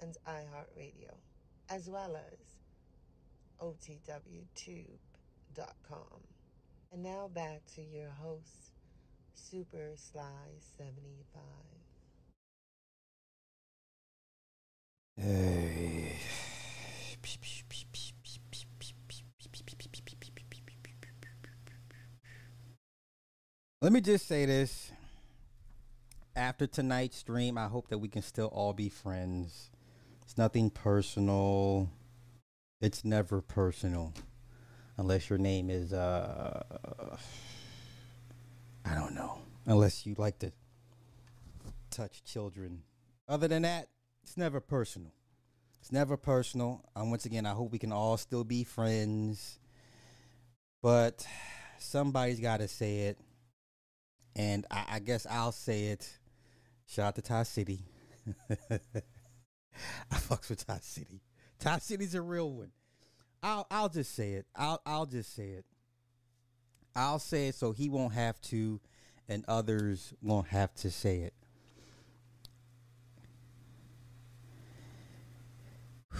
and iHeartRadio, as well as OTWTube.com. And now back to your host, Super Sly 75. Hey. Let me just say this. After tonight's stream, I hope that we can still all be friends. It's nothing personal. It's never personal. Unless your name is uh I don't know. Unless you like to touch children. Other than that, it's never personal. It's never personal. And once again, I hope we can all still be friends. But somebody's got to say it. And I, I, guess I'll say it. Shout out to Ty City. I fucks with Ty City. Ty City's a real one. I'll I'll just say it. I'll I'll just say it. I'll say it so he won't have to and others won't have to say it.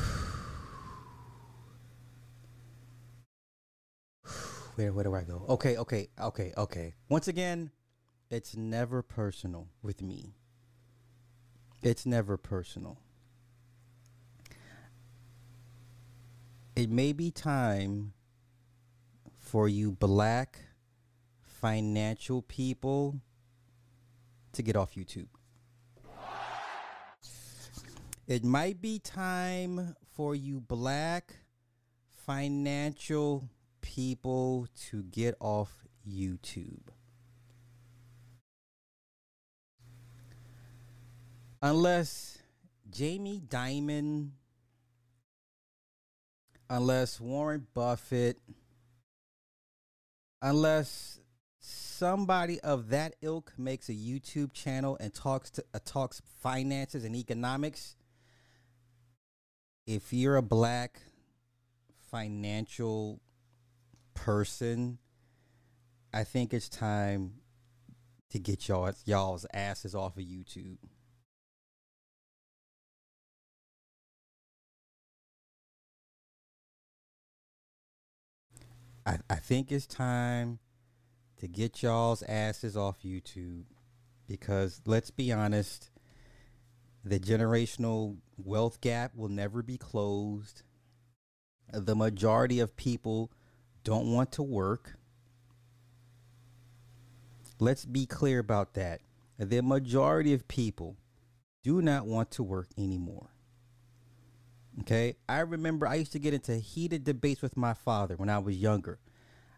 Where where do I go? Okay, okay, okay, okay. Once again, it's never personal with me. It's never personal. It may be time for you black financial people to get off YouTube. It might be time for you black financial people to get off YouTube. Unless Jamie Dimon, unless Warren Buffett, unless somebody of that ilk makes a YouTube channel and talks to uh, talks finances and economics, if you're a black financial person, I think it's time to get y'all y'all's asses off of YouTube. I, I think it's time to get y'all's asses off YouTube because let's be honest, the generational wealth gap will never be closed. The majority of people don't want to work. Let's be clear about that. The majority of people do not want to work anymore. Okay. I remember I used to get into heated debates with my father when I was younger.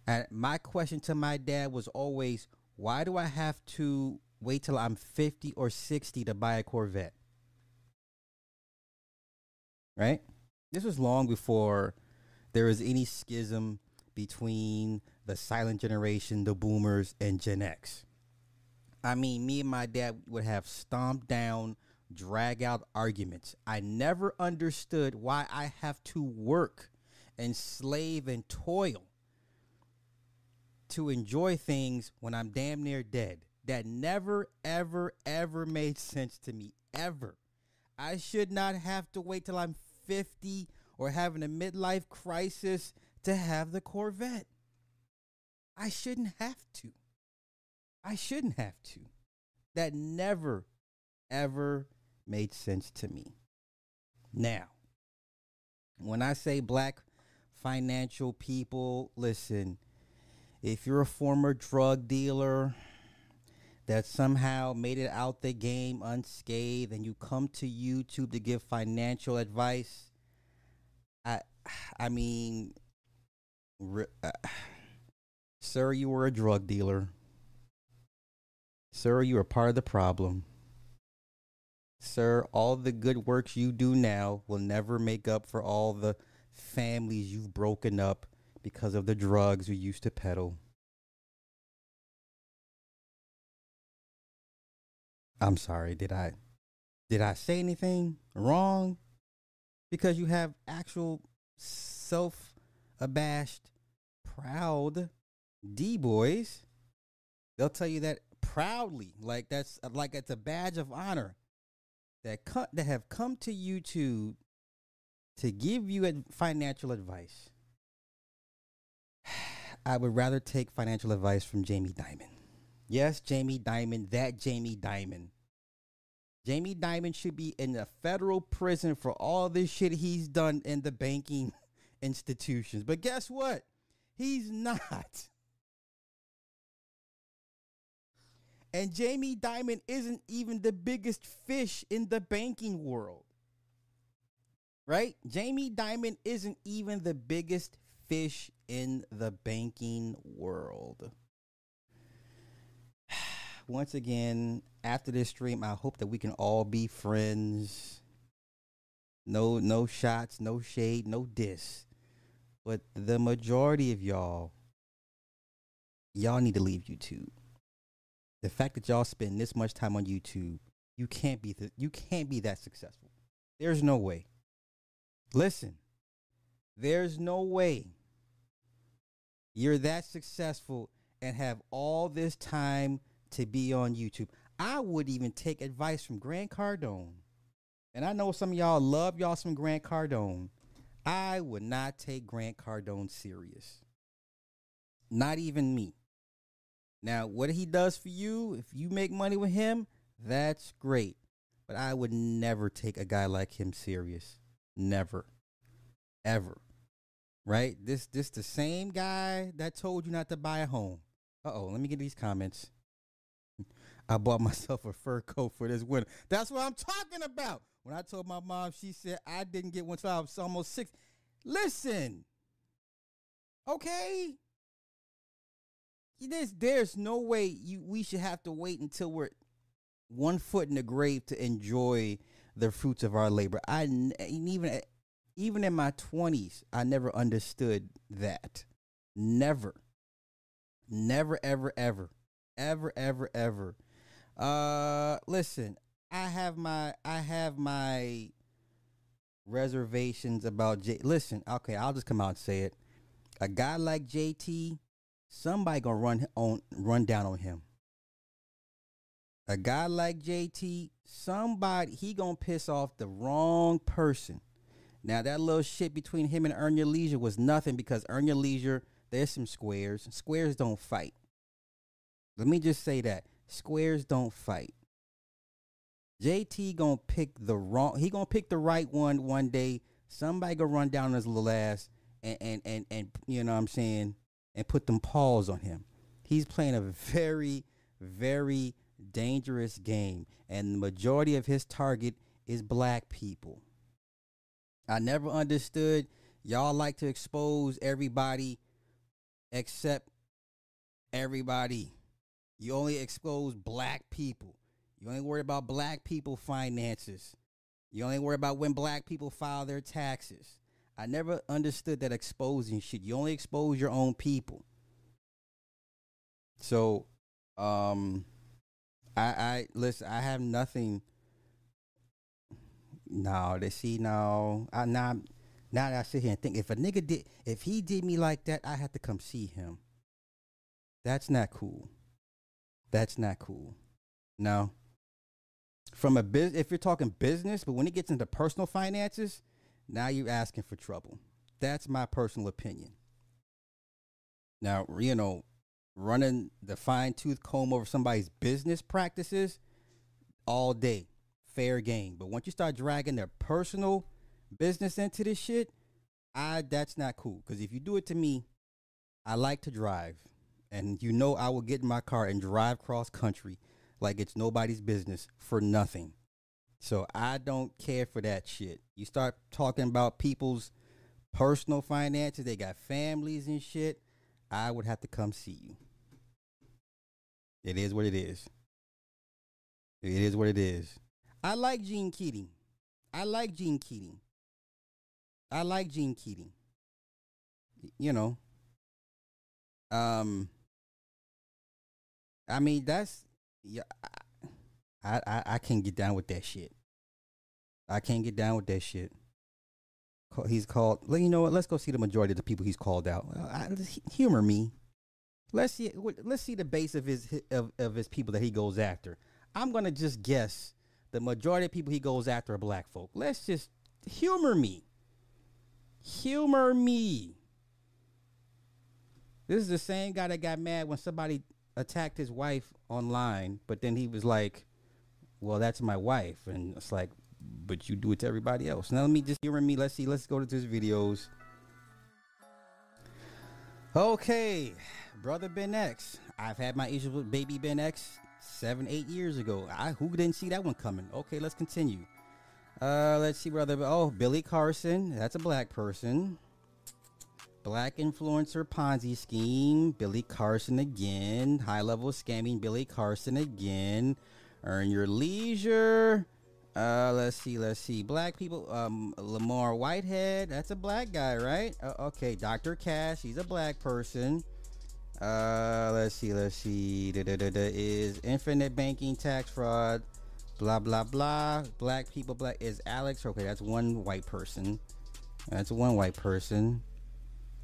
And my question to my dad was always, why do I have to wait till I'm 50 or 60 to buy a Corvette? Right? This was long before there was any schism between the silent generation, the boomers, and Gen X. I mean, me and my dad would have stomped down, drag out arguments. I never understood why I have to work and slave and toil to enjoy things when I'm damn near dead. That never, ever, ever made sense to me. Ever. I should not have to wait till I'm 50 or having a midlife crisis to have the Corvette. I shouldn't have to. I shouldn't have to. That never, ever made sense to me. Now, when I say black financial people, listen, if you're a former drug dealer that somehow made it out the game unscathed and you come to YouTube to give financial advice, I I mean uh, sir, you were a drug dealer. Sir, you were part of the problem. Sir, all the good works you do now will never make up for all the families you've broken up because of the drugs you used to peddle. I'm sorry, did I did I say anything wrong? Because you have actual self abashed, proud D boys. They'll tell you that proudly, like that's like it's a badge of honor that co- that have come to YouTube to give you financial advice. I would rather take financial advice from Jamie Dimon. Yes, Jamie Dimon, that Jamie Dimon. Jamie Dimon should be in a federal prison for all this shit he's done in the banking institutions. But guess what? He's not. And Jamie Dimon isn't even the biggest fish in the banking world. Right? Jamie Dimon isn't even the biggest fish in the banking world. Once again, after this stream, I hope that we can all be friends. No no shots, no shade, no diss. But the majority of y'all y'all need to leave YouTube the fact that y'all spend this much time on YouTube, you can't be th- you can't be that successful. There's no way. Listen, there's no way you're that successful and have all this time to be on YouTube. I would even take advice from Grant Cardone. And I know some of y'all love y'all some Grant Cardone. I would not take Grant Cardone serious. Not even me. Now, what he does for you, if you make money with him, that's great. But I would never take a guy like him serious. Never. Ever. Right? This this the same guy that told you not to buy a home. Uh-oh, let me get these comments. I bought myself a fur coat for this winter. That's what I'm talking about. When I told my mom, she said I didn't get one until I was almost six. Listen, okay, there's there's no way you we should have to wait until we're one foot in the grave to enjoy the fruits of our labor. I even even in my 20s, I never understood that. Never. Never ever ever. Ever ever ever. Uh listen, I have my I have my reservations about J Listen, okay, I'll just come out and say it. A guy like JT somebody gonna run on run down on him. A guy like JT, somebody he gonna piss off the wrong person. Now that little shit between him and Earn Your Leisure was nothing because Earn Your Leisure, there's some squares. Squares don't fight. Let me just say that. Squares don't fight. JT gonna pick the wrong he gonna pick the right one one day. Somebody gonna run down his little ass and and and, and you know what I'm saying and put them paws on him. He's playing a very, very dangerous game, and the majority of his target is black people. I never understood y'all like to expose everybody except everybody. You only expose black people. You only worry about black people finances. You only worry about when black people file their taxes. I never understood that exposing shit. You only expose your own people. So, um, I, I listen. I have nothing. No, they see no. I now, now that I sit here and think, if a nigga did, if he did me like that, I had to come see him. That's not cool. That's not cool. No. From a biz, if you're talking business, but when it gets into personal finances, now you're asking for trouble. That's my personal opinion. Now, you know, running the fine tooth comb over somebody's business practices all day, fair game. But once you start dragging their personal business into this shit, I that's not cool. Because if you do it to me, I like to drive, and you know I will get in my car and drive cross country like it's nobody's business for nothing. So I don't care for that shit. You start talking about people's personal finances, they got families and shit. I would have to come see you. It is what it is. It is what it is. I like Gene Keating. I like Gene Keating. I like Gene Keating. You know. Um I mean that's yeah I I I can't get down with that shit. I can't get down with that shit. He's called. Let you know what? Let's go see the majority of the people he's called out. Uh, I, humor me. Let's see. Let's see the base of his of, of his people that he goes after. I'm gonna just guess the majority of people he goes after are black folk. Let's just humor me. Humor me. This is the same guy that got mad when somebody attacked his wife online, but then he was like, "Well, that's my wife," and it's like, but you do it to everybody else. Now let me just hear me. Let's see. Let's go to his videos. Okay, brother Ben X. I've had my issues with baby Ben X seven, eight years ago. I who didn't see that one coming. Okay, let's continue. Uh, let's see, brother. Oh, Billy Carson. That's a black person. Black influencer Ponzi scheme. Billy Carson again. High level scamming. Billy Carson again. Earn your leisure. Uh, let's see, let's see. Black people. Um, Lamar Whitehead. That's a black guy, right? Uh, okay, Dr. Cash. He's a black person. Uh, let's see, let's see. Da, da, da, is infinite banking tax fraud. Blah blah blah. Black people. Black is Alex. Okay, that's one white person. That's one white person.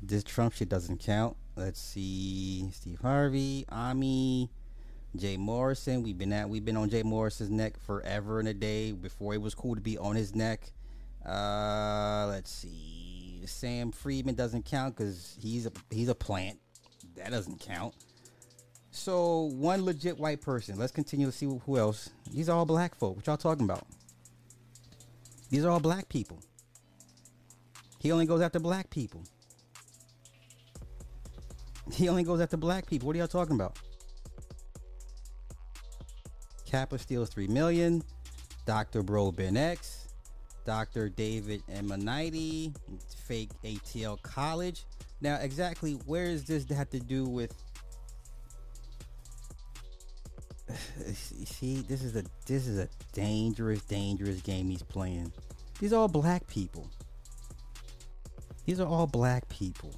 This Trump shit doesn't count. Let's see. Steve Harvey, Ami. Jay Morrison. We've been at we've been on Jay Morrison's neck forever and a day before it was cool to be on his neck. Uh, let's see. Sam Friedman doesn't count because he's a he's a plant. That doesn't count. So one legit white person. Let's continue to see who else. These are all black folk. What y'all talking about? These are all black people. He only goes after black people. He only goes after black people. What are y'all talking about? Kappa steals three million. Dr. Bro Ben X. Dr. David Emaniti. Fake ATL College. Now, exactly where does this have to do with? See, this is a this is a dangerous, dangerous game he's playing. These are all black people. These are all black people.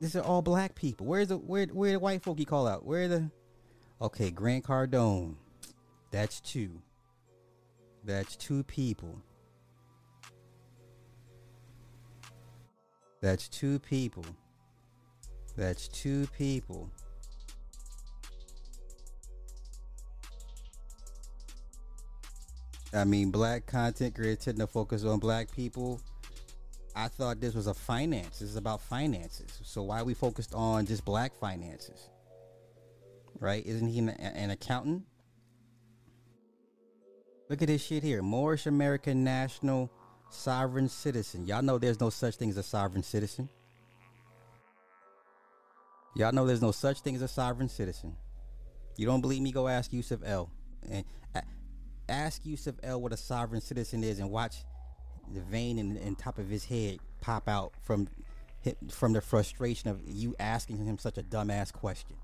These are all black people. Where's the where where the white folk you call out? Where the Okay, Grant Cardone. That's two. That's two people. That's two people. That's two people. I mean, black content created to focus on black people I thought this was a finance. This is about finances. So why are we focused on just black finances? Right? Isn't he an, an accountant? Look at this shit here. Moorish American national sovereign citizen. Y'all know there's no such thing as a sovereign citizen. Y'all know there's no such thing as a sovereign citizen. You don't believe me? Go ask Yusuf L. And ask Yusuf L. what a sovereign citizen is, and watch the vein in, in top of his head pop out from from the frustration of you asking him such a dumbass question.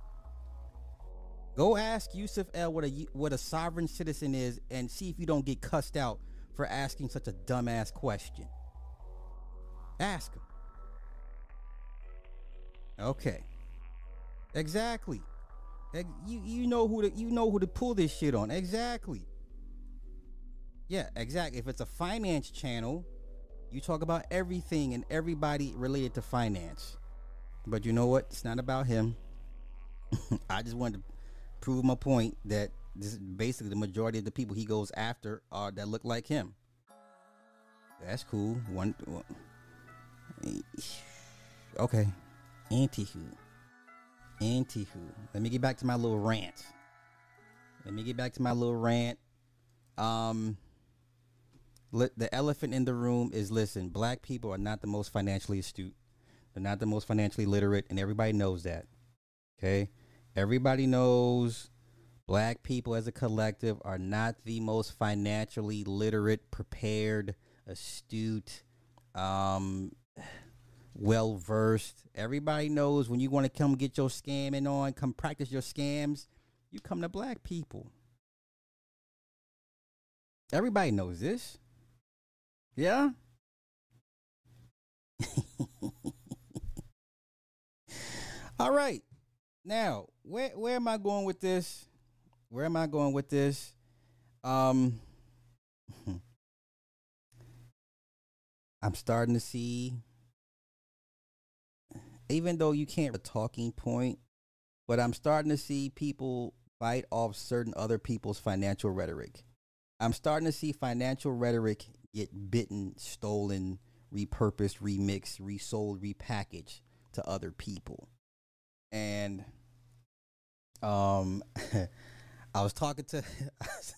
Go ask Yusuf L what a what a sovereign citizen is and see if you don't get cussed out for asking such a dumbass question. Ask him. Okay. Exactly. You you know who to you know who to pull this shit on. Exactly. Yeah, exactly. If it's a finance channel, you talk about everything and everybody related to finance. But you know what? It's not about him. I just wanted to prove my point that this is basically the majority of the people he goes after are that look like him. That's cool. One, one okay. Anti-who. Anti-who. Let me get back to my little rant. Let me get back to my little rant. Um the elephant in the room is listen, black people are not the most financially astute. They're not the most financially literate, and everybody knows that. Okay? Everybody knows black people as a collective are not the most financially literate, prepared, astute, um, well versed. Everybody knows when you want to come get your scamming on, come practice your scams, you come to black people. Everybody knows this. Yeah? All right. Now, where where am I going with this? Where am I going with this? Um I'm starting to see even though you can't a talking point, but I'm starting to see people bite off certain other people's financial rhetoric. I'm starting to see financial rhetoric get bitten, stolen, repurposed, remixed, resold, repackaged to other people. And um I was talking to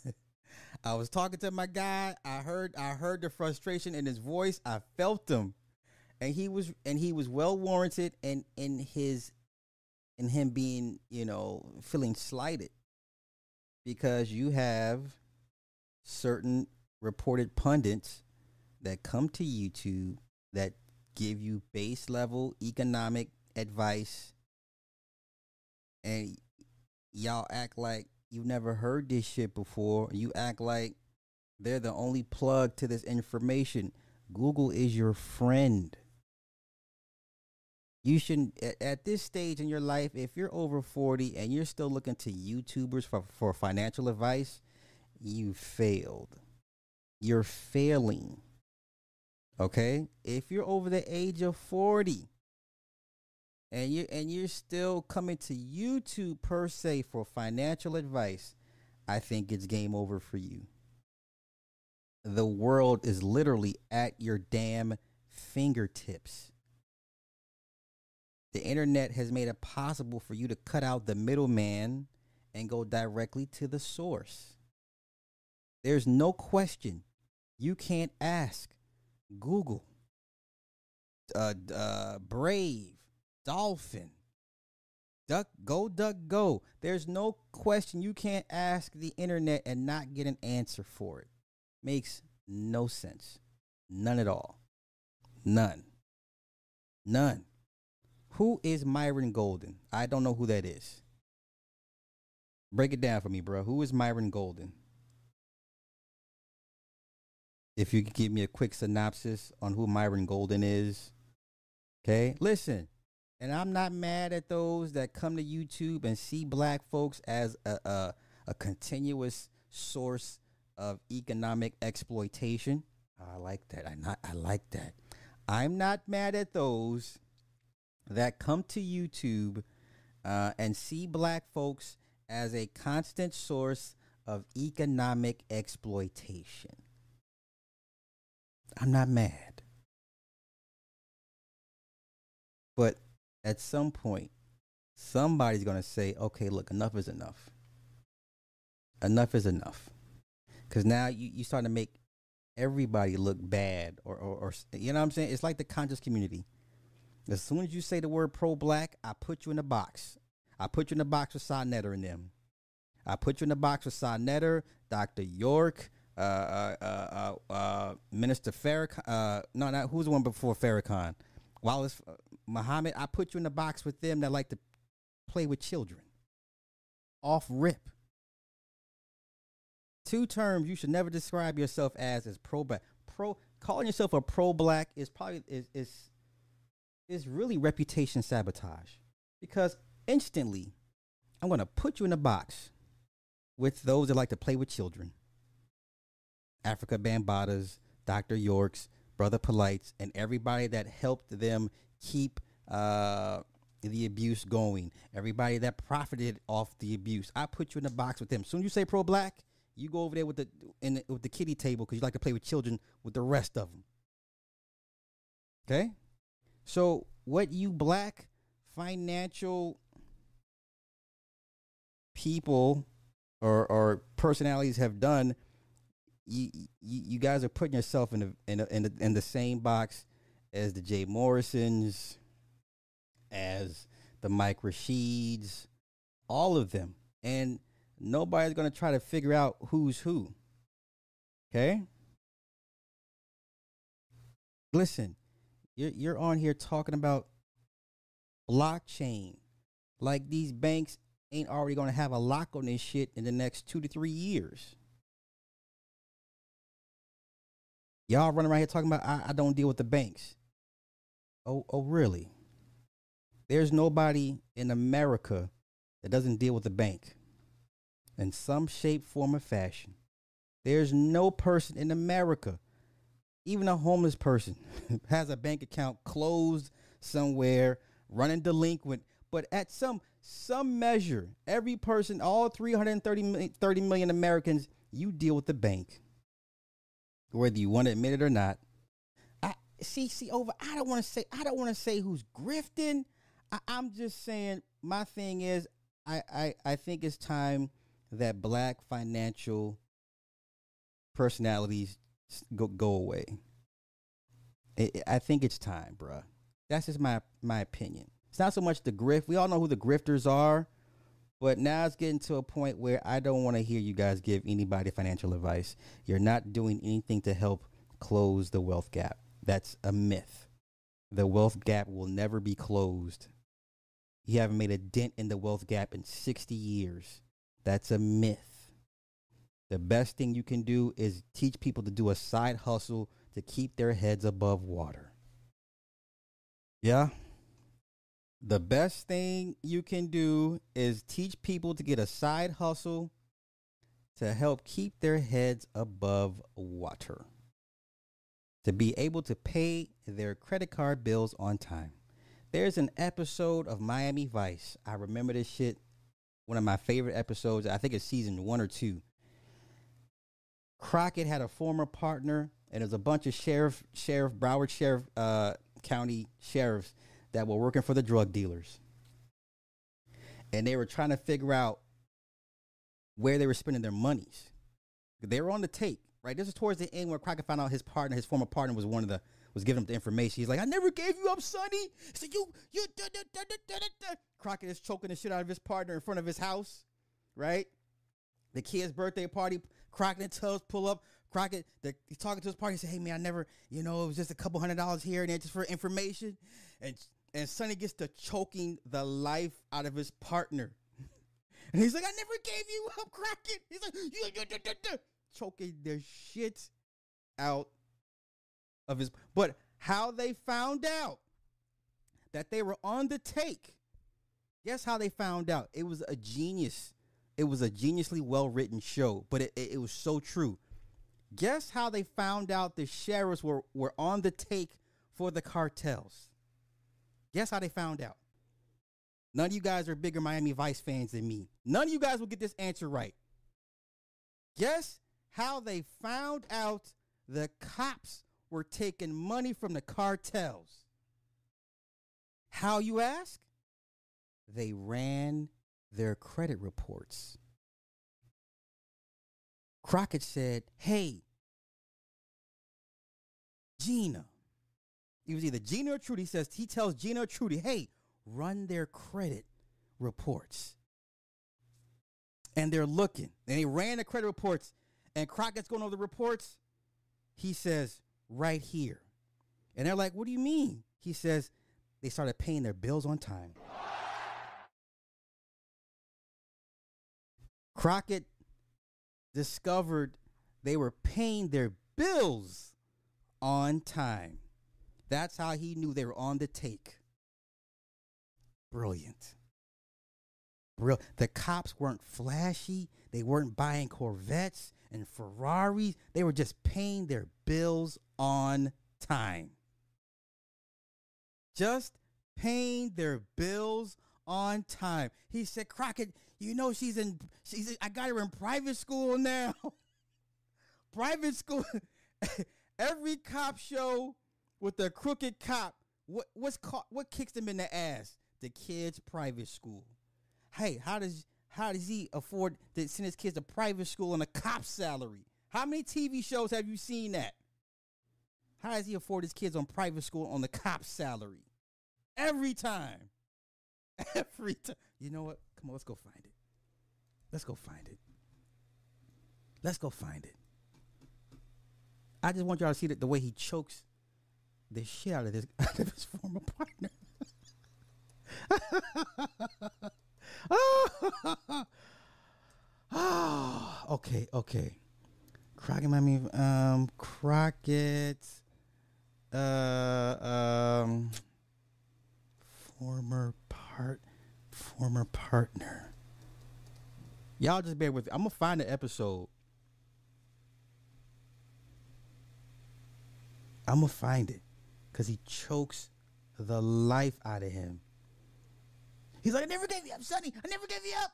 I was talking to my guy. I heard I heard the frustration in his voice. I felt him. And he was and he was well warranted and in his in him being, you know, feeling slighted because you have certain reported pundits that come to YouTube that give you base level economic advice and y'all act like you've never heard this shit before. You act like they're the only plug to this information. Google is your friend. You shouldn't at, at this stage in your life, if you're over 40 and you're still looking to YouTubers for, for financial advice, you failed. You're failing. Okay? If you're over the age of 40 and you and you're still coming to YouTube per se for financial advice, I think it's game over for you. The world is literally at your damn fingertips. The internet has made it possible for you to cut out the middleman and go directly to the source. There's no question. You can't ask Google, uh, uh, Brave, Dolphin, Duck, Go, Duck, Go. There's no question you can't ask the internet and not get an answer for it. Makes no sense. None at all. None. None. Who is Myron Golden? I don't know who that is. Break it down for me, bro. Who is Myron Golden? If you could give me a quick synopsis on who Myron Golden is. Okay? Listen, and I'm not mad at those that come to YouTube and see black folks as a, a, a continuous source of economic exploitation. I like that. I not I like that. I'm not mad at those that come to YouTube uh, and see black folks as a constant source of economic exploitation. I'm not mad. But at some point, somebody's going to say, okay, look, enough is enough. Enough is enough. Because now you, you starting to make everybody look bad or, or, or, you know what I'm saying? It's like the conscious community. As soon as you say the word pro black, I put you in a box. I put you in a box with Sa Neter and them. I put you in a box with Sa Dr. York, uh, uh, uh, uh, Minister Farrakhan. Uh, no, not who's the one before Farrakhan? Wallace uh, Muhammad. I put you in the box with them that like to play with children. Off rip. Two terms you should never describe yourself as is pro black. Pro calling yourself a pro black is probably is is is really reputation sabotage because instantly I'm going to put you in a box with those that like to play with children. Afrika Bambaataa's, Dr. York's, Brother Polight's, and everybody that helped them keep uh, the abuse going. Everybody that profited off the abuse. I put you in a box with them. Soon you say pro black, you go over there with the in the, with the kitty table because you like to play with children with the rest of them. Okay, so what you black financial people or or personalities have done, you you, you guys are putting yourself in the in in, in the same box as the Jay Morrisons, as the Mike Rashids, all of them, and nobody's gonna try to figure out who's who. Okay. Listen, you're you're on here talking about blockchain, like these banks ain't already going to have a lock on this shit in the next two to three years. Y'all running around here talking about I, I don't deal with the banks. Oh, oh, really? There's nobody in America that doesn't deal with the bank in some shape, form, or fashion. There's no person in America, even a homeless person, has a bank account closed somewhere, running delinquent. But at some some measure, every person, all 330 million, 30 million Americans, you deal with the bank whether you want to admit it or not. I see, see over. I don't want to say. I don't want to say who's grifting. I, I'm just saying. My thing is, I, I I think it's time that black financial personalities go go away. It, I think it's time, bruh. That's just my my opinion. It's not so much the grift. We all know who the grifters are. But now it's getting to a point where I don't want to hear you guys give anybody financial advice. You're not doing anything to help close the wealth gap. That's a myth. The wealth gap will never be closed. You haven't made a dent in the wealth gap in 60 years. That's a myth. The best thing you can do is teach people to do a side hustle to keep their heads above water. Yeah the best thing you can do is teach people to get a side hustle to help keep their heads above water, to be able to pay their credit card bills on time. There's an episode of Miami Vice. I remember this shit. One of my favorite episodes. I think it's season one or two. Crockett had a former partner, and there's a bunch of sheriff, sheriff, Broward Sheriff uh, County sheriffs that were working for the drug dealers. And they were trying to figure out where they were spending their monies. They were on the tape, right? This is towards the end where Crockett found out his partner, his former partner, was one of the was giving him the information. He's like, "I never gave you up, Sonny." Said, "You, you." Da, da, da, da, da, da. Crockett is choking the shit out of his partner in front of his house, right? The kid's birthday party. Crockett and Tubbs pull up. Crockett, the, he's talking to his partner. He said, "Hey man, I never, you know, it was just a couple hundred dollars here and there just for information." And and Sonny gets to choking the life out of his partner. And he's like, I never gave you up, Crockett. He's like, you, you, you, choking the shit out of his. But how they found out that they were on the take. Guess how they found out? It was a genius. It was a geniusly well written show, but it, it, it was so true. Guess how they found out the sheriffs were, were on the take for the cartels? Guess how they found out? None of you guys are bigger Miami Vice fans than me. None of you guys will get this answer right. Guess how they found out the cops were taking money from the cartels? How you ask? They ran their credit reports. Crockett said, Hey, Gina, it was either Gina or Trudy. Says he tells Gina or Trudy, "Hey, run their credit reports." And they're looking, and they ran the credit reports. And Crockett's going over the reports. He says, "Right here," and they're like, "What do you mean?" He says, "They started paying their bills on time." Crockett discovered they were paying their bills on time. That's how he knew they were on the take. Brilliant. Real. The cops weren't flashy. They weren't buying Corvettes and Ferraris. They were just paying their bills on time. Just paying their bills on time. He said, Crockett, you know she's in she's in, I got her in private school now. private school. Every cop show with the crooked cop, what what's caught, what kicks them in the ass? The kid's private school. Hey, how does how does he afford to send his kids to private school on a cop salary? How many TV shows have you seen that? How does he afford his kids on private school on the cop salary? Every time. Every time. You know what? Come on, let's go find it. Let's go find it. Let's go find it. I just want y'all to see that the way he chokes the shit out of this out of his former partner. oh, okay, okay. Crockett, I mean, um, Crockett, uh, um, former part, former partner. Y'all just bear with. Me. I'm gonna find the episode. I'm gonna find it, cause he chokes the life out of him. He's like, I never gave you up, Sonny. I never gave you up.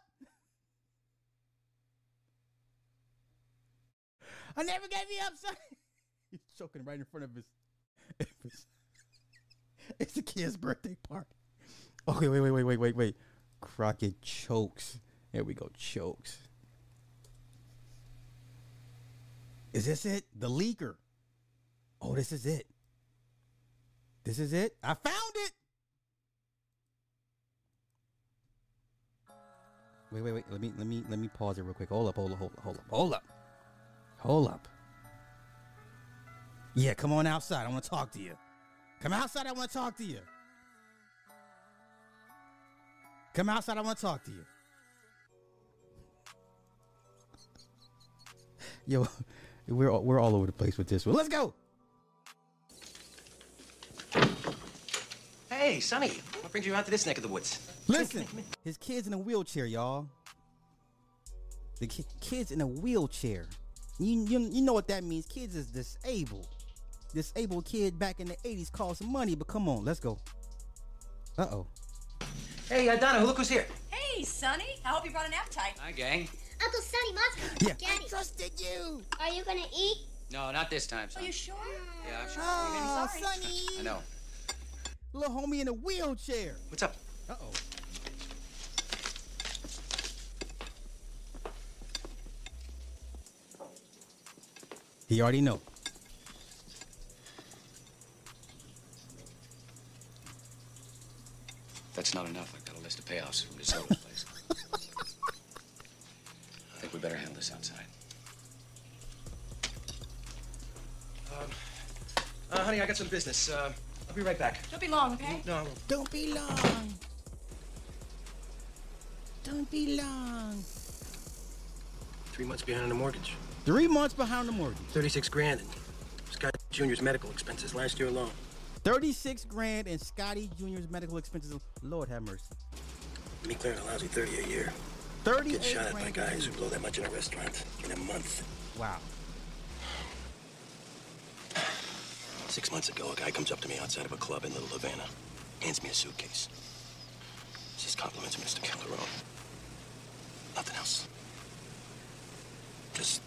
I never gave you up, Sonny. He's choking right in front of his. it's a kid's birthday party. Okay, wait, wait, wait, wait, wait, wait. Crockett chokes. There we go, chokes. Is this it? The leaker. Oh, this is it. This is it. I found it. Wait, wait, wait. Let me let me let me pause it real quick. Hold up, hold up, hold up, hold up, hold up. Hold up. Yeah, come on outside. I want to talk to you. Come outside. I want to talk to you. Come outside. I want to talk to you. Yo, we're all, we're all over the place with this one. Let's go. Hey, Sonny, what brings you out to this neck of the woods? Listen, his kid's in a wheelchair, y'all. The ki- kid's in a wheelchair. You, you you know what that means? Kids is disabled. Disabled kid back in the '80s cost money, but come on, let's go. Uh oh. Hey, uh, Donna, look who's here. Hey, Sonny. I hope you brought an appetite. Hi, gang. Uncle Sonny, Mom's Yeah. Daddy, trusted you. are you gonna eat? No, not this time, sonny. Are you sure? Yeah, I'm sure. Oh. Sonny. I know. Little homie in a wheelchair. What's up? Uh oh. He already know. That's not enough. I've got a list of payoffs from DeSoto's place. I think we better handle this outside. Um, uh, honey, I got some business. Uh, I'll be right back. Don't be long, okay? No, I won't. Don't be long. Don't be long. Three months behind on the mortgage. Three months behind the mortgage. 36 grand in Scott Jr.'s medical expenses last year alone. 36 grand in Scotty Jr.'s medical expenses. Lord have mercy. Me clearing a lousy 30 a year. 38 Get shot at by guys who blow that much in a restaurant in a month. Wow. Six months ago, a guy comes up to me outside of a club in Little Havana, hands me a suitcase. Says compliments, Mr. Calderone. Nothing else. Just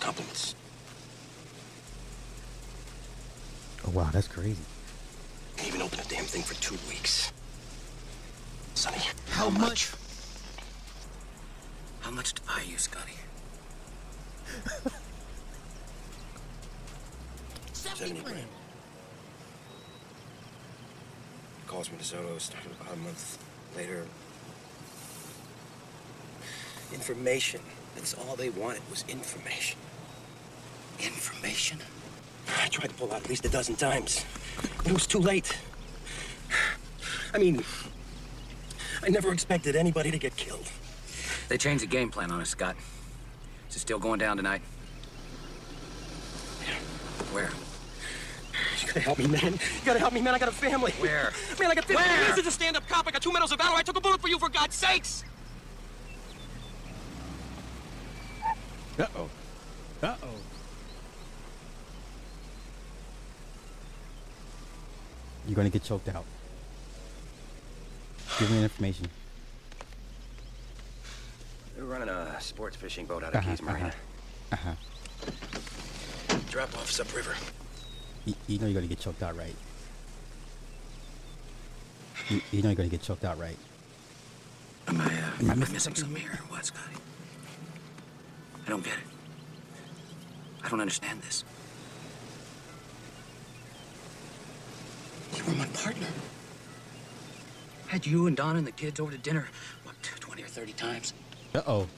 compliments. Oh, wow, that's crazy. Didn't even open a damn thing for two weeks. Sonny, How much? How much to buy you, Scotty? 70 grand. Calls from DeSoto, started about a month later. Information. That's all they wanted was information. Information? I tried to pull out at least a dozen times, it was too late. I mean, I never expected anybody to get killed. They changed the game plan on us, Scott. Is it still going down tonight? Where? You gotta help me, man. You gotta help me, man. I got a family. Where? Man, I got 15 Where? years as a stand-up cop. I got two medals of valor. I took a bullet for you, for God's sakes. Uh oh. Uh oh. You're gonna get choked out. Give me the information. We were running a sports fishing boat out of Uh-huh, Keys Marina. Uh-huh. Drop offs upriver. You, you know you're gonna get choked out, right? You, you know you're gonna get choked out, right? Am I, uh, Am I missing missing something here or what, Scotty? I don't get it. I don't understand this. You were my partner. Had you and Don and the kids over to dinner, what, 20 or 30 times? Uh oh.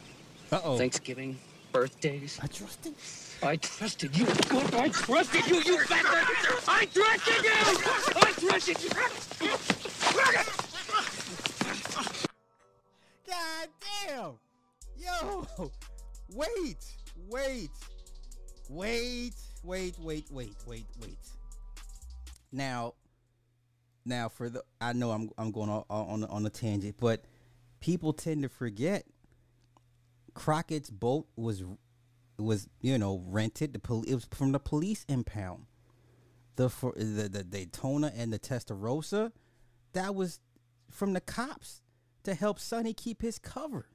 Uh oh. Thanksgiving, birthdays. I trusted. I trusted you. I trusted you, you bastard! I trusted you! I trusted you! God damn. Yo. Wait. Wait. Wait. Wait. Wait. Wait. Wait. Wait. Now, now for the I know I'm I'm going on on on a tangent, but people tend to forget Crockett's boat was was you know rented. The pol- it was from the police impound. The for the, the Daytona and the Testarossa, that was from the cops to help Sonny keep his cover.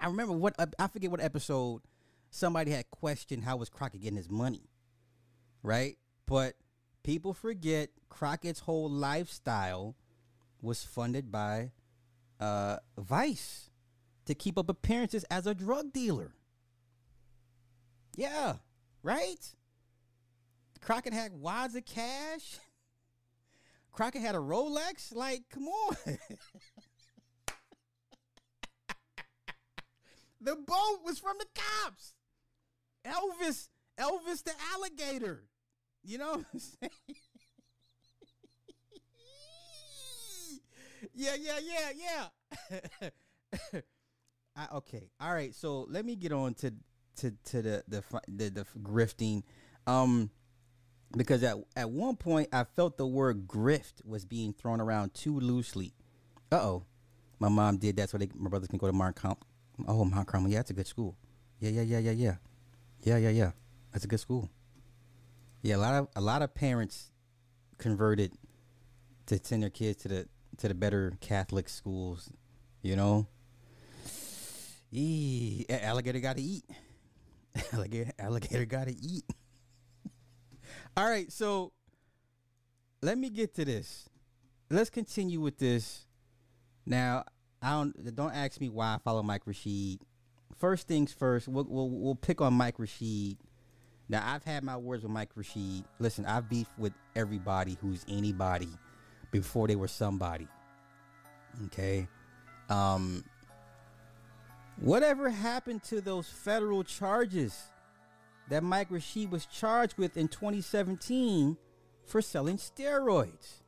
I remember what I forget what episode somebody had questioned how was Crockett getting his money, right? But people forget Crockett's whole lifestyle was funded by uh, Vice to keep up appearances as a drug dealer. Yeah, right? Crockett had wads of cash. Crockett had a Rolex. Like, come on. the boat was from the cops. Elvis, Elvis the alligator. You know what I'm saying? yeah, yeah, yeah, yeah. I, okay, all right. So let me get on to to to the the the, the grifting, um, because at at one point I felt the word grift was being thrown around too loosely. Uh oh, my mom did that so they, my brothers can go to Mount Com- Oh, Mount Carmel. Yeah, that's a good school. Yeah, yeah, yeah, yeah, yeah, yeah, yeah, yeah. That's a good school. Yeah, a lot of a lot of parents converted to send their kids to the to the better Catholic schools. You know, Eee, alligator got to eat. alligator, alligator got to eat. All right, so let me get to this. Let's continue with this. Now, I don't don't ask me why I follow Mike Rashid. First things first, we'll we'll, we'll pick on Mike Rashid. Now, I've had my words with Mike Rashid. Listen, I've beefed with everybody who's anybody before they were somebody. Okay. Um whatever happened to those federal charges that Mike Rashid was charged with in 2017 for selling steroids?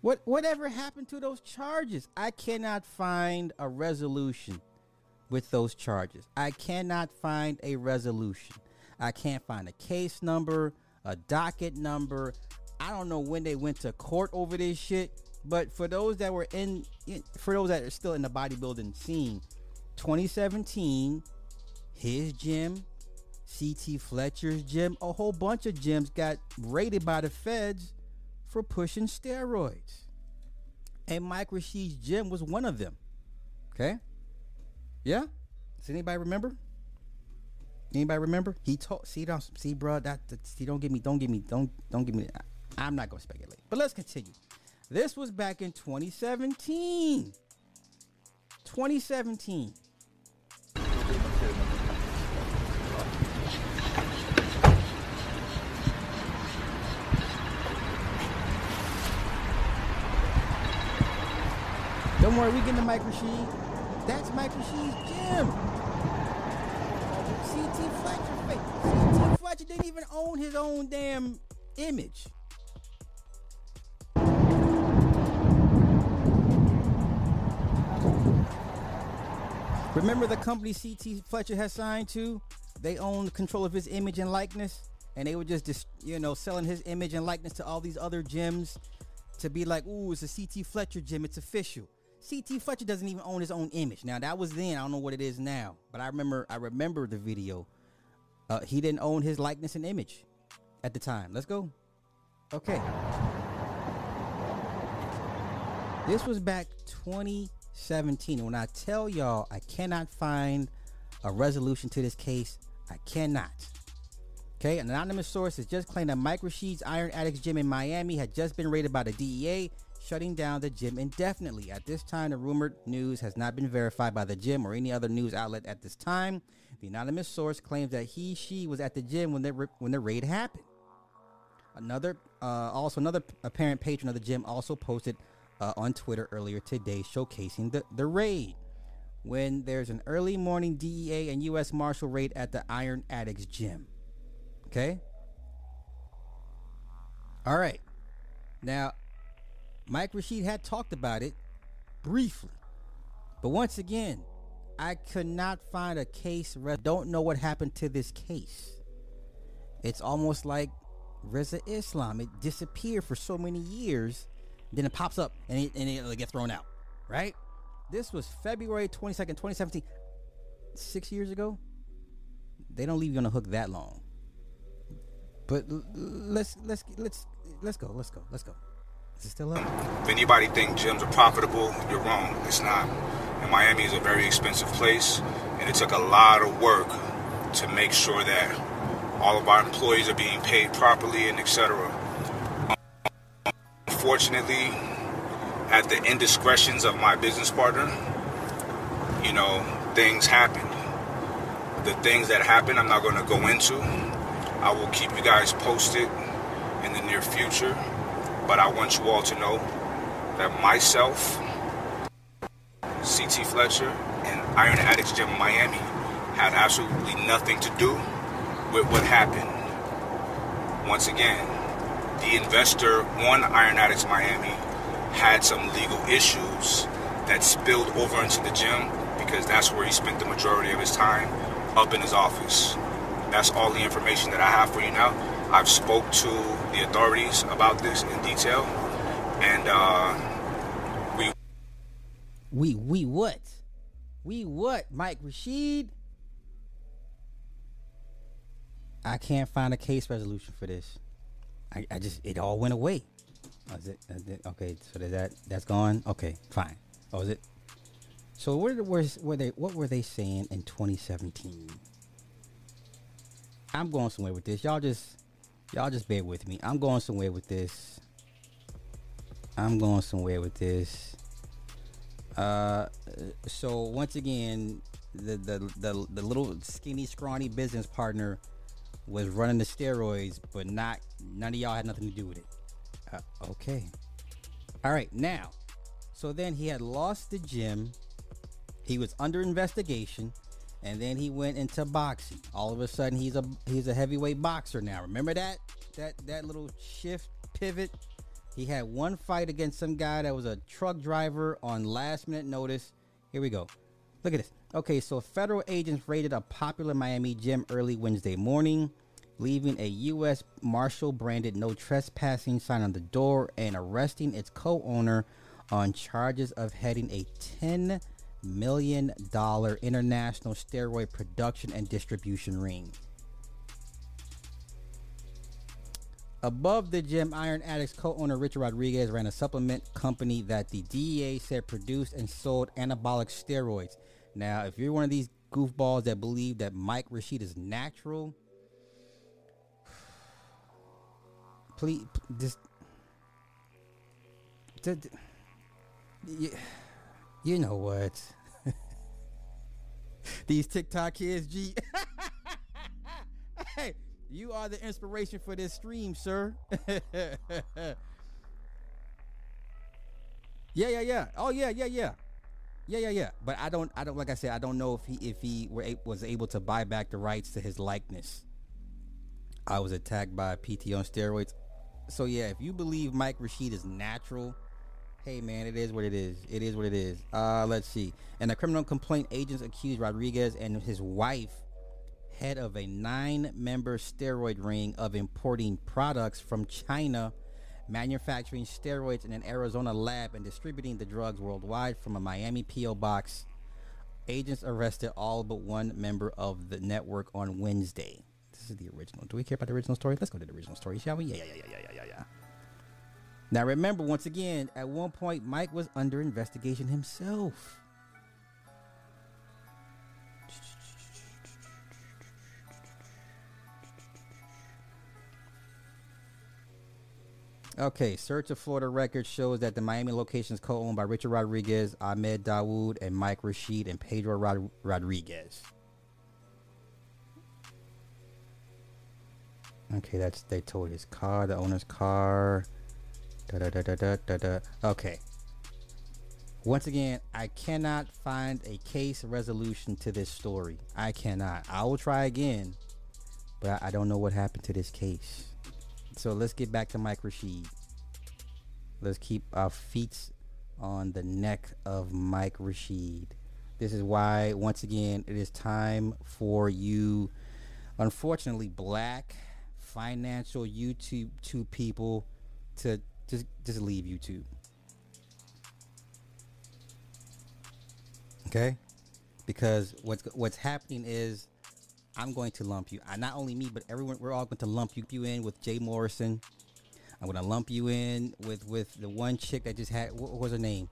What whatever happened to those charges? I cannot find a resolution with those charges. I cannot find a resolution. I can't find a case number, a docket number. I don't know when they went to court over this shit. But for those that were in, for those that are still in the bodybuilding scene, 2017, his gym, CT Fletcher's gym, a whole bunch of gyms got raided by the feds for pushing steroids. And Mike Rashid's gym was one of them. Okay? Yeah? Does anybody remember? Anybody remember? He told see don't see bro that, see don't give me don't give me don't don't give me I'm not gonna speculate. But let's continue. This was back in 2017. 2017. Don't worry, we get to Mike Rashid. That's Mike Rashid's gym. CT Fletcher. CT Fletcher didn't even own his own damn image. Remember the company CT Fletcher has signed to? They own control of his image and likeness, and they were just, you know, selling his image and likeness to all these other gyms to be like, "Ooh, it's a CT Fletcher gym. It's official." CT Fletcher doesn't even own his own image. Now that was then. I don't know what it is now, but I remember. I remember the video. Uh, he didn't own his likeness and image at the time. Let's go. Okay. This was back 2017. When I tell y'all I cannot find a resolution to this case, I cannot. Okay, an anonymous source has just claimed that Mike Rashid's Iron Addicts gym in Miami had just been raided by the DEA, shutting down the gym indefinitely. At this time, the rumored news has not been verified by the gym or any other news outlet at this time. The anonymous source claims that he, she was at the gym when the when the raid happened. Another, uh, also another apparent patron of the gym also posted uh, on Twitter earlier today showcasing the, the raid. When there's an early morning DEA and U.S. Marshal raid at the Iron Addicts gym. Okay? All right. Now, Mike Rashid had talked about it briefly. But once again, I could not find a case. Re- don't know what happened to this case. It's almost like Reza Islam. It disappeared for so many years, then it pops up and it, and it gets thrown out. Right? This was February 22nd, 2017. Six years ago. They don't leave you on the hook that long. But let's let's let's let's go. Let's go. Let's go. Is it still up? If anybody think gyms are profitable, you're wrong. It's not. And Miami is a very expensive place, and it took a lot of work to make sure that all of our employees are being paid properly and etc. Unfortunately, at the indiscretions of my business partner, you know, things happened. The things that happened, I'm not going to go into. I will keep you guys posted in the near future. But I want you all to know that myself, CT Fletcher, and Iron Addicts Gym Miami had absolutely nothing to do with what happened. Once again, the investor, one Iron Addicts Miami, had some legal issues that spilled over into the gym because that's where he spent the majority of his time up in his office. That's all the information that I have for you now. I've spoke to the authorities about this in detail, and uh, we We we what? We what? Mike Rashid? I can't find a case resolution for this. I, I just it all went away. Oh, is it, is it- okay? So that- that that's gone. Okay, fine. Oh, is it? So what were, were they? What were they saying in 2017? I'm going somewhere with this. Y'all just y'all just bear with me. I'm going somewhere with this. I'm going somewhere with this. Uh, so once again, the, the the the little skinny, scrawny business partner was running the steroids, but not none of y'all had nothing to do with it. Uh, okay. All right. Now, so then he had lost the gym. He was under investigation, and then he went into boxing. All of a sudden, he's a he's a heavyweight boxer now. Remember that that that little shift pivot. He had one fight against some guy that was a truck driver on last minute notice. Here we go. Look at this. Okay, so federal agents raided a popular Miami gym early Wednesday morning, leaving a U.S. Marshal branded no trespassing sign on the door and arresting its co owner on charges of heading a $10 million international steroid production and distribution ring. Above the gym, Iron Addicts co-owner Richard Rodriguez ran a supplement company that the DEA said produced and sold anabolic steroids. Now, if you're one of these goofballs that believe that Mike Rashid is natural, please just, you, you know what? these TikTok kids, G. hey, you are the inspiration for this stream, sir. yeah, yeah, yeah. Oh, yeah, yeah, yeah. Yeah, yeah, yeah. But I don't, I don't. Like I said, I don't know if he, if he were was able to buy back the rights to his likeness. I was attacked by PT on steroids. So yeah, if you believe Mike Rashid is natural, hey man, it is what it is. It is what it is. Uh, let's see. And the criminal complaint agents accused Rodriguez and his wife, head of a nine-member steroid ring, of importing products from China manufacturing steroids in an Arizona lab and distributing the drugs worldwide from a Miami P.O. box. Agents arrested all but one member of the network on Wednesday. Is the original. Do we care about the original story? Let's go to the original story, shall we? Yeah, yeah, yeah, yeah, yeah, yeah, yeah. Now remember, once again, at one point, Mike was under investigation himself. Okay, search of Florida records shows that the Miami location is co-owned by Richard Rodriguez, Ahmed Dawood, and Mike Rashid and Pedro Rod- Rodriguez. Okay, that's they told his car, the owner's car. Da da da da da da da. Okay. Once again, I cannot find a case resolution to this story. I cannot. I will try again, but I don't know what happened to this case. So let's get back to Mike Rashid. Let's keep our feet on the neck of Mike Rashid. This is why, once again, it is time for you, unfortunately, black financial YouTube two people to just just leave YouTube. Okay? Because what's what's happening is I'm going to lump you. I not only me, but everyone we're all going to lump you, you in with Jay Morrison. I'm gonna lump you in with with the one chick that just had what was her name?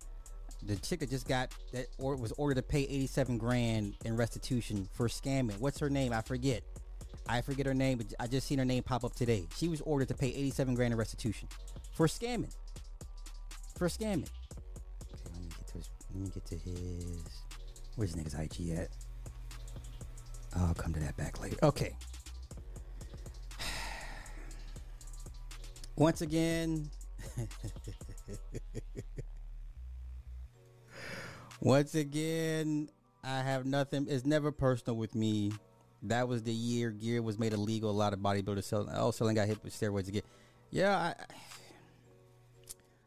The chick that just got that or was ordered to pay 87 grand in restitution for scamming. What's her name? I forget. I forget her name, but I just seen her name pop up today. She was ordered to pay 87 grand in restitution for scamming. For scamming. Okay, let me get to his, let me get to his. Where's nigga's IG at? I'll come to that back later. Okay. Once again, once again, I have nothing. It's never personal with me. That was the year gear was made illegal. A lot of bodybuilders selling. Oh, selling got hit with steroids again. Yeah, I,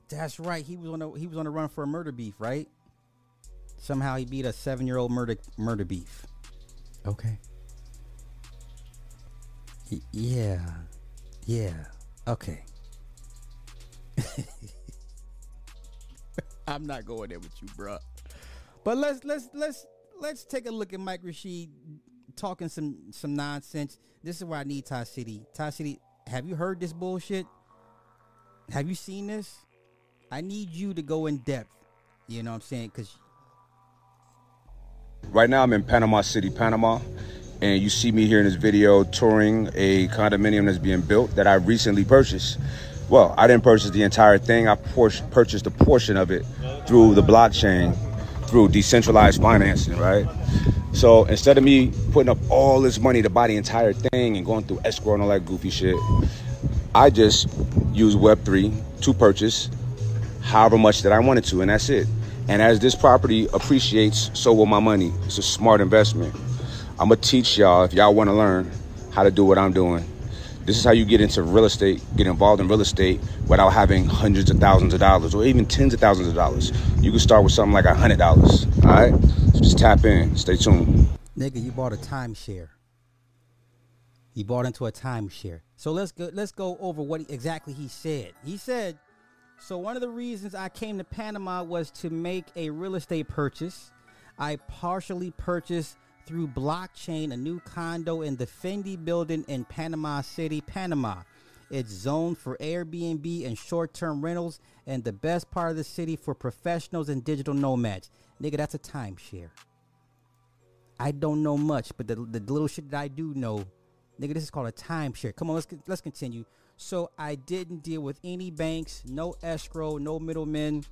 that's right. He was on a he was on a run for a murder beef, right? Somehow he beat a seven year old murder murder beef. Okay. Y- yeah. Yeah. Okay. I'm not going there with you, bruh. But let's let's let's let's take a look at Mike Rashid talking some some nonsense. This is where I need Ty City. Ty City, have you heard this bullshit? Have you seen this? I need you to go in depth. You know what I'm saying? Because Right now, I'm in Panama City, Panama, and you see me here in this video touring a condominium that's being built that I recently purchased. Well, I didn't purchase the entire thing. I purchased a portion of it through the blockchain, through decentralized financing, right? So instead of me putting up all this money to buy the entire thing and going through escrow and all that goofy shit, I just use Web3 to purchase however much that I wanted to, and that's it. And as this property appreciates, so will my money. It's a smart investment. I'm gonna teach y'all if y'all want to learn how to do what I'm doing. This is how you get into real estate, get involved in real estate without having hundreds of thousands of dollars or even tens of thousands of dollars. You can start with something like a hundred dollars. All right, so just tap in. Stay tuned. nigga, you bought a timeshare. You bought into a timeshare. So let's go. Let's go over what he, exactly he said. He said, "So one of the reasons I came to Panama was to make a real estate purchase. I partially purchased through blockchain a new condo in the Fendi building in Panama City, Panama. It's zoned for Airbnb and short-term rentals, and the best part of the city for professionals and digital nomads. Nigga, that's a timeshare." I don't know much, but the, the little shit that I do know, nigga, this is called a timeshare. Come on, let's let's continue. So I didn't deal with any banks, no escrow, no middlemen,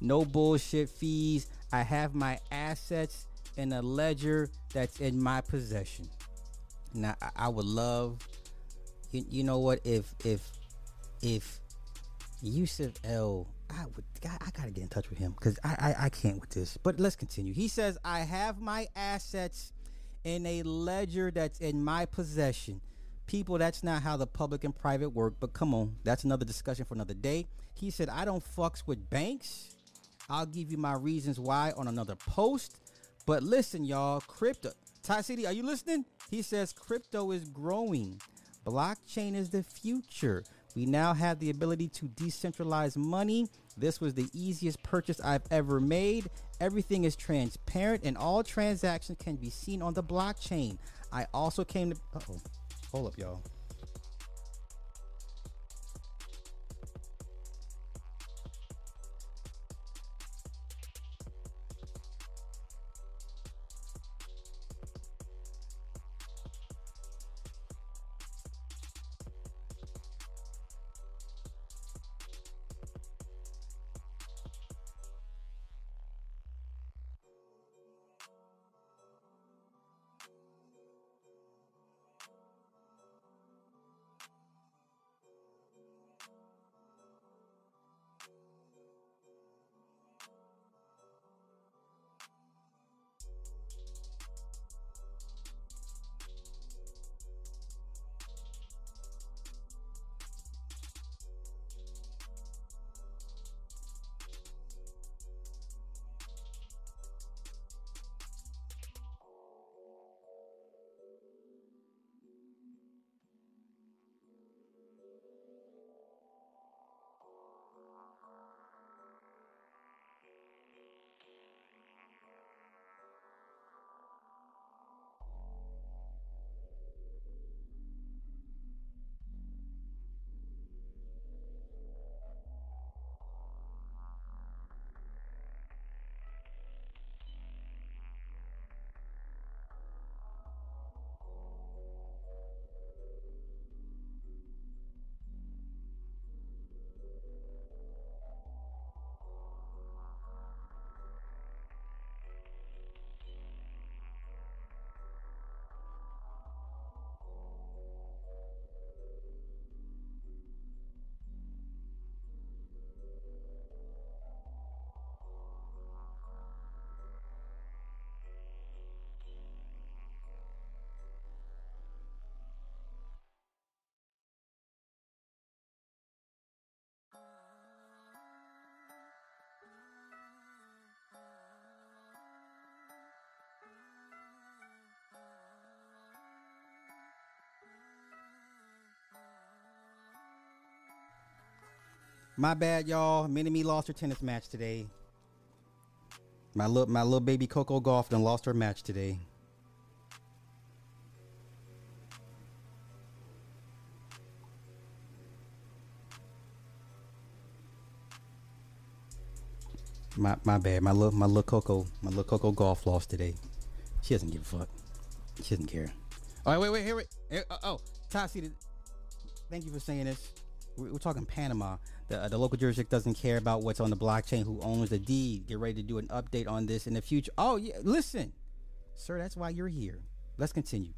no bullshit fees. I have my assets in a ledger that's in my possession. Now I, would love, you, you know what? If if if Yusuf L. I would. I, I gotta get in touch with him because I, I I can't with this. But let's continue. He says I have my assets in a ledger that's in my possession. People, that's not how the public and private work. But come on, that's another discussion for another day. He said I don't fucks with banks. I'll give you my reasons why on another post. But listen, y'all, crypto. Ty City, are you listening? He says crypto is growing. Blockchain is the future. We now have the ability to decentralize money. This was the easiest purchase I've ever made. Everything is transparent and all transactions can be seen on the blockchain. I also came to. Oh. Hold up, y'all. My bad, y'all. Mini Me lost her tennis match today. My little my little baby Coco Gauff done lost her match today. My my bad. My little my little Coco my little Coco Gauff lost today. She doesn't give a fuck. She doesn't care. All right, wait, wait, here, wait. Here, uh, oh, Tassi, thank you for saying this. We're, talking Panama. The, uh, the local jurisdiction doesn't care about what's on the blockchain, who owns the deed. Get ready to do an update on this in the future. Oh, yeah, listen, sir, that's why you're here. Let's continue.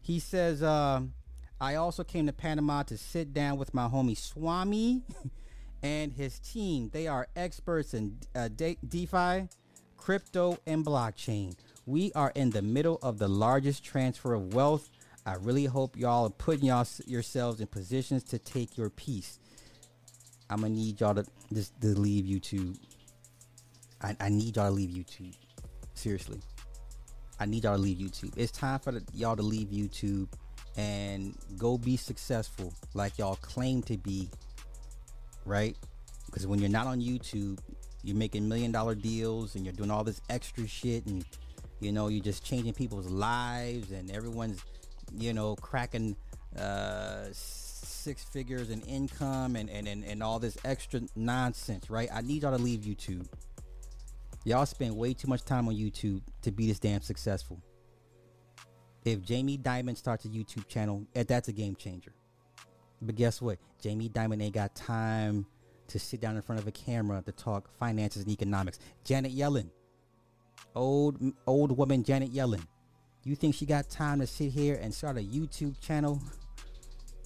He says, um, I also came to Panama to sit down with my homie Swami and his team. They are experts in uh, De- DeFi, crypto, and blockchain. We are in the middle of the largest transfer of wealth. I really hope y'all are putting y'all yourselves in positions to take your piece. I'm gonna need y'all to just to leave YouTube. I, I need y'all to leave YouTube. Seriously, I need y'all to leave YouTube. It's time for the, y'all to leave YouTube and go be successful like y'all claim to be. Right? Because when you're not on YouTube, you're making million dollar deals and you're doing all this extra shit and you know you're just changing people's lives and everyone's you know cracking uh six figures in income and and, and and all this extra nonsense right? I need y'all to leave youtube. Y'all spend way too much time on youtube to be this damn successful. If jamie dimon starts a youtube channel eh, that's a game changer. But guess what? Jamie dimon ain't got time to sit down in front of a camera to talk finances and economics. Janet yellen. Old old woman Janet Yellen. You think she got time to sit here and start a YouTube channel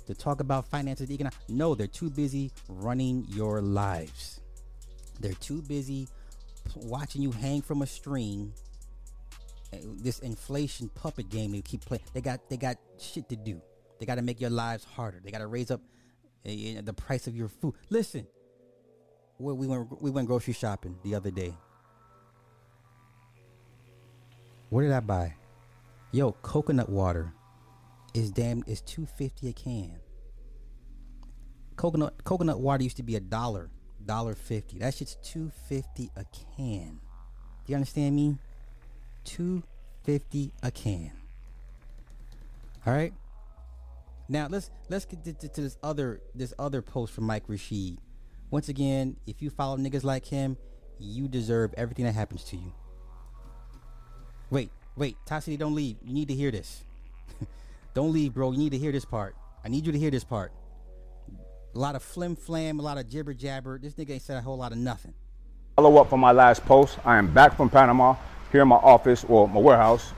to talk about finances? No, they're too busy running your lives. They're too busy watching you hang from a string. eh, This inflation puppet game they keep playing. They got they got shit to do. They got to make your lives harder. They got to raise up uh, the price of your food. Listen, we went we went grocery shopping the other day. What did I buy? Yo, coconut water is damn is two fifty a can. Coconut coconut water used to be a dollar, dollar fifty. That shit's two fifty a can. Do you understand me? Two fifty a can. All right. Now let's let's get to, to, to this other this other post from Mike Rashid. Once again, if you follow niggas like him, you deserve everything that happens to you. Wait, wait, Tassity, don't leave. You need to hear this. don't leave, bro. You need to hear this part. I need you to hear this part. A lot of flim flam, a lot of jibber jabber. This nigga ain't said a whole lot of nothing. Follow up from my last post. I am back from Panama, here in my office or my warehouse,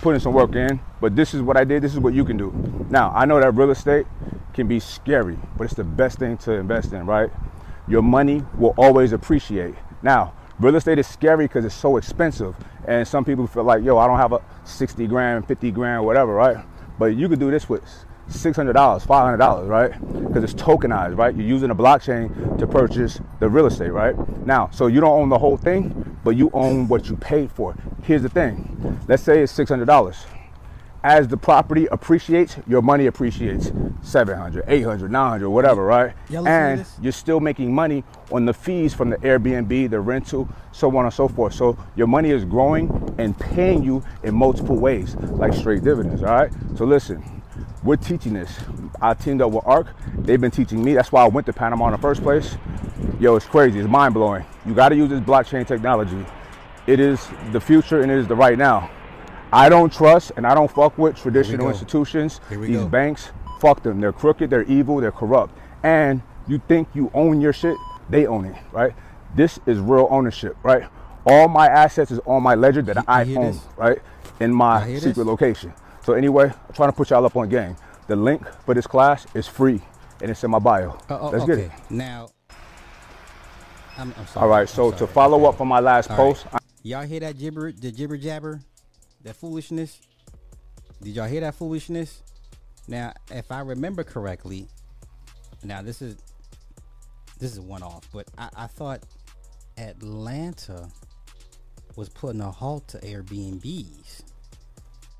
putting some work in. But this is what I did. This is what you can do. Now, I know that real estate can be scary, but it's the best thing to invest in, right? Your money will always appreciate. Now, real estate is scary because it's so expensive. And some people feel like, yo, I don't have a 60 grand, 50 grand, whatever, right? But you could do this with $600, $500, right? Because it's tokenized, right? You're using a blockchain to purchase the real estate, right? Now, so you don't own the whole thing, but you own what you paid for. Here's the thing. Let's say it's $600. As the property appreciates, your money appreciates 700, 800, 900, whatever, right? Y'all listen to And you're still making money on the fees from the Airbnb, the rental, so on and so forth. So your money is growing and paying you in multiple ways, like straight dividends, all right? So listen, we're teaching this. I teamed up with ARC. They've been teaching me. That's why I went to Panama in the first place. Yo, it's crazy. It's mind blowing. You got to use this blockchain technology. It is the future and it is the right now. I don't trust and I don't fuck with traditional institutions. These go. banks, fuck them. They're crooked, they're evil, they're corrupt. And you think you own your shit, they own it, right? This is real ownership, right? All my assets is on my ledger that You- I you own, this? right? In my secret this? location. So anyway, I'm trying to put y'all up on game. The link for this class is free and it's in my bio. Uh, oh, Let's okay. get it. Now, I'm, I'm sorry. All right, so sorry. to follow Okay. up on my last All right. post, Y'all hear that gibber, the gibber jabber, that foolishness? Did y'all hear that foolishness? Now, if I remember correctly, now this is this is one off, but I, I thought Atlanta was putting a halt to Airbnbs,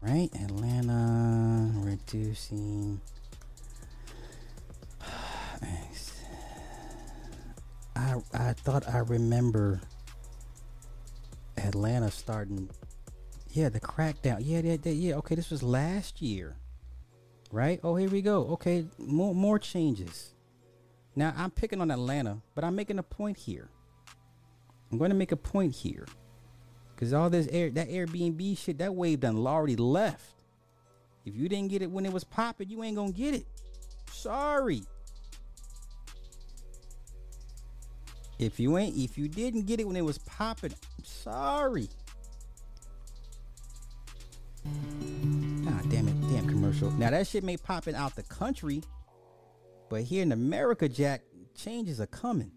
right? Atlanta reducing. I I thought I remember Atlanta starting. Yeah, the crackdown. Yeah, yeah, yeah, yeah. Okay, this was last year, right? Oh, here we go. Okay, more more changes. Now I'm picking on Atlanta, but I'm making a point here. I'm going to make a point here, because all this air that Airbnb shit that wave done already left. If you didn't get it when it was popping, you ain't gonna get it. Sorry. If you ain't, if you didn't get it when it was popping, sorry. God damn it, damn commercial. Now that shit may popping out the country, but here in America, Jack, changes are coming.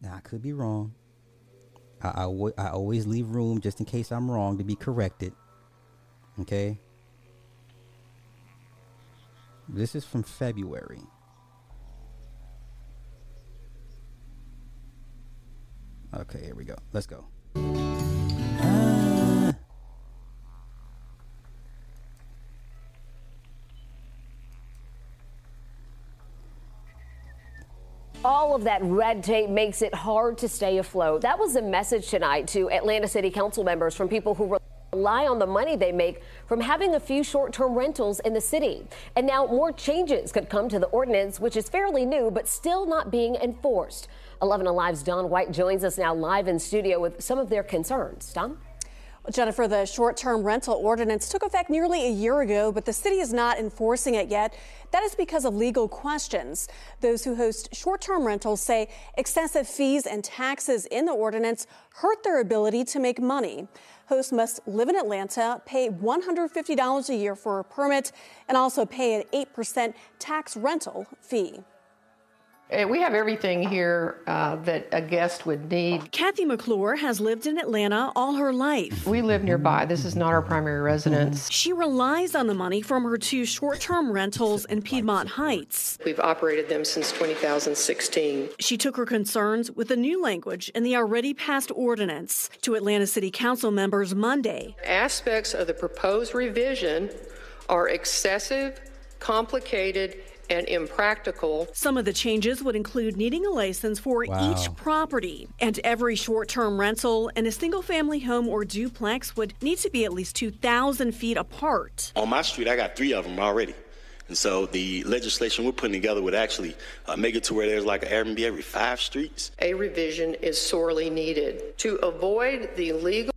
Now I could be wrong. I, I, w- I always leave room just in case I'm wrong to be corrected. Okay. This is from February. Okay, here we go. Let's go. All of that red tape makes it hard to stay afloat. That was the message tonight to Atlanta City Council members from people who rely on the money they make from having a few short term rentals in the city. And now more changes could come to the ordinance, which is fairly new but still not being enforced. 11 Alive's Don White joins us now live in studio with some of their concerns. Don? Jennifer, the short term rental ordinance took effect nearly a year ago, but the city is not enforcing it yet. That is because of legal questions. Those who host short term rentals say excessive fees and taxes in the ordinance hurt their ability to make money. Hosts must live in Atlanta, pay $150 a year for a permit, and also pay an 8% tax rental fee. Uh, We have everything here uh, that a guest would need. Kathy McClure has lived in Atlanta all her life. We live nearby. This is not our primary residence. She relies on the money from her two short term rentals in Piedmont Heights. We've operated them since 2016. She took her concerns with the new language in the already passed ordinance to Atlanta City Council members Monday. Aspects of the proposed revision are excessive, complicated, and impractical. Some of the changes would include needing a license for Wow. each property, and every short term rental in a single family home or duplex would need to be at least 2,000 feet apart. On my street, I got three of them already. And so the legislation we're putting together would actually uh, make it to where there's like an Airbnb every five streets. A revision is sorely needed. To avoid the legal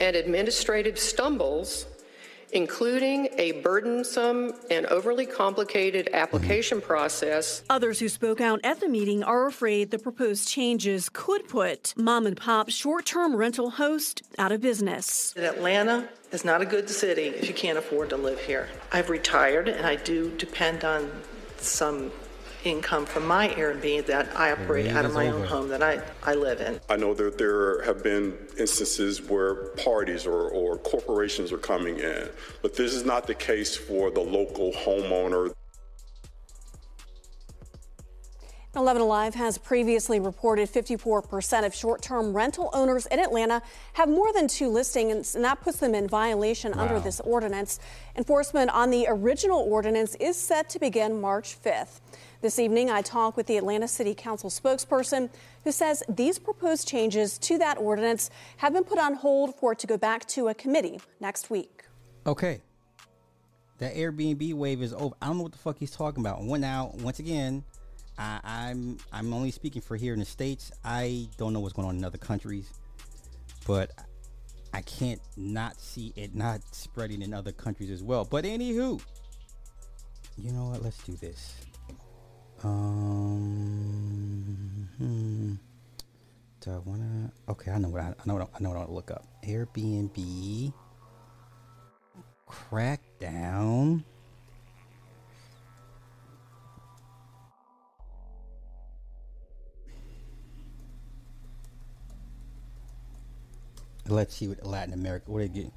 and administrative stumbles, including a burdensome and overly complicated application process, Others who spoke out at the meeting are afraid the proposed changes could put mom and pop short term rental host out of business. Atlanta is not a good city if you can't afford to live here. I've retired and I do depend on some income from my Airbnb that I operate out of my over. own home that I, I live in. I know that there have been instances where parties or, or corporations are coming in, but this is not the case for the local homeowner. 11 Alive has previously reported 54% of short term rental owners in Atlanta have more than two listings, and that puts them in violation under this ordinance. Enforcement on the original ordinance is set to begin March 5th. This evening, I talked with the Atlanta City Council spokesperson who says these proposed changes to that ordinance have been put on hold for it to go back to a committee next week. Okay. That Airbnb wave is over. I don't know what the fuck he's talking about. One now, once again, I, I'm I'm only speaking for here in the states. I don't know what's going on in other countries, but I can't not see it not spreading in other countries as well. But anywho, you know what? Let's do this. Um, hmm. do I wanna? Okay, I know what I, I know. What I, I know what I want to look up. Airbnb crackdown. Let's see what Latin America. What they get?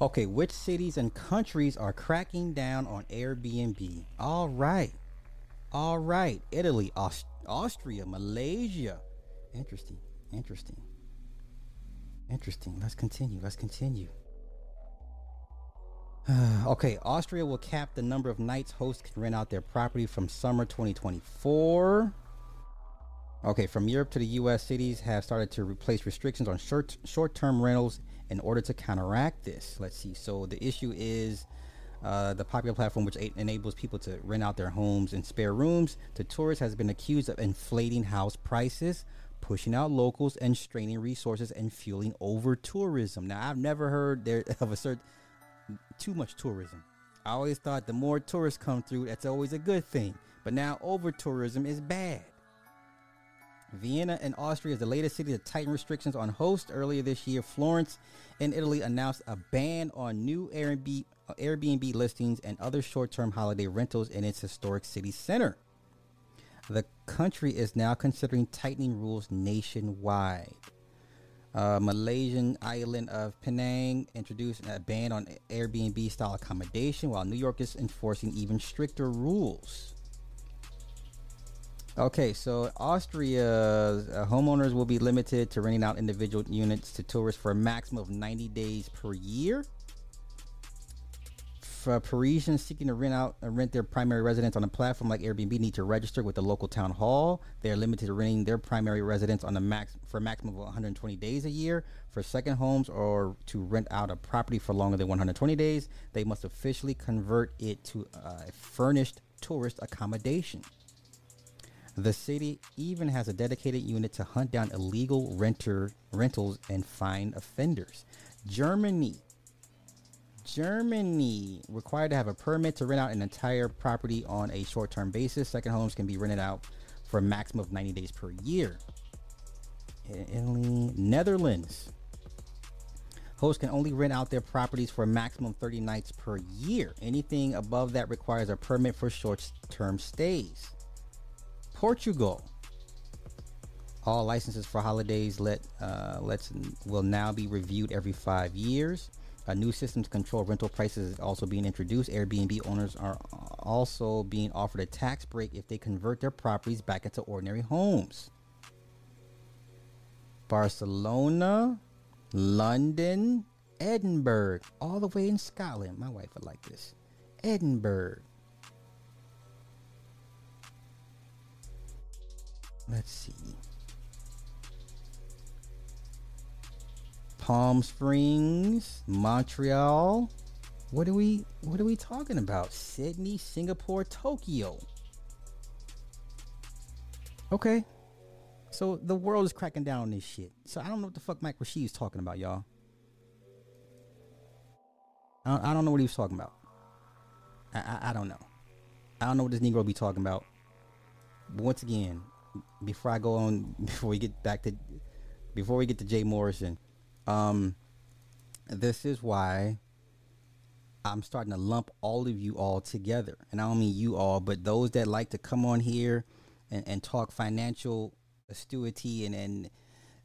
Okay, which cities and countries are cracking down on Airbnb? All right, all right. Italy, Aus- Austria, Malaysia. Interesting. Interesting. Interesting. Let's continue. Let's continue. okay, Austria will cap the number of nights hosts can rent out their property from summer 2024. Okay, from Europe to the U.S., cities have started to replace restrictions on short short-term rentals in order to counteract this. Let's see. So the issue is uh, the popular platform which enables people to rent out their homes and spare rooms to tourists has been accused of inflating house prices, pushing out locals, and straining resources and fueling over tourism. Now, I've never heard there of a certain too much tourism. I always thought the more tourists come through, that's always a good thing. But now over tourism is bad. Vienna and Austria is the latest city to tighten restrictions on hosts. Earlier this year, Florence in Italy announced a ban on new Airbnb, Airbnb listings and other short term holiday rentals in its historic city center. The country is now considering tightening rules nationwide. Uh, Malaysian island of Penang introduced a ban on Airbnb style accommodation, while New York is enforcing even stricter rules. Okay, so Austria uh, homeowners will be limited to renting out individual units to tourists for a maximum of 90 days per year. For Parisians seeking to rent out uh, rent their primary residence on a platform like Airbnb need to register with the local town hall. They are limited to renting their primary residence on a max for a maximum of 120 days a year. For second homes or to rent out a property for longer than 120 days, they must officially convert it to a furnished tourist accommodation. The city even has a dedicated unit to hunt down illegal renter rentals and find offenders. Germany. Germany required to have a permit to rent out an entire property on a short-term basis. Second homes can be rented out for a maximum of 90 days per year. In Italy, Netherlands. Hosts can only rent out their properties for a maximum of 30 nights per year. Anything above that requires a permit for short-term stays. Portugal. All licenses for holidays let uh, let's will now be reviewed every five years. A new system to control rental prices is also being introduced. Airbnb owners are also being offered a tax break if they convert their properties back into ordinary homes. Barcelona, London, Edinburgh, all the way in Scotland. My wife would like this. Edinburgh. Let's see. Palm Springs, Montreal. What are we what are we talking about? Sydney, Singapore, Tokyo. Okay. So the world is cracking down on this shit. So I don't know what the fuck Mike Rashid is talking about, y'all. I don't, I don't know what he was talking about. I, I, I don't know. I don't know what this Negro be talking about. But once again, before I go on, before we get back to, before we get to Jay Morrison, um, this is why I'm starting to lump all of you all together, and I don't mean you all, but those that like to come on here and, and talk financial astuity and and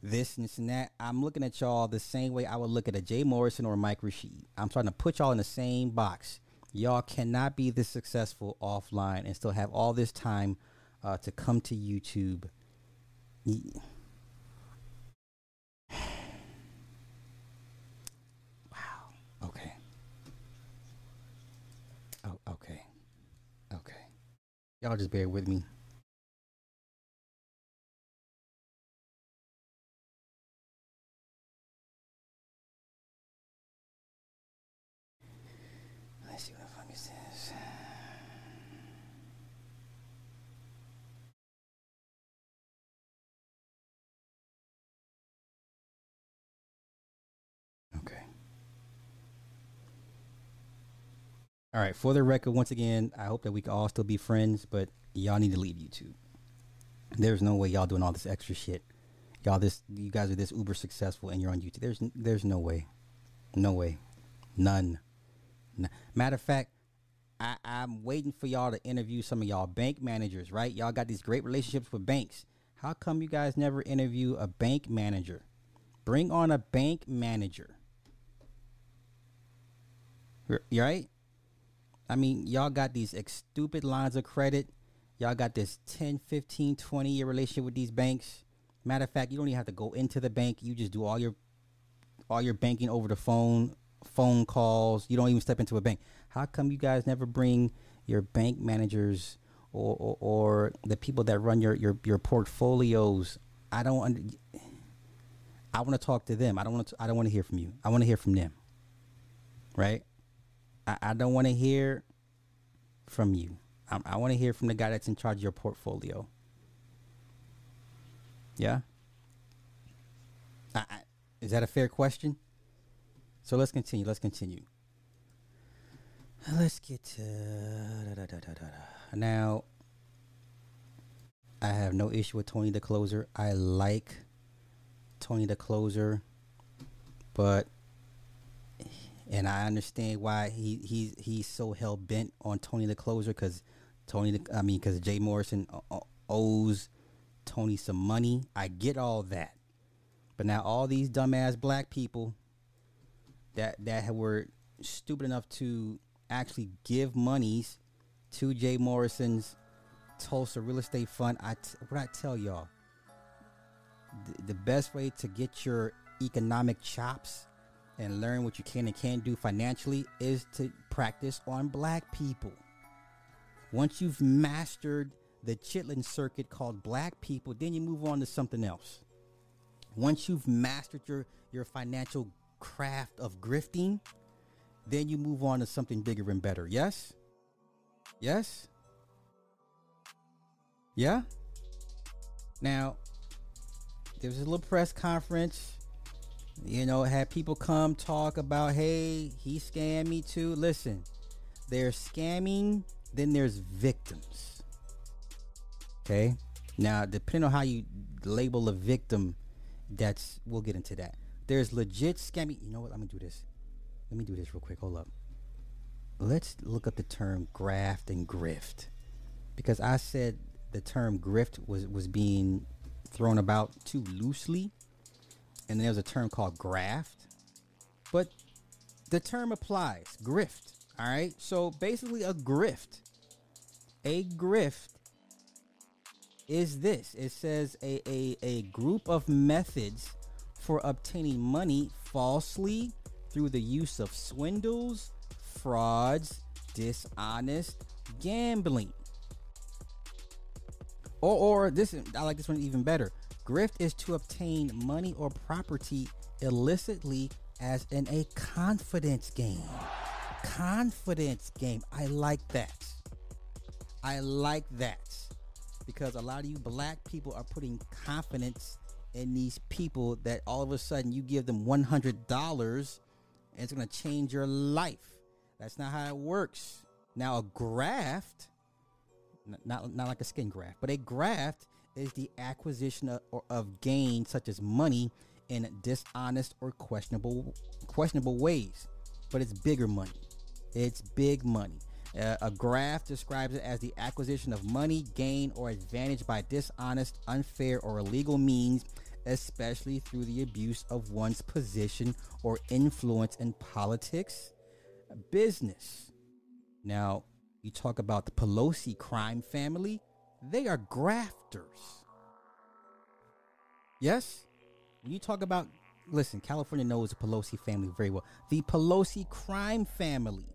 this and this and that. I'm looking at y'all the same way I would look at a Jay Morrison or Mike Rashid. I'm starting to put y'all in the same box. Y'all cannot be this successful offline and still have all this time uh, to come to YouTube. Ye- Wow. Okay. Oh, okay. Okay. Y'all just bear with me. Let's see what the fuck is this. Okay. All right. For the record, once again, I hope that we can all still be friends, but y'all need to leave YouTube. There's no way y'all doing all this extra shit. Y'all, this you guys are this uber successful and you're on YouTube. There's there's no way, no way, none. Matter of fact, I, I'm waiting for y'all to interview some of y'all bank managers. Right? Y'all got these great relationships with banks. How come you guys never interview a bank manager? Bring on a bank manager. You right? I mean, y'all got these ex- stupid lines of credit. Y'all got this 10, 15, 20 year relationship with these banks. Matter of fact, you don't even have to go into the bank. You just do all your all your banking over the phone, phone calls. You don't even step into a bank. How come you guys never bring your bank managers or, or, or the people that run your, your, your portfolios. I don't. Under, I want to talk to them. I don't want to. I don't want to hear from you. I want to hear from them. Right. I, I don't want to hear from you. I, I want to hear from the guy that's in charge of your portfolio. Yeah. I, I, is that a fair question? So let's continue. Let's continue. Let's get to da, da, da, now. I have no issue with Tony the Closer. I like Tony the Closer, but and I understand why he he's he's so hell bent on Tony the Closer because Tony, the, I mean, because Jay Morrison owes Tony some money. I get all that, but now all these dumbass black people that that were stupid enough to actually give monies to Jay Morrison's Tulsa real estate fund. I t- what I tell y'all, the, the best way to get your economic chops and learn what you can and can't do financially is to practice on black people. Once you've mastered the chitlin circuit called black people, then you move on to something else. Once you've mastered your your financial craft of grifting, then you move on to something bigger and better. Yes? Yes? Yeah? Now, there was a little press conference. You know, had people come talk about, hey, he scammed me too. Listen, they're scamming, then there's victims. Okay? Now, depending on how you label a victim, that's we'll get into that. There's legit scamming. You know what? I'm gonna do this. Let me do this real quick. Hold up. Let's look up the term graft and grift. Because I said the term grift was was being thrown about too loosely, and then there's a term called graft, but the term applies grift. All right, so basically a grift, a grift is this. It says a a, a group of methods for obtaining money falsely through the use of swindles, frauds, dishonest gambling. Or, or this I like this one even better. Grift is to obtain money or property illicitly as in a confidence game. Confidence game. I like that. I like that. Because a lot of you black people are putting confidence in these people that all of a sudden you give them $100 and it's going to change your life. That's not how it works. Now, a graft not not like a skin graft, but a graft is the acquisition of, of gain such as money in dishonest or questionable questionable ways. But it's bigger money. It's big money. Uh, a graph describes it as the acquisition of money, gain, or advantage by dishonest, unfair, or illegal means, especially through the abuse of one's position or influence in politics, business. Now, you talk about the Pelosi crime family, they are grafters. Yes? When you talk about, listen, California knows the Pelosi family very well. The Pelosi crime family,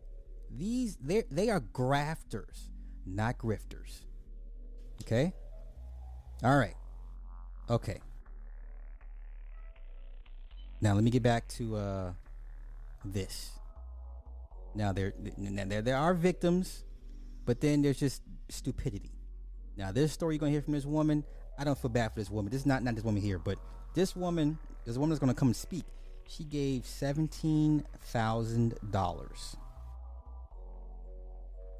these they they are grafters, not grifters. Okay? All right. Okay. Now let me get back to uh this. Now there there there are victims but then there's just stupidity. Now, this story you're gonna hear from this woman, I don't feel bad for this woman. This is not not this woman here, but this woman, this woman is gonna come and speak. She gave seventeen thousand dollars.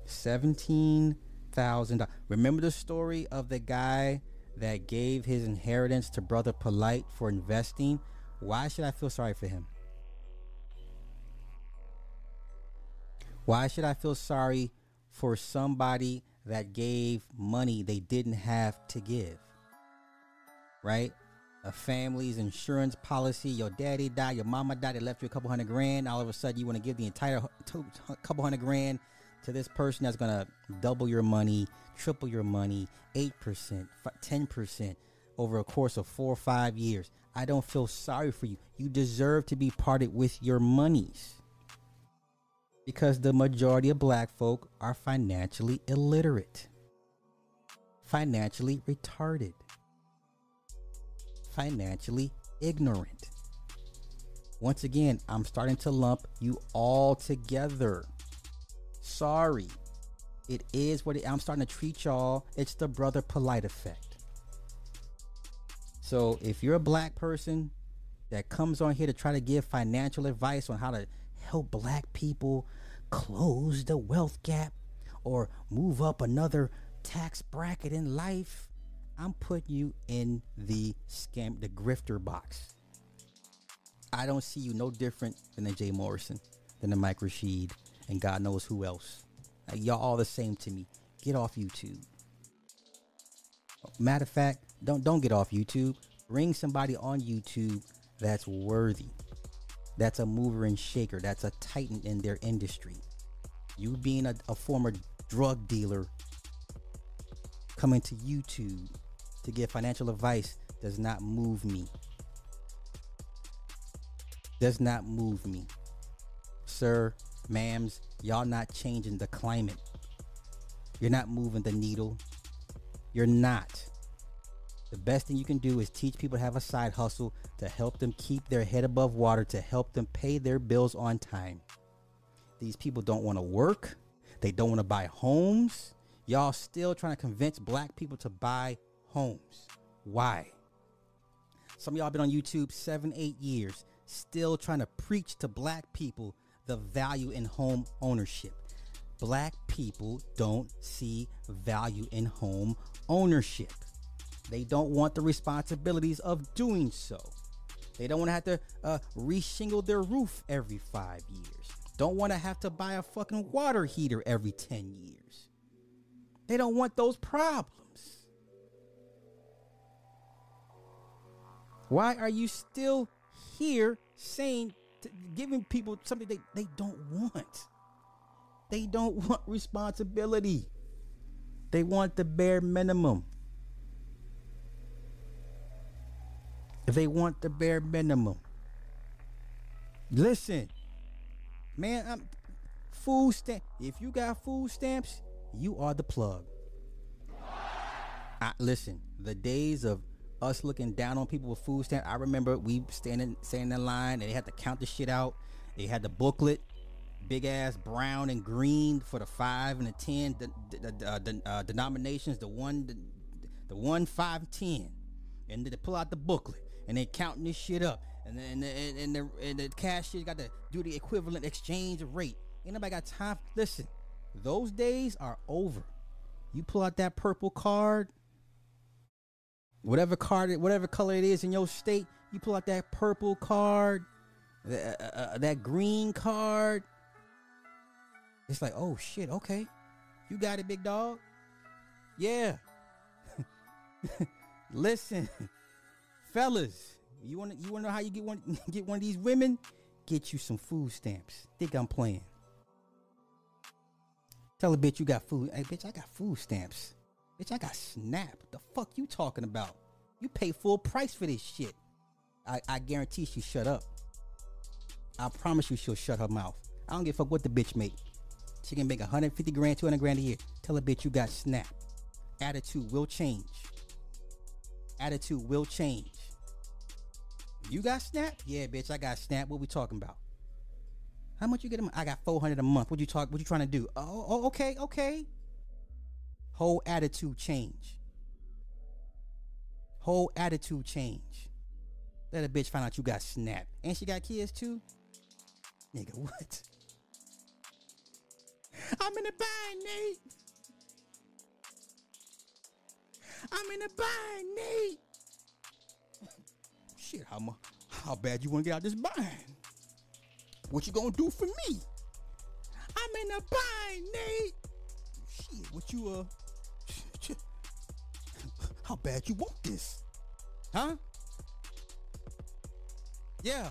Seventeen thousand dollars. Remember the story of the guy that gave his inheritance to Brother Polight for investing? Why should I feel sorry for him? Why should I feel sorry for somebody that gave money they didn't have to give. Right? A family's insurance policy, your daddy died, your mama died, they left you a couple hundred grand. All of a sudden, you want to give the entire couple hundred grand to this person that's going to double your money, triple your money, 8%, 10% over a course of four or five years. I don't feel sorry for you. You deserve to be parted with your monies because the majority of black folk are financially illiterate. financially retarded, financially ignorant. Once again, I'm starting to lump you all together. Sorry. It is what it, I'm starting to treat y'all. It's the brother Polight effect. So if you're a black person that comes on here to try to give financial advice on how to help black people close the wealth gap or move up another tax bracket in life, I'm putting you in the scam, the grifter box. I don't see you no different than a Jay Morrison, than a Mike Rashid, and God knows who else. Like, y'all all the same to me. Get off YouTube. Matter of fact, don't don't get off YouTube. Bring somebody on YouTube that's worthy. That's a mover and shaker. That's a titan in their industry. You being a, a former drug dealer coming to YouTube to get financial advice does not move me. Does not move me. Sir, ma'ams, y'all not changing the climate. You're not moving the needle. You're not. The best thing you can do is teach people to have a side hustle to help them keep their head above water, to help them pay their bills on time. These people don't want to work. They don't want to buy homes. Y'all still trying to convince black people to buy homes. Why? Some of y'all been on YouTube seven, eight years, still trying to preach to black people the value in home ownership. Black people don't see value in home ownership. They don't want the responsibilities of doing so. They don't want to have to uh, reshingle their roof every five years. Don't want to have to buy a fucking water heater every 10 years. They don't want those problems. Why are you still here saying, giving people something they, they don't want? They don't want responsibility. They want the bare minimum. They want the bare minimum. Listen, man, I'm food stamp. If you got food stamps, you are the plug. I, listen, the days of us looking down on people with food stamps. I remember we standing standing in line and they had to count the shit out. They had the booklet, big ass brown and green for the five and the ten the, the, uh, the uh, denominations. The one, the, the one, five, ten, and they pull out the booklet and they counting this shit up. And then and, and, the and the cashier got to do the equivalent exchange rate. Ain't nobody got time. Listen, those days are over. You pull out that purple card, whatever card, whatever color it is in your state. You pull out that purple card, uh, uh, that green card. It's like, oh shit, okay, you got it, big dog. Yeah. Listen, fellas, you want you want to know how you get one get one of these women? Get you some food stamps. Think I'm playing? Tell a bitch you got food. Hey, bitch, I got food stamps. Bitch, I got Snap. The fuck you talking about? You pay full price for this shit. I, I guarantee she shut up. I promise you she'll shut her mouth. I don't give a fuck what the bitch make. She can make 150 grand, 200 grand a year. Tell a bitch you got Snap. Attitude will change. Attitude will change. You got Snap? Yeah, bitch, I got Snap. What we talking about? How much you get a month? I got 400 a month. What you talk? What you trying to do? Oh, oh, oh, okay, okay. Whole attitude change. Whole attitude change. Let a bitch find out you got Snap. And she got kids too? Nigga, what? I'm in a bind, Nate. I'm in a bind, Nate. Shit, how, mu- how bad you want to get out this bind? What you gonna do for me? I'm in a bind, Nate. Shit, what you uh? How bad you want this? Huh? Yeah.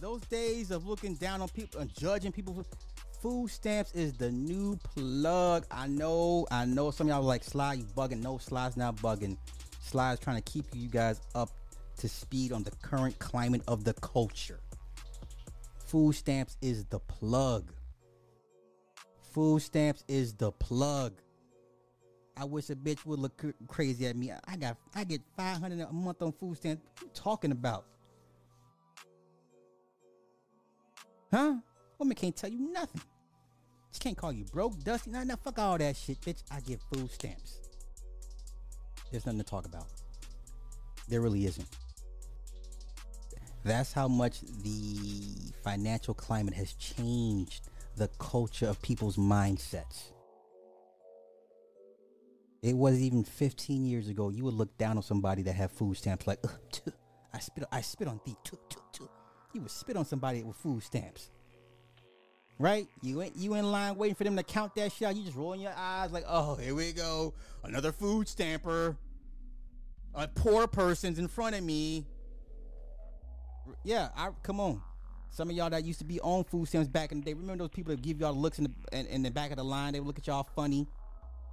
Those days of looking down on people and judging people food stamps is the new plug. I know, I know some of y'all like Sly, you bugging. No, Sly's not bugging. Sly's trying to keep you guys up to speed on the current climate of the culture. Food stamps is the plug. Food stamps is the plug. I wish a bitch would look cr- crazy at me. I got I get five hundred a month on food stamps. Talking about? Huh? Woman can't tell you nothing. She can't call you broke, dusty. Nah, nah, fuck all that shit, bitch. I get food stamps. There's nothing to talk about. There really isn't. That's how much the financial climate has changed the culture of people's mindsets. It wasn't even 15 years ago. You would look down on somebody that had food stamps like, tuh, I spit, I spit on thee. Tuh, tuh. You would spit on somebody with food stamps, right? You ain't you in line waiting for them to count that shit out. You just rolling your eyes like, oh, here we go, another food stamper. A poor person's in front of me. Yeah, I come on. Some of y'all that used to be on food stamps back in the day, remember those people that give y'all looks in the in, in the back of the line? They would look at y'all funny,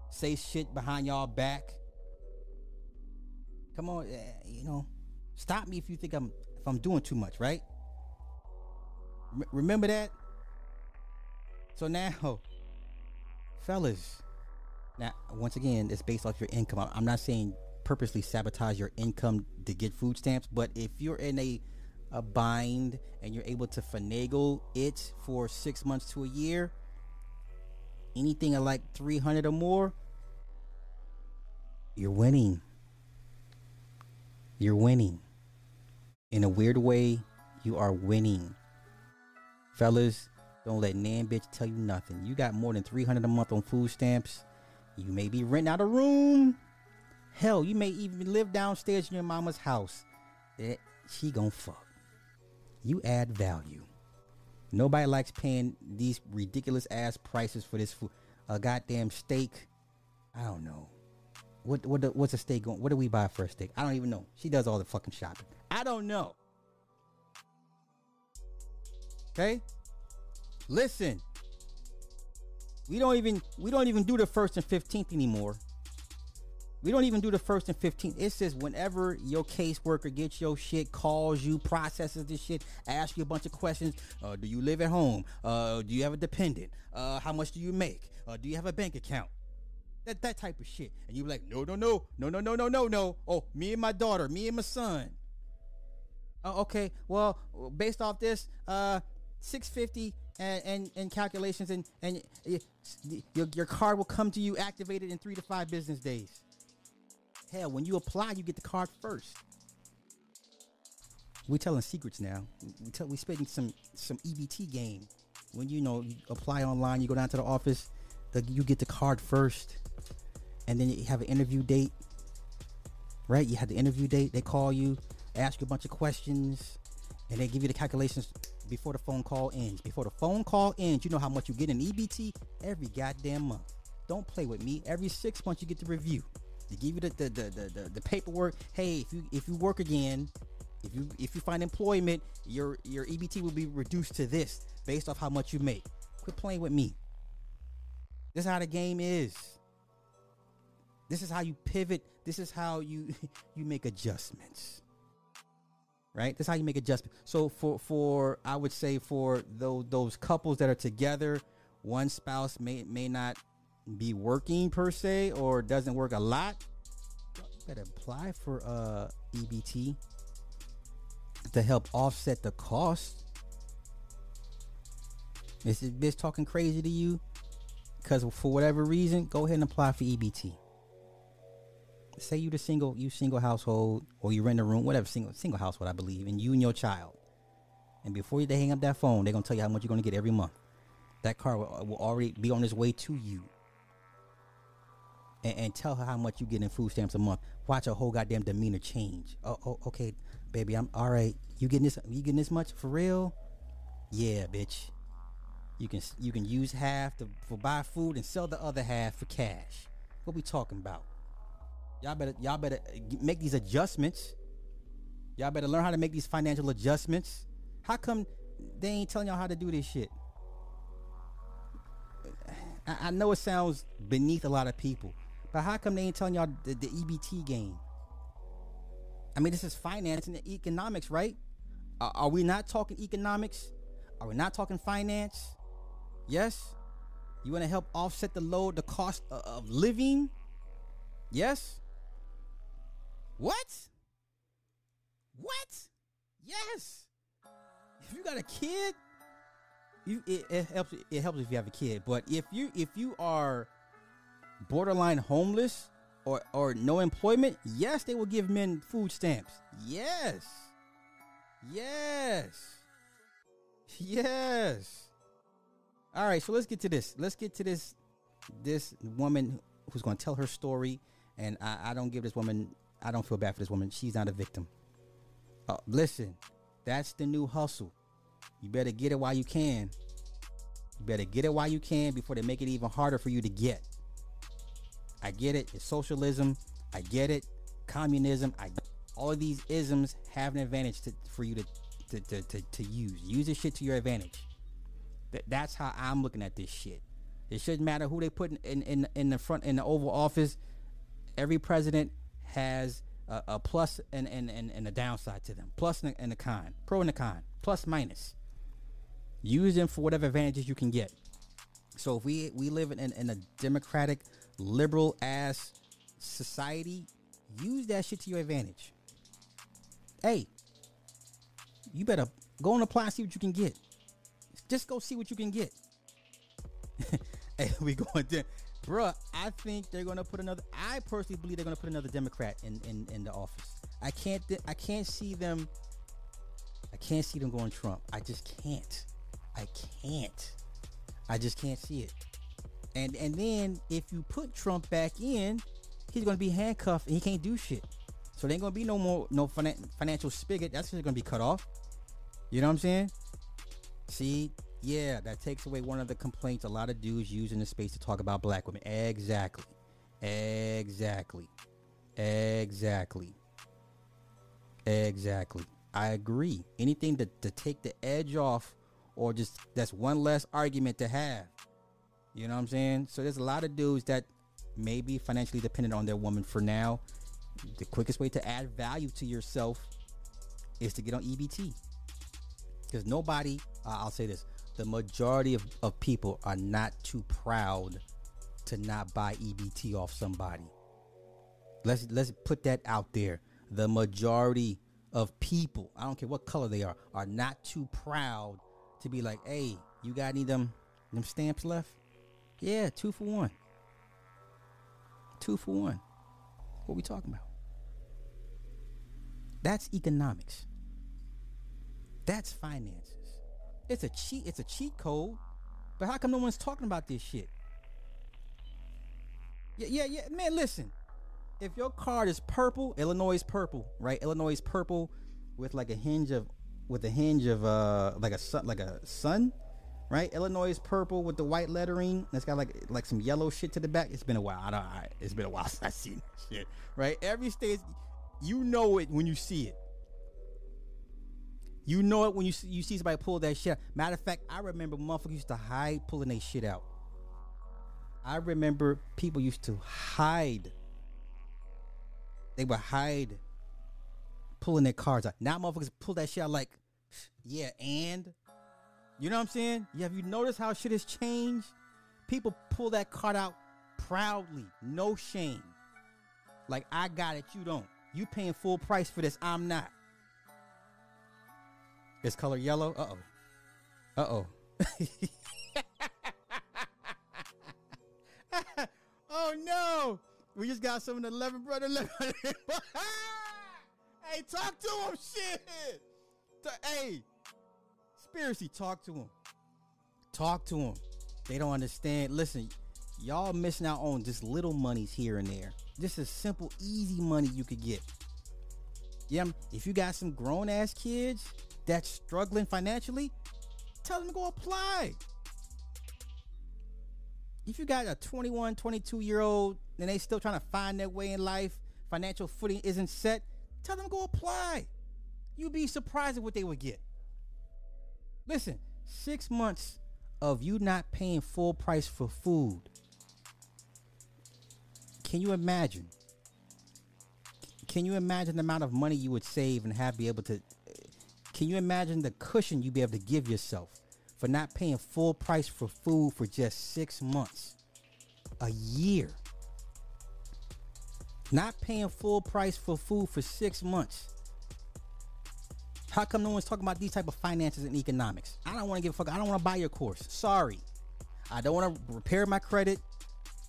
say shit behind y'all back. Come on, eh, you know, stop me if you think I'm if I'm doing too much, right? Rem- remember that. So now, fellas, now once again, it's based off your income. I'm not saying purposely sabotage your income to get food stamps, but if you're in a a bind and you're able to finagle it for six months to a year, anything of like 300 or more, you're winning. You're winning. In a weird way, you are winning. Fellas, don't let Nan bitch tell you nothing. You got more than 300 a month on food stamps. You may be renting out a room. Hell, you may even live downstairs in your mama's house. Eh, she gon' fuck. You add value. Nobody likes paying these ridiculous ass prices for this food. A goddamn steak. I don't know. What what the, what's a steak going? What do we buy for a steak? I don't even know. She does all the fucking shopping. I don't know. Okay? Listen. We don't even we don't even do the first and 15th anymore. We don't even do the first and 15th. It says whenever your caseworker gets your shit, calls you, processes this shit, asks you a bunch of questions. Uh, do you live at home? Uh, do you have a dependent? Uh, how much do you make? Uh, do you have a bank account? That that type of shit. And you're like, no, no, no, no, no, no, no, no, no. Oh, me and my daughter, me and my son. Oh, okay. Well, based off this, uh, 650 and, and, and calculations and, and your, your card will come to you activated in three to five business days. Hell, when you apply, you get the card first. We're telling secrets now. We tell we spitting some some EBT game. When you know you apply online, you go down to the office, the, you get the card first, and then you have an interview date. Right? You have the interview date. They call you, ask you a bunch of questions, and they give you the calculations before the phone call ends. Before the phone call ends, you know how much you get in EBT every goddamn month. Don't play with me. Every six months, you get the review. They give you the the, the, the, the, paperwork. Hey, if you if you work again, if you if you find employment, your your EBT will be reduced to this based off how much you make. Quit playing with me. This is how the game is. This is how you pivot. This is how you you make adjustments. Right? That's how you make adjustments. So for for I would say for those those couples that are together, one spouse may may not be working per se or doesn't work a lot. You better apply for uh EBT to help offset the cost. Is this bitch talking crazy to you? Because for whatever reason, go ahead and apply for EBT. Say you the single, you single household, or you rent a room, whatever single single household, I believe, and you and your child. And before they hang up that phone, they're gonna tell you how much you're gonna get every month. That car will, will already be on its way to you. And, and tell her how much you get in food stamps a month. Watch her whole goddamn demeanor change. Oh, oh, okay, baby, I'm all right. You getting this? You getting this much for real? Yeah, bitch. You can you can use half to for buy food and sell the other half for cash. What we talking about? Y'all better y'all better uh, make these adjustments. Y'all better learn how to make these financial adjustments. How come they ain't telling y'all how to do this shit? I, I know it sounds beneath a lot of people, but how come they ain't telling y'all the, the EBT game? I mean, this is finance and economics, right? Are, are we not talking economics? Are we not talking finance? Yes. You want to help offset the load, the cost of, of living? Yes? What? What? Yes. If you got a kid, you it, it helps it helps if you have a kid. But if you if you are borderline homeless or or no employment, yes, they will give men food stamps. Yes. Yes. Yes. All right, so let's get to this. Let's get to this this woman who's going to tell her story and I, I don't give this woman I don't feel bad for this woman. She's not a victim. Uh, listen, that's the new hustle. You better get it while you can. You better get it while you can before they make it even harder for you to get. I get it. It's socialism. I get it. Communism. I all of these isms have an advantage to, for you to to, to, to, to use. Use this shit to your advantage. That, that's how I'm looking at this shit. It shouldn't matter who they put in, in, in, in the front in the Oval Office. Every president has a, a plus and, and, and, and a downside to them. Plus and a, and a con. Pro and a con. Plus minus. Use them for whatever advantages you can get. So if we we live in, in a democratic, liberal ass society, use that shit to your advantage. Hey, you better go and apply and see what you can get. Just go see what you can get. hey, we going to, bruh. I think they're gonna put another. I personally believe they're gonna put another Democrat in in, in the office. I can't. I can't see them. I can't see them going Trump. I just can't. I can't. I just can't see it. And and then if you put Trump back in, he's gonna be handcuffed and he can't do shit. So there ain't gonna be no more no finan- financial spigot. That's just gonna be cut off. You know what I'm saying? See, yeah, that takes away one of the complaints a lot of dudes use in the space to talk about black women. Exactly. Exactly. Exactly. Exactly. I agree. Anything to, to take the edge off or just that's one less argument to have. You know what I'm saying? So there's a lot of dudes that may be financially dependent on their woman for now. The quickest way to add value to yourself is to get on EBT. Because nobody, uh, I'll say this, the majority of, of people are not too proud to not buy EBT off somebody. Let's let's put that out there. The majority of people, I don't care what color they are, are not too proud to be like, hey, you got any them them stamps left? Yeah, two for one. Two for one. What are we talking about? That's economics. That's finances. It's a cheat. It's a cheat code. But how come no one's talking about this shit? Yeah, yeah, yeah. Man, listen. If your card is purple, Illinois is purple, right? Illinois is purple with like a hinge of with a hinge of uh like a sun like a sun, right? Illinois is purple with the white lettering. That's got like like some yellow shit to the back. It's been a while. I don't. I, it's been a while since I seen that shit. Right? Every state, you know it when you see it. You know it when you see, you see somebody pull that shit. Out. Matter of fact, I remember motherfuckers used to hide pulling their shit out. I remember people used to hide. They would hide pulling their cards out. Now motherfuckers pull that shit out like, yeah, and you know what I'm saying? Yeah, have you noticed how shit has changed? People pull that card out proudly, no shame. Like I got it, you don't. You paying full price for this, I'm not. It's color yellow. Uh oh. Uh oh. oh no! We just got some of the eleven brother. 11. hey, talk to him. Shit. Hey, conspiracy. Talk to them. Talk to them. They don't understand. Listen, y'all missing out on just little monies here and there. Just a simple, easy money you could get. Yeah, if you got some grown ass kids that's struggling financially, tell them to go apply. If you got a 21, 22 year old and they still trying to find their way in life, financial footing isn't set, tell them to go apply. You'd be surprised at what they would get. Listen, six months of you not paying full price for food. Can you imagine? Can you imagine the amount of money you would save and have be able to can you imagine the cushion you'd be able to give yourself for not paying full price for food for just six months? A year. Not paying full price for food for six months. How come no one's talking about these type of finances and economics? I don't want to give a fuck. I don't want to buy your course. Sorry. I don't want to repair my credit.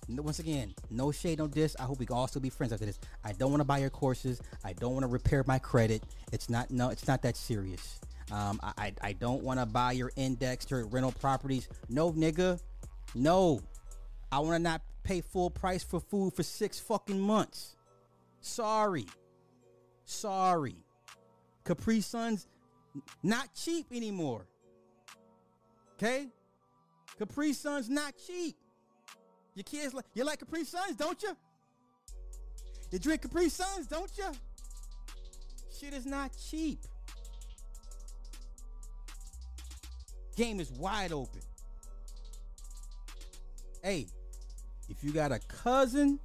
Once again, no shade, no diss. I hope we can all still be friends after this. I don't want to buy your courses. I don't want to repair my credit. It's not no, it's not that serious. Um, I, I, I don't want to buy your indexed or rental properties. No, nigga. No. I want to not pay full price for food for six fucking months. Sorry. Sorry. Capri Suns not cheap anymore. Okay? Capri Suns not cheap. Your kids like you like Capri Suns, don't you? You drink Capri Suns, don't you? Shit is not cheap. Game is wide open. Hey, if you got a cousin,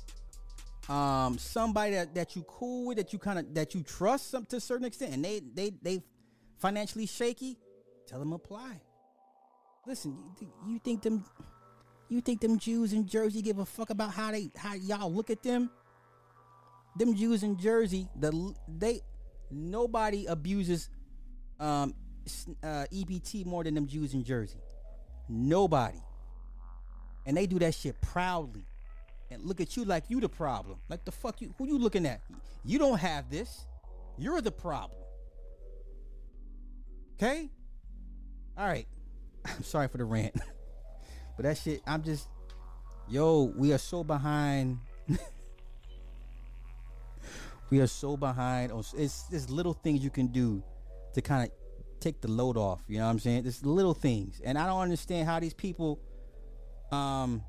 um, somebody that, that you cool with, that you kind of that you trust some to a certain extent, and they they they financially shaky, tell them apply. Listen, you, you think them you think them Jews in Jersey give a fuck about how they how y'all look at them? Them Jews in Jersey, the they nobody abuses um uh, EBT more than them Jews in Jersey. Nobody. And they do that shit proudly. And look at you like you the problem. Like the fuck you who you looking at? You don't have this. You're the problem. Okay? All right. I'm sorry for the rant. but that shit, I'm just yo, we are so behind. we are so behind. It's it's little things you can do to kind of take the load off. You know what I'm saying? There's little things, and I don't understand how these people, um,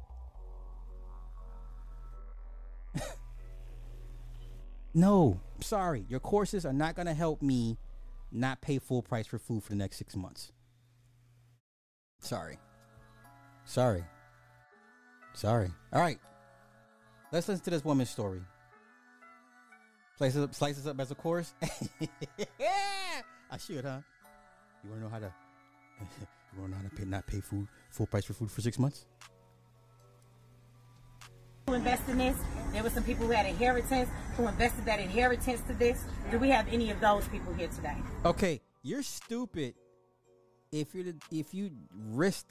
no, sorry, your courses are not gonna help me not pay full price for food for the next six months. Sorry, sorry, sorry. All right, let's listen to this woman's story. Slices up, slices up as a course. yeah, I should, huh? You want to know how to? you want to know how to pay, not pay food full price for food for six months? Who invest in this? There were some people who had inheritance who invested that inheritance to this. Do we have any of those people here today? Okay, you're stupid if you if you risk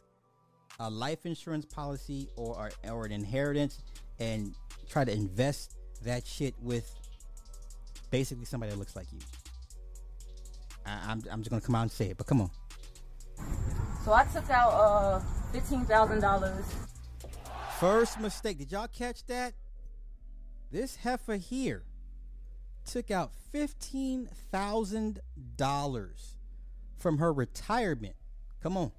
a life insurance policy or or an inheritance and try to invest that shit with basically somebody that looks like you. I, am I'm just gonna come out and say it, but come on. So I took out uh fifteen thousand dollars. First mistake. Did y'all catch that? This heifer here took out fifteen thousand dollars from her retirement. Come on.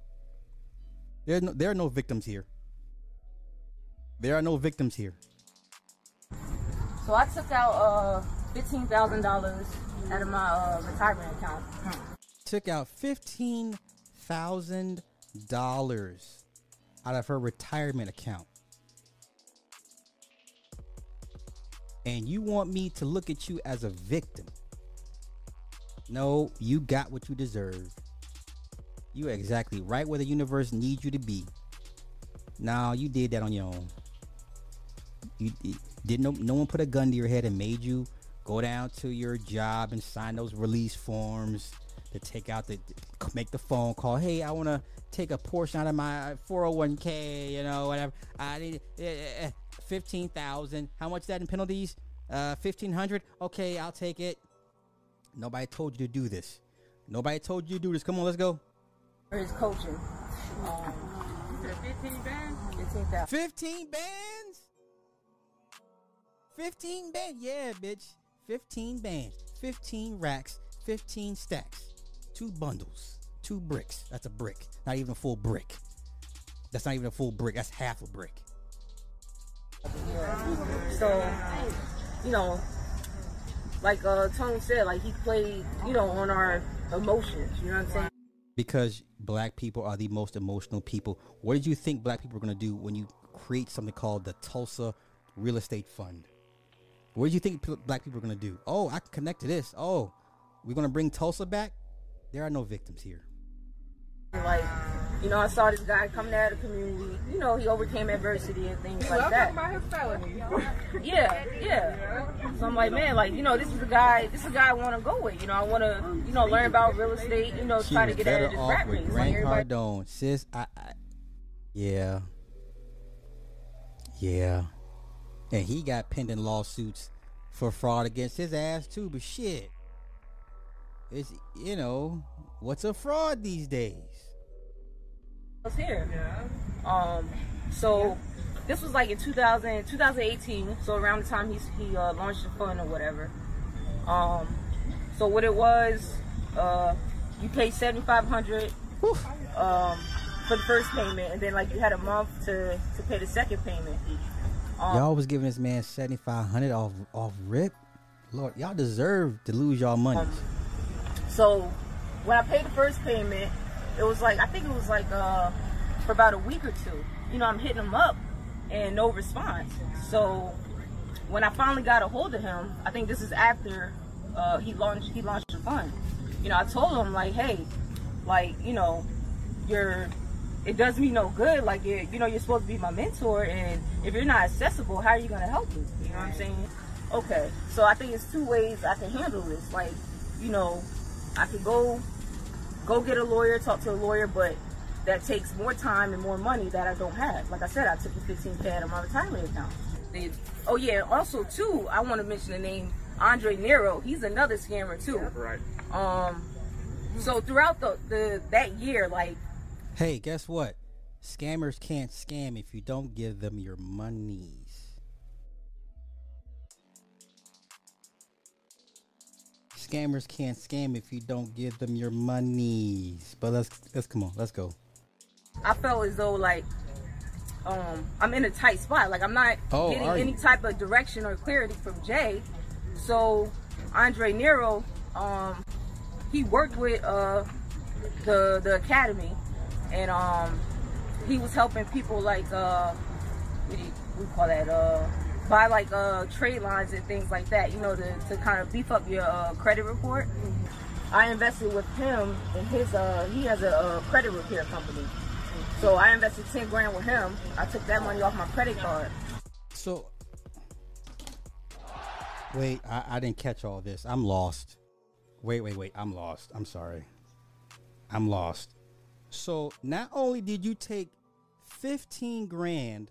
There, no, there are no victims here. There are no victims here. So I took out uh fifteen thousand dollars out of my uh, retirement account. Took out fifteen thousand dollars out of her retirement account. And you want me to look at you as a victim? No, you got what you deserve. You are exactly right where the universe needs you to be. Now you did that on your own. You, didn't no, no one put a gun to your head and made you go down to your job and sign those release forms to take out the make the phone call. Hey, I want to take a portion out of my 401k. You know, whatever. I need fifteen thousand. How much that in penalties? Uh, fifteen hundred. Okay, I'll take it. Nobody told you to do this. Nobody told you to do this. Come on, let's go. Where's coaching? Um, 15 bands. 15,000. 15 bands. 15 bands. Yeah, bitch. 15 bands, 15 racks, 15 stacks, two bundles, two bricks. That's a brick, not even a full brick. That's not even a full brick, that's half a brick. So, you know, like uh, Tone said, like he played, you know, on our emotions. You know what I'm saying? Because black people are the most emotional people. What did you think black people are going to do when you create something called the Tulsa Real Estate Fund? What did you think black people are going to do? Oh, I can connect to this. Oh, we're going to bring Tulsa back? There are no victims here. Like, you know, I saw this guy coming out of the community. You know, he overcame adversity and things like well, that. about his felony. yeah, yeah. So So I'm like, man, like you know, this is a guy. This is a guy I want to go with. You know, I want to, you know, learn about real estate. You know, She try to get out of this off rat with race. Like Grant everybody. Cardone, sis. I, I, yeah, yeah, and he got pending lawsuits for fraud against his ass too. But shit, it's you know what's a fraud these days. Was here. Yeah. Um, so this was like in 2000, 2018. So around the time he's, he uh, launched the fund or whatever. Um, so what it was, uh, you paid 7,500 um, for the first payment, and then like you had a month to to pay the second payment. Um, y'all was giving this man seventy five hundred off off rip. Lord, y'all deserve to lose y'all money. So when I paid the first payment, it was like I think it was like uh for about a week or two. You know, I'm hitting him up and no response. So when I finally got a hold of him, I think this is after uh, he launched he launched the fund. You know, I told him like, hey, like you know, you're it does me no good. Like you you know, you're supposed to be my mentor, and if you're not accessible, how are you gonna help me? You know what I'm saying? Okay, so I think it's two ways I can handle this. Like, you know, I could go go get a lawyer, talk to a lawyer, but that takes more time and more money that I don't have. Like I said, I took the 15k out of my retirement account. They- oh yeah, also too, I want to mention the name Andre Nero. He's another scammer too. Right. Um, so throughout the, the that year, like Hey, guess what? Scammers can't scam if you don't give them your monies. Scammers can't scam if you don't give them your monies. But let's let's come on, let's go. I felt as though like um I'm in a tight spot. Like I'm not Oh, getting any you? type of direction or clarity from Jay. So Andre Nero, um, he worked with uh the the academy and um he was helping people like uh what do you, we call that uh buy like uh trade lines and things like that, you know, to, to kind of beef up your uh, credit report. I invested with him in his uh he has a, uh credit repair company. So I invested 10 grand with him. I took that money off my credit card. So wait, I, I didn't catch all this. I'm lost. Wait, wait, wait. I'm lost. I'm sorry. I'm lost. So not only did you take 15 grand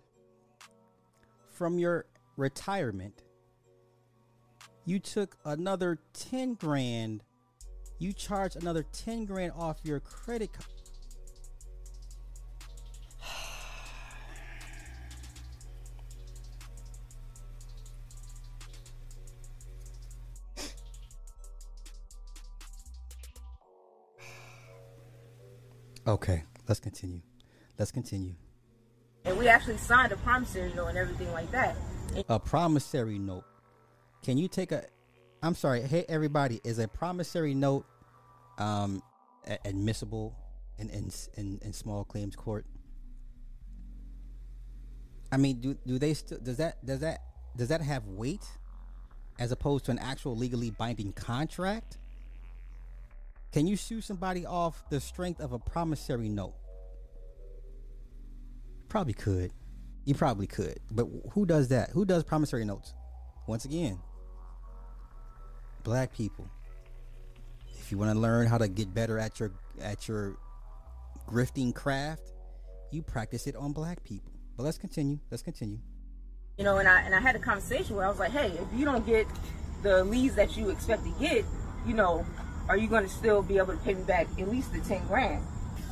from your retirement, you took another 10 grand. You charged another 10 grand off your credit card. Okay, let's continue. Let's continue. And we actually signed a promissory note and everything like that. A promissory note. Can you take a? I'm sorry. Hey, everybody. Is a promissory note um admissible in in in, in small claims court? I mean, do do they still does that does that does that have weight as opposed to an actual legally binding contract? Can you sue somebody off the strength of a promissory note? Probably could. You probably could. But who does that? Who does promissory notes? Once again, black people. If you want to learn how to get better at your at your grifting craft, you practice it on black people. But let's continue. Let's continue. You know, and I and I had a conversation where I was like, hey, if you don't get the leads that you expect to get, you know, are you going to still be able to pay me back at least the ten grand?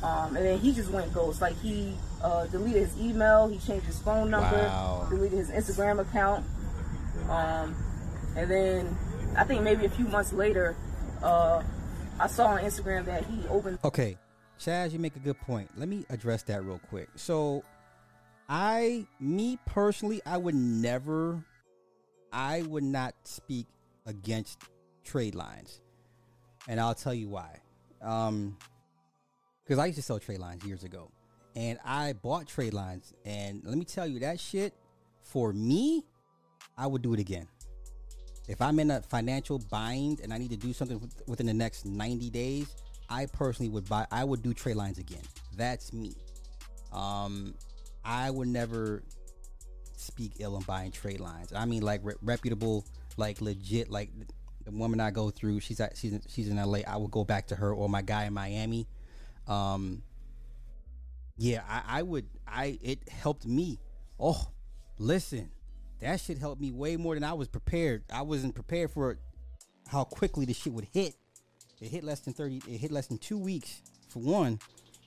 Um, and then he just went ghost. Like he uh, deleted his email, he changed his phone number, Wow. deleted his Instagram account, um, and then I think maybe a few months later, uh, I saw on Instagram that he opened. Okay, Chaz, you make a good point. Let me address that real quick. So, I, me personally, I would never, I would not speak against trade lines, and I'll tell you why. Um, because I used to sell trade lines years ago, and I bought trade lines, and let me tell you that shit for me, I would do it again. If I'm in a financial bind and I need to do something within the next 90 days, I personally would buy. I would do trade lines again. That's me. Um, I would never speak ill on buying trade lines. I mean, like re- reputable like legit, like the woman I go through, she's at, she's in, she's in LA. I would go back to her or my guy in Miami. Um, yeah, I, I would. I it helped me. Oh, listen, that shit helped me way more than I was prepared. I wasn't prepared for how quickly the shit would hit. It hit less than thirty. It hit less than two weeks for one,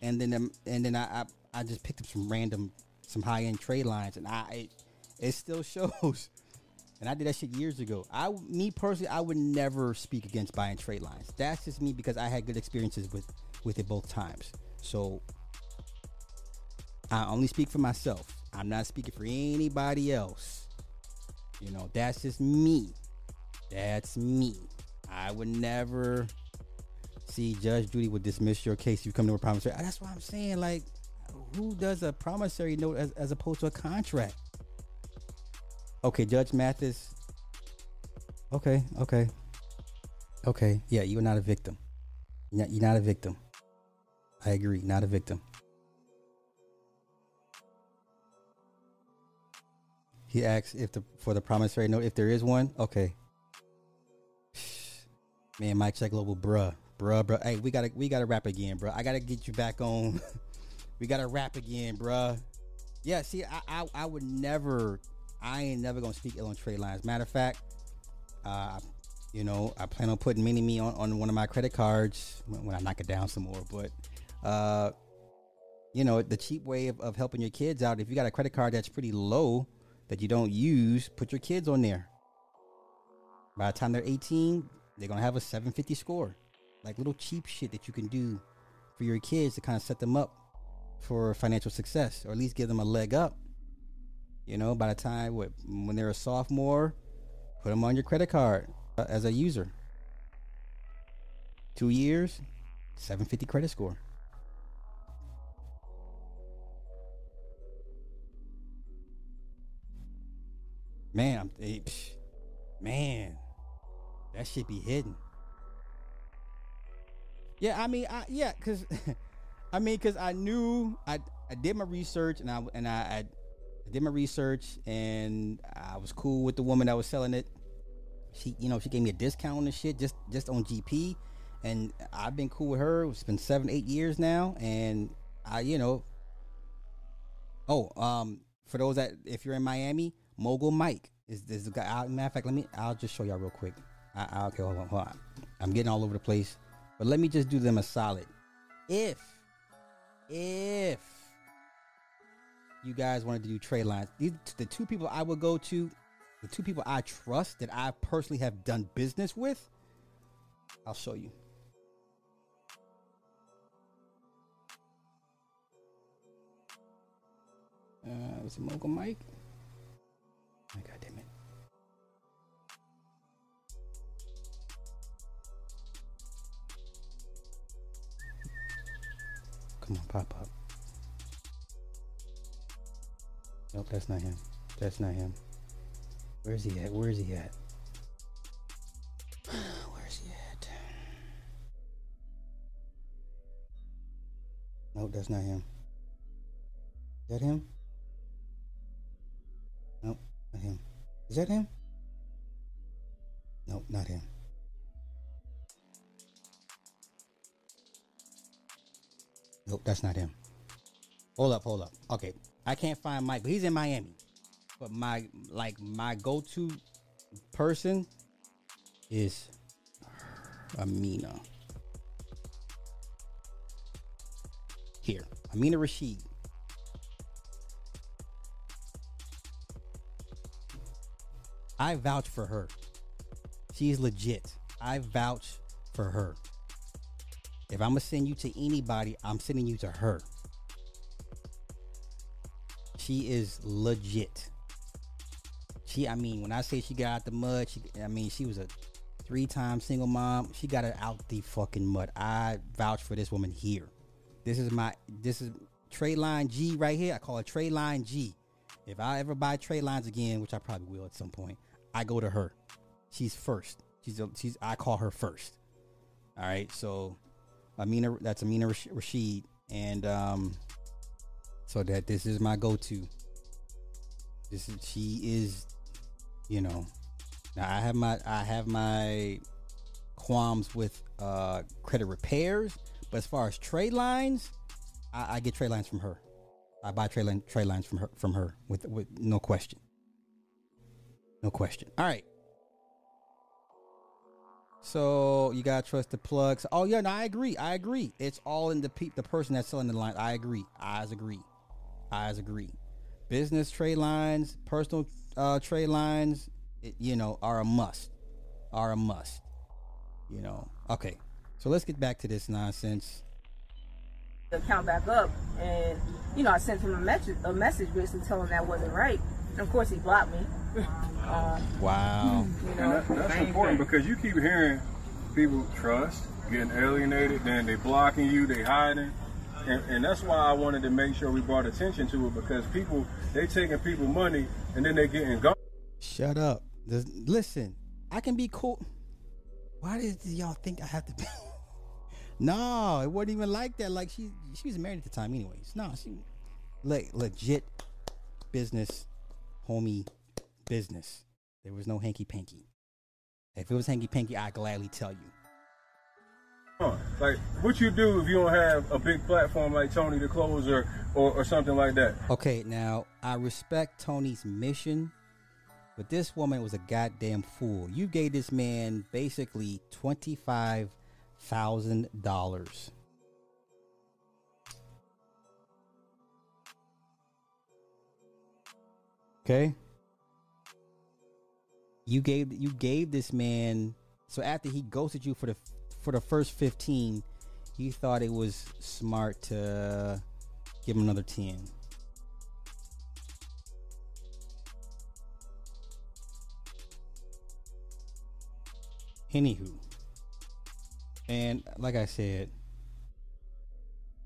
and then and then I, I I just picked up some random some high end trade lines, and I it, it still shows. And I did that shit years ago. I, me personally, I would never speak against buying trade lines. That's just me because I had good experiences with with it both times. So I only speak for myself. I'm not speaking for anybody else. You know, that's just me. That's me. I would never see Judge Judy would dismiss your case. if You come to a promissory. Ah, that's what I'm saying. Like, who does a promissory note as, as opposed to a contract? Okay, Judge Mathis. Okay, okay. Okay, yeah, you're not a victim. You're not a victim. I agree, not a victim. He asks if the for the promissory note if there is one. Okay. Man, Mike check global, bruh, bruh, bruh. Hey, we gotta we gotta rap again, bruh. I gotta get you back on. we gotta rap again, bruh. Yeah, see, I, I I would never, I ain't never gonna speak ill on trade lines. Matter of fact, uh, you know, I plan on putting mini me on, on one of my credit cards when, when I knock it down some more. But, uh, you know, the cheap way of, of helping your kids out, if you got a credit card that's pretty low that you don't use, put your kids on there. By the time they're 18, they're to have a 750 score. Like little cheap shit that you can do for your kids to kind of set them up for financial success or at least give them a leg up. You know, by the time when they're a sophomore, put them on your credit card uh, as a user. Two years, 750 credit score. Man, I'm, eh, man, that should be hidden. Yeah, I mean, I, yeah, cause I mean, cause I knew I I did my research and I and I, I did my research and I was cool with the woman that was selling it. She, you know, she gave me a discount and shit just just on GP, and I've been cool with her. It's been seven, eight years now, and I, you know. Oh, um, for those that if you're in Miami, Mogul Mike is is the guy. I, matter of fact, let me. I'll just show y'all real quick. I, I okay, hold on, hold on. I'm getting all over the place, but let me just do them a solid. If, if you guys wanted to do trade lines, these the two people I would go to, the two people I trust that I personally have done business with. I'll show you. Uh, it Mogul Mike? Oh, God damn it. Come on, pop up. Nope, that's not him. That's not him. Where's he at? Where's he at? Where's he at? Nope, that's not him. Is that him? Not him. Is that him? Nope, not him. Nope, that's not him. Hold up, hold up. Okay, I can't find Mike, but he's in Miami. But my like my go-to person is Amina. Here, Amina Rashid. I vouch for her. She's legit. I vouch for her. If I'm gonna send you to anybody, I'm sending you to her. She is legit. She, I mean, when I say she got out the mud, she, I mean, she was a three-time single mom. She got it out the fucking mud. I vouch for this woman here. This is my, this is trade line G right here. I call it trade line G. If I ever buy trade lines again, which I probably will at some point, I go to her. She's first. She's a, she's I call her first. All right, so Amina, that's Amina Rashid, and um, so that this is my go-to. This is she is, you know, Now I have my I have my qualms with uh, credit repairs, but as far as trade lines, I, I get trade lines from her. I buy trade line, trade lines from her from her with with no question. No question. All right. So you gotta trust the plugs. Oh yeah, no, I agree. I agree. It's all in the pe- the person that's selling the line. I agree. Eyes agree. Eyes agree. Business trade lines, personal uh, trade lines, it, you know, are a must. Are a must. You know. Okay. So let's get back to this nonsense. The account back up, and you know, I sent him a message, a message basically telling him that wasn't right. And of course, he blocked me. um, Wow. you And know, that, that's important thing. because you keep hearing people trust getting alienated, then they blocking you, they hiding. And, and that's why I wanted to make sure we brought attention to it because people, they taking people money and then they getting gone. Shut up. Just- listen, I can be cool. Why did y'all think I have to be? No, it wasn't even like that. Like she, she was married at the time, anyways. No, she, like legit business, homie, business. There was no hanky panky. If it was hanky panky, I'd gladly tell you. Like, what you do if you don't have a big platform like Tony the Closer or, or something like that? Okay, now I respect Tony's mission, but this woman was a goddamn fool. You gave this man basically twenty-five thousand dollars. Okay. You gave you gave this man so after he ghosted you for the for the first fifteen, you thought it was smart to give him another ten. Anywho, and like I said,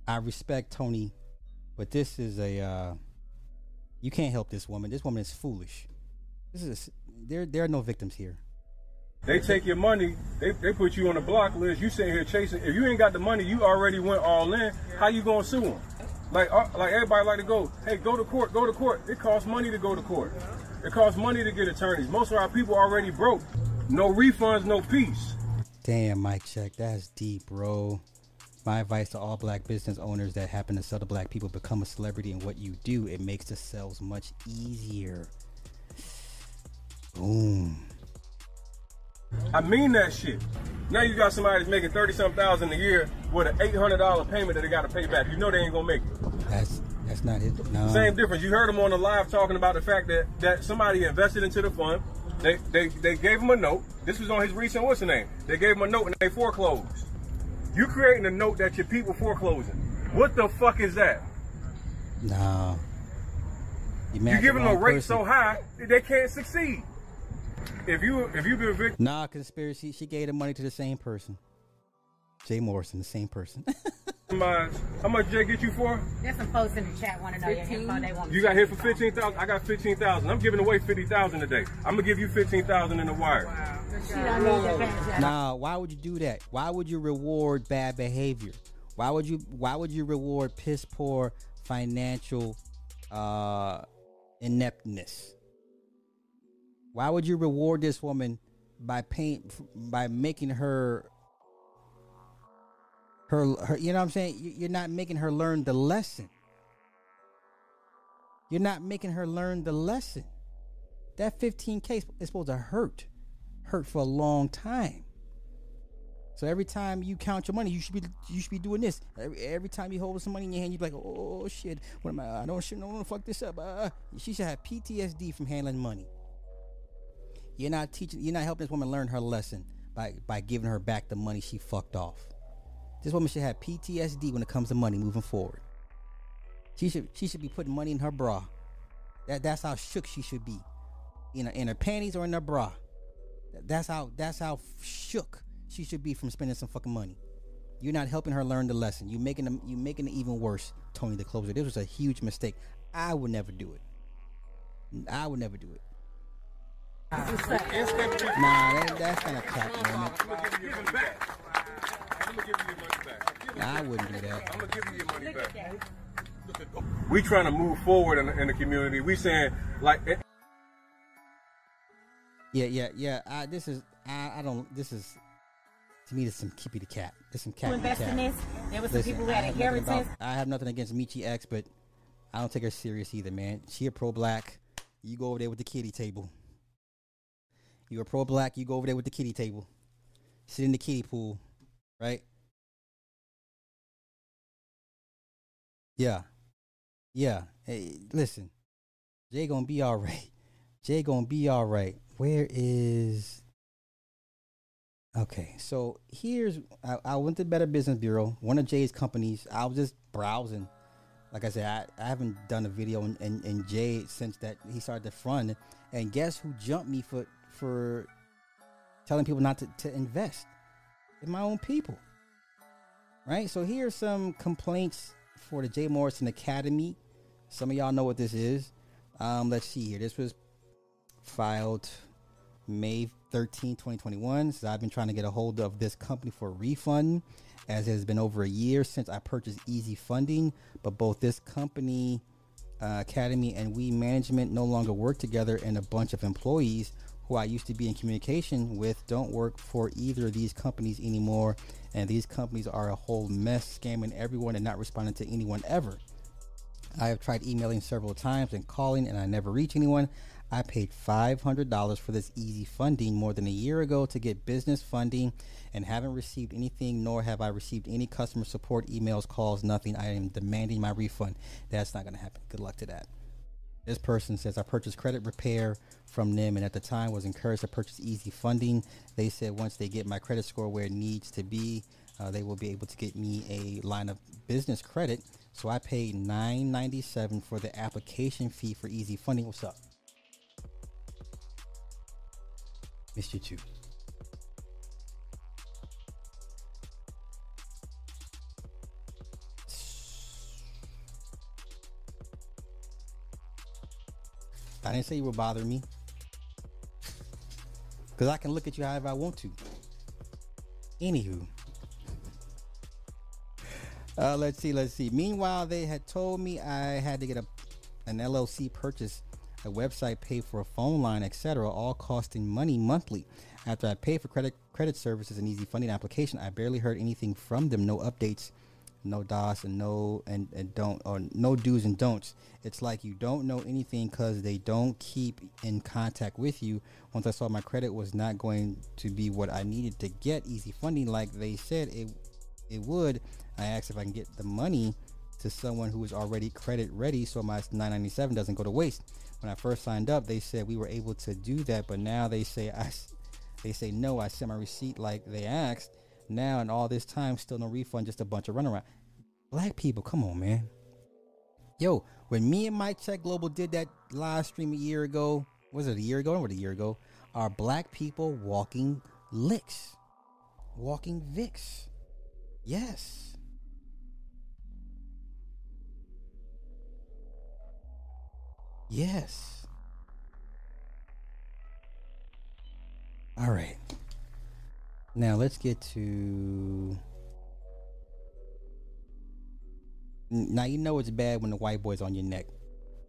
I respect Tony, but this is a uh, you can't help this woman. This woman is foolish. This is there. There are no victims here. They take your money, they, they put you on the block list. You sitting here chasing. If you ain't got the money, you already went all in. How you gonna sue them? Like uh, like everybody like to go. Hey, go to court. Go to court. It costs money to go to court. It costs money to get attorneys. Most of our people already broke. No refunds, no peace. Damn, Mike Check, that's deep, bro. My advice to all black business owners that happen to sell to black people become a celebrity in what you do. It makes the sales much easier. Boom. I mean that shit. Now you got somebody that's making thirty something thousand a year with an eight hundred dollar payment that they got to pay back. You know they ain't gonna make it. That's that's not it. No. Same difference. You heard them on the live talking about the fact that that somebody invested into the fund. They they they gave him a note. This was on his recent what's the name? They gave him a note and they foreclosed. You creating a note that your people foreclosing. What the fuck is that? No. You, You giving them a rate so high that they can't succeed. If you if you been victim Nah, conspiracy. She gave the money to the same person. Jay Morrison, the same person. how much Jay get you for? There's some folks in the chat want to know your info. They want You got hit for fifteen thousand. I got fifteen thousand. I'm giving away fifty thousand today. I'm gonna give you fifteen thousand in the wire. She don't need the. Nah, why would you do that? Why would you reward bad behavior? Why would you why would you reward piss poor financial uh ineptness? Why would you reward this woman by paying by making her her her you know what I'm saying? You- You're not making her learn the lesson. You're not making her learn the lesson. That 15k is supposed to hurt hurt for a long time. So every time you count your money, you should be you should be doing this. Every, every time you hold some money in your hand, you be like, "Oh shit, what am I? I don't no, no, fuck this up." Uh, she should have PTSD from handling money. You're not teaching. You're not helping this woman learn her lesson by by giving her back the money she fucked off. This woman should have PTSD when it comes to money moving forward. She should she should be putting money in her bra. That that's how shook she should be, in her, in her panties or in her bra. That's how that's how shook she should be from spending some fucking money. You're not helping her learn the lesson. You making them you making it even worse, Tony the closer. This was a huge mistake. I would never do it. I would never do it. Nah, that, that's not a clap moment. I wouldn't do that. I'm gonna give you your money back. We trying to move forward in the, in the community. We saying like, eh, Yeah, yeah, yeah. I, this is I, I don't. This is to me. This is some keepy the cat. This is some cat. Who invest in this? There was some Listen, people who I had have nothing about- inheritance. I have nothing against Michi X, but I don't take her serious either, man. She a pro black. You go over there with the kitty table. You a pro black. You go over there with the kitty table. Sit in the kitty pool, right? Yeah, yeah. Hey, listen, Jay gonna be all right. Jay gonna be all right. Where is? Okay, so here's I, I went to Better Business Bureau, one of Jay's companies. I was just browsing. Like I said, I, I haven't done a video in, in, in Jay since that he started to fund. And guess who jumped me for for telling people not to, to invest? My own people. Right? So here's some complaints for the Jay Morrison Academy. Some of y'all know what this is. Um, let's see here. This was filed May 13, 2021. So I've been trying to get a hold of this company for a refund, as it has been over a year since I purchased Easy Funding. But both this company, uh, Academy, and We Management no longer work together, and a bunch of employees who I used to be in communication with don't work for either of these companies anymore. And these companies are a whole mess, scamming everyone and not responding to anyone ever. I have tried emailing several times and calling, and I never reach anyone. I paid $500 for this easy funding more than a year ago to get business funding and haven't received anything, nor have I received any customer support emails, calls, nothing. I am demanding my refund. That's not going to happen. Good luck to that. This person says I purchased credit repair from them and at the time was encouraged to purchase easy funding. They said once they get my credit score where it needs to be, uh, they will be able to get me a line of business credit. So I paid nine ninety seven for the application fee for easy funding. What's up? Missed you too. I didn't say you were bothering me. Because I can look at you however I want to. Anywho. Uh, let's see, let's see. Meanwhile, they had told me I had to get a an LLC purchase, a website, pay for a phone line, etc., all costing money monthly. After I paid for credit credit services and easy funding application, I barely heard anything from them. No updates, no DOS, and no and, and don't or no do's and don'ts. It's like you don't know anything because they don't keep in contact with you. Once I saw my credit was not going to be what I needed to get easy funding, like they said it it would. I asked if I can get the money to someone who is already credit ready so my 997 doesn't go to waste. When I first signed up, they said we were able to do that, but now they say I they say no, I sent my receipt like they asked. Now and all this time still no refund, just a bunch of runaround. Black people, come on, man. Yo, when me and Mike Check Global did that live stream a year ago, was it a year ago? Or a year ago? Are black people walking licks? Walking Vicks? Yes. Yes. All right. Now let's get to. Now you know it's bad when the white boy's on your neck.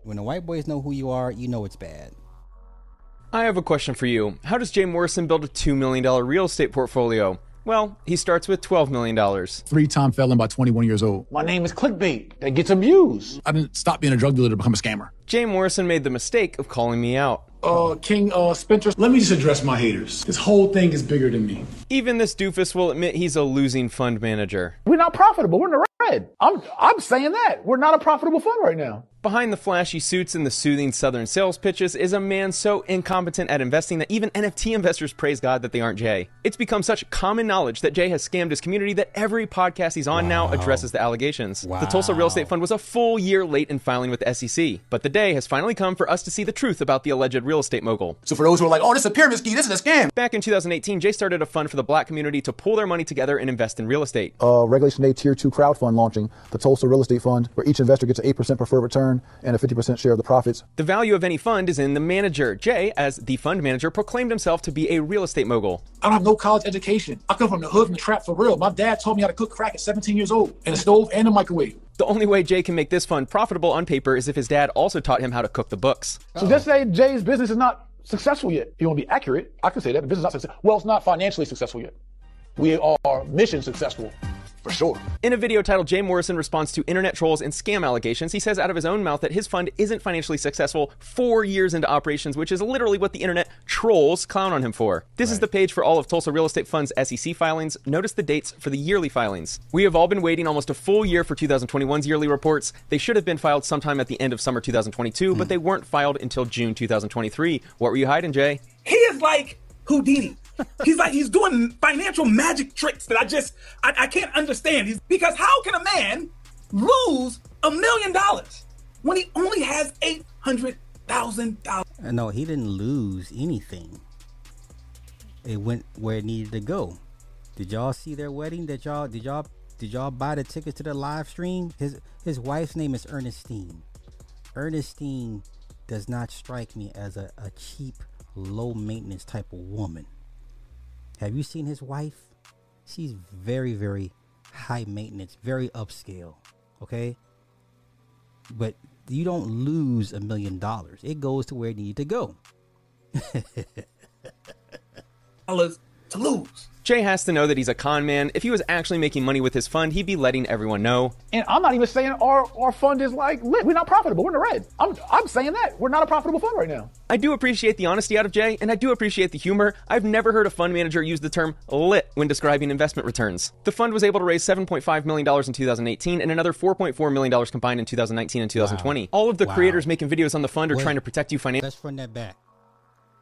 When the white boys know who you are, you know it's bad. I have a question for you. How does Jay Morrison build a $2 million real estate portfolio? Well, he starts with $12 million. Three time felon by 21 years old. My name is clickbait that gets abused. I didn't stop being a drug dealer to become a scammer. Jay Morrison made the mistake of calling me out. Uh, King uh, Spencer, let me just address my haters. This whole thing is bigger than me. Even this doofus will admit he's a losing fund manager. We're not profitable. We're in the red. I'm, I'm saying that. We're not a profitable fund right now. Behind the flashy suits and the soothing southern sales pitches is a man so incompetent at investing that even NFT investors praise God that they aren't Jay. It's become such common knowledge that Jay has scammed his community that every podcast he's on now addresses the allegations. The Tulsa Real Estate Fund was a full year late in filing with the SEC, but the day has finally come for us to see the truth about the alleged real estate mogul. So for those who are like, oh, this is a pyramid scheme, this is a scam. Back in 2018, Jay started a fund for the black community to pool their money together and invest in real estate. Uh, Regulation A Tier 2 crowd fund launching, the Tulsa Real Estate Fund, where each investor gets an 8% preferred return and a 50% share of the profits. The value of any fund is in the manager. Jay, as the fund manager, proclaimed himself to be a real estate mogul. I don't have no college education. I come from the hood and the trap for real. My dad taught me how to cook crack at 17 years old, in a stove and a microwave. The only way Jay can make this fund profitable on paper is if his dad also taught him how to cook the books. So just say Jay's business is not successful yet. If you want to be accurate, I can say that the business is not successful. Well, it's not financially successful yet. We are mission successful for sure. In a video titled Jay Morrison responds to internet trolls and scam allegations, he says out of his own mouth that his fund isn't financially successful four years into operations, which is literally what the internet trolls clown on him for. This is the page for all of Tulsa Real Estate Fund's SEC filings. Notice the dates for the yearly filings. We have all been waiting almost a full year for 2021's yearly reports. They should have been filed sometime at the end of summer 2022, but hmm. they weren't filed until June 2023. What were you hiding, Jay? He is like Houdini. He's like he's doing financial magic tricks that I just I, I can't understand. He's because how can a man lose a million dollars when he only has eight hundred thousand dollars? No, he didn't lose anything. It went where it needed to go. Did y'all see their wedding? Did y'all did y'all did y'all buy the tickets to the live stream? His his wife's name is Ernestine. Ernestine does not strike me as a, a cheap, low maintenance type of woman. Have you seen his wife? She's very, very high maintenance, very upscale. Okay? But you don't lose a million dollars. It goes to where it needed to go. Dollars to lose. Jay has to know that he's a con man. If he was actually making money with his fund, he'd be letting everyone know. And I'm not even saying our, our fund is like lit. We're not profitable. We're in the red. I'm, I'm saying that. We're not a profitable fund right now. I do appreciate the honesty out of Jay, and I do appreciate the humor. I've never heard a fund manager use the term lit when describing investment returns. The fund was able to raise $7.5 million in 2018 and another $4.4 million combined in 2019 and 2020. All of the Wow. creators making videos on the fund are Wait. trying to protect you financially. Let's run that back.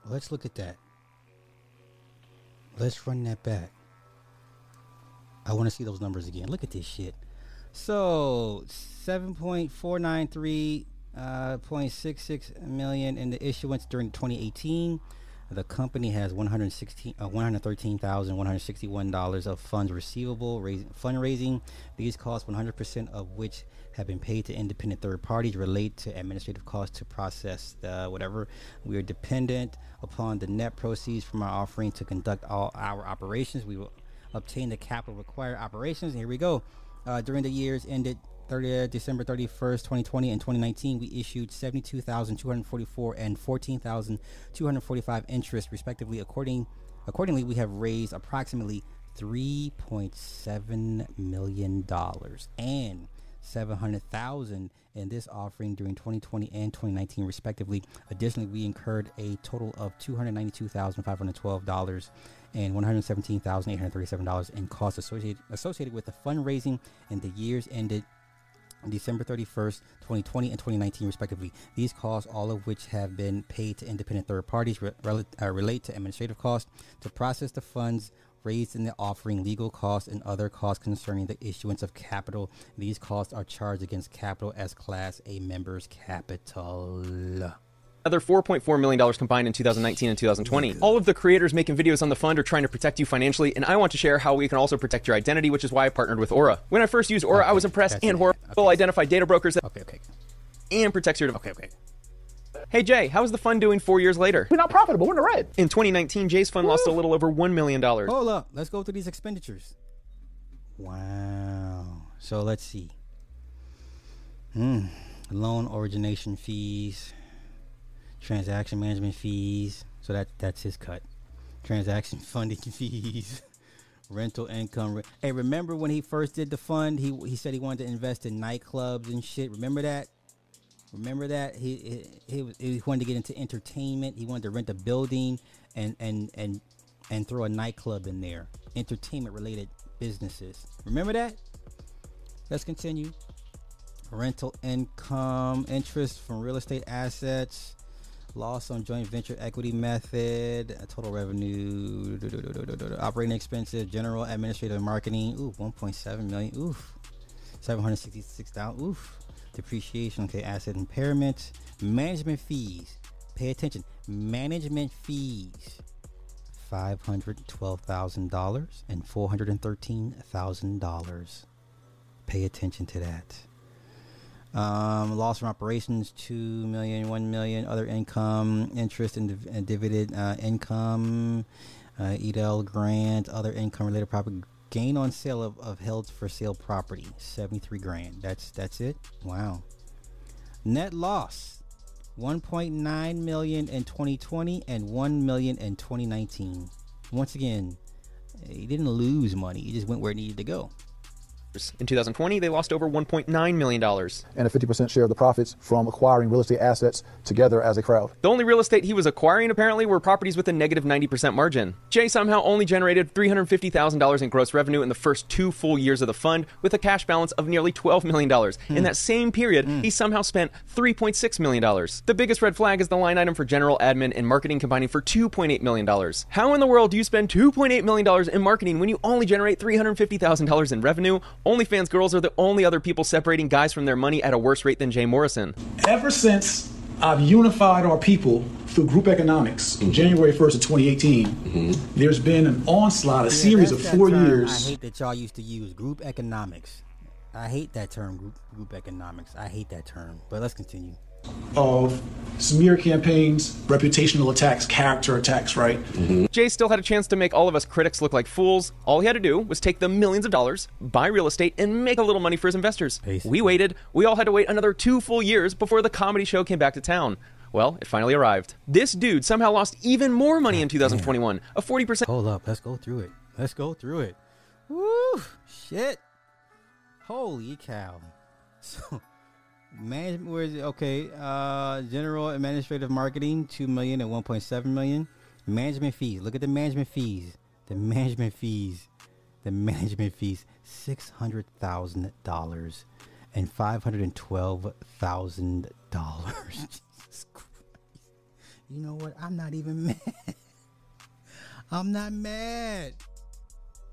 Let's look at that. Let's run that back. I want to see those numbers again. Look at this shit. So seven point four nine three uh, in the issuance during 2018. The company has 116, uh, $113,161 of funds receivable, raise, fundraising. These costs, 100% of which have been paid to independent third parties, relate to administrative costs to process the whatever. We are dependent upon the net proceeds from our offering to conduct all our operations. We will obtain the capital required operations. Here we go. Uh, during the years ended 30, December 31st, 2020 and 2019, we issued 72,244 and 14,245 interest respectively. According, accordingly, we have raised approximately 3.7 million dollars and 700,000 in this offering during 2020 and 2019 respectively. Additionally, we incurred a total of $292,512 and $117,837 in costs associated associated with the fundraising in the years ended December 31st, 2020 and 2019, respectively. These costs, all of which have been paid to independent third parties, re- uh, relate to administrative costs to process the funds raised in the offering, legal costs, and other costs concerning the issuance of capital. These costs are charged against capital as Class A members' capital. Another $4.4 million combined in 2019 and 2020. All of the creators making videos on the fund are trying to protect you financially, and I want to share how we can also protect your identity, which is why I partnered with Aura. When I first used Aura, I was impressed and horrible. Identify data brokers that okay, okay. and protects your okay, okay. Hey Jay, how's the fund doing four years later? We're not profitable. We're in the red. In 2019, Jay's fund lost a little over $1 million. Hold up. Let's go through these expenditures. Wow. So let's see. Hmm. Loan origination fees, transaction management fees. So that that's his cut. Transaction funding fees, rental income. Re- hey, remember when he first did the fund? He he said he wanted to invest in nightclubs and shit. Remember that? Remember that he he, he, wanted to get into entertainment. He wanted to rent a building and and and and throw a nightclub in there. Entertainment related businesses. Remember that? Let's continue. Rental income, interest from real estate assets, loss on joint venture equity method, uh, total revenue, operating expenses, general administrative marketing. Ooh, 1.7 million. Oof. 766,000. Oof. Depreciation. Okay, asset impairment. Management fees. Pay attention. Management fees. $512,000 and $413,000. Pay attention to that. Um, loss from operations, two million, one million. Other income, interest and, div- and dividend uh, income, uh, EIDL grant, other income related property. Gain on sale of, of held for sale property, seventy three grand. That's that's it. Wow. Net loss, 1.9 million in 2020 and 1 million in 2019. Once again, he didn't lose money. He just went where it needed to go. In 2020, they lost over $1.9 million. And a 50% share of the profits from acquiring real estate assets together as a crowd. The only real estate he was acquiring, apparently, were properties with a negative 90% margin. Jay somehow only generated $350,000 in gross revenue in the first two full years of the fund, with a cash balance of nearly $12 million. In hmm. that same period, hmm. he somehow spent $3.6 million. The biggest red flag is the line item for general admin and marketing combining for $2.8 million. How in the world do you spend $2.8 million in marketing when you only generate $350,000 in revenue? OnlyFans girls are the only other people separating guys from their money at a worse rate than Jay Morrison. Ever since I've unified our people through group economics, January 1st of 2018, mm-hmm. there's been an onslaught, a Yeah, series of four years. I hate that y'all used to use group economics. I hate that term, group, group economics. I hate that term. But let's continue. Of smear campaigns, reputational attacks, character attacks, right? Mm-hmm. Jay still had a chance to make all of us critics look like fools. All he had to do was take the millions of dollars, buy real estate, and make a little money for his investors. We waited. We all had to wait another two full years before the comedy show came back to town. Well, it finally arrived. This dude somehow lost even more money in 2021. A 40%. Hold up. Let's go through it. Let's go through it. Woo! Shit. Holy cow. So, management, where is it? Okay. Uh, general administrative marketing, 2 million and 1.7 million. Management fees. Look at the management fees. The management fees. The management fees, $600,000 and $512,000. Jesus Christ. You know what? I'm not even mad. I'm not mad.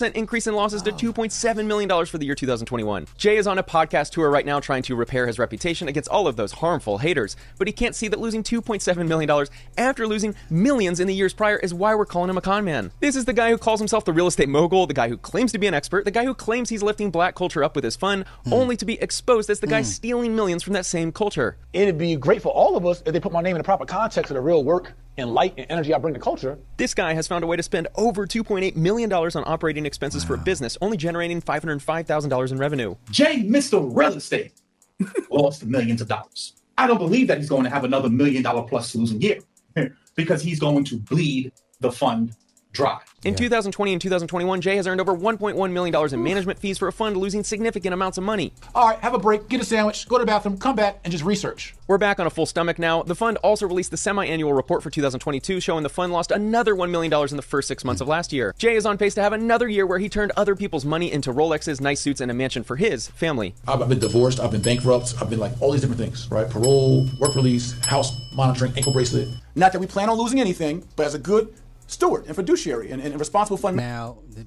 Increase in losses to $2.7 million for the year 2021. Jay is on a podcast tour right now trying to repair his reputation against all of those harmful haters, but he can't see that losing $2.7 million after losing millions in the years prior is why we're calling him a con man. This is the guy who calls himself the real estate mogul, the guy who claims to be an expert, the guy who claims he's lifting black culture up with his fun, hmm. only to be exposed as the guy hmm. stealing millions from that same culture. It'd be great for all of us if they put my name in the proper context of the real work and light and energy I bring to culture. This guy has found a way to spend over $2.8 million on operating expenses for a business, only generating $505,000 in revenue. Jay, Mr. Real Estate, lost millions of dollars. I don't believe that he's going to have another million dollar plus losing year because he's going to bleed the fund dry. In 2020 and 2021, Jay has earned over $1.1 million in management fees for a fund losing significant amounts of money. All right, have a break, get a sandwich, go to the bathroom, come back, and just research. We're back on a full stomach now. The fund also released the semi annual report for 2022, showing the fund lost another $1 million in the first six months of last year. Jay is on pace to have another year where he turned other people's money into Rolexes, nice suits, and a mansion for his family. I've I've been divorced, I've been bankrupt, I've been like all these different things, right? Parole, work release, house monitoring, ankle bracelet. Not that we plan on losing anything, but as a good steward and fiduciary and, and responsible fund Now, the,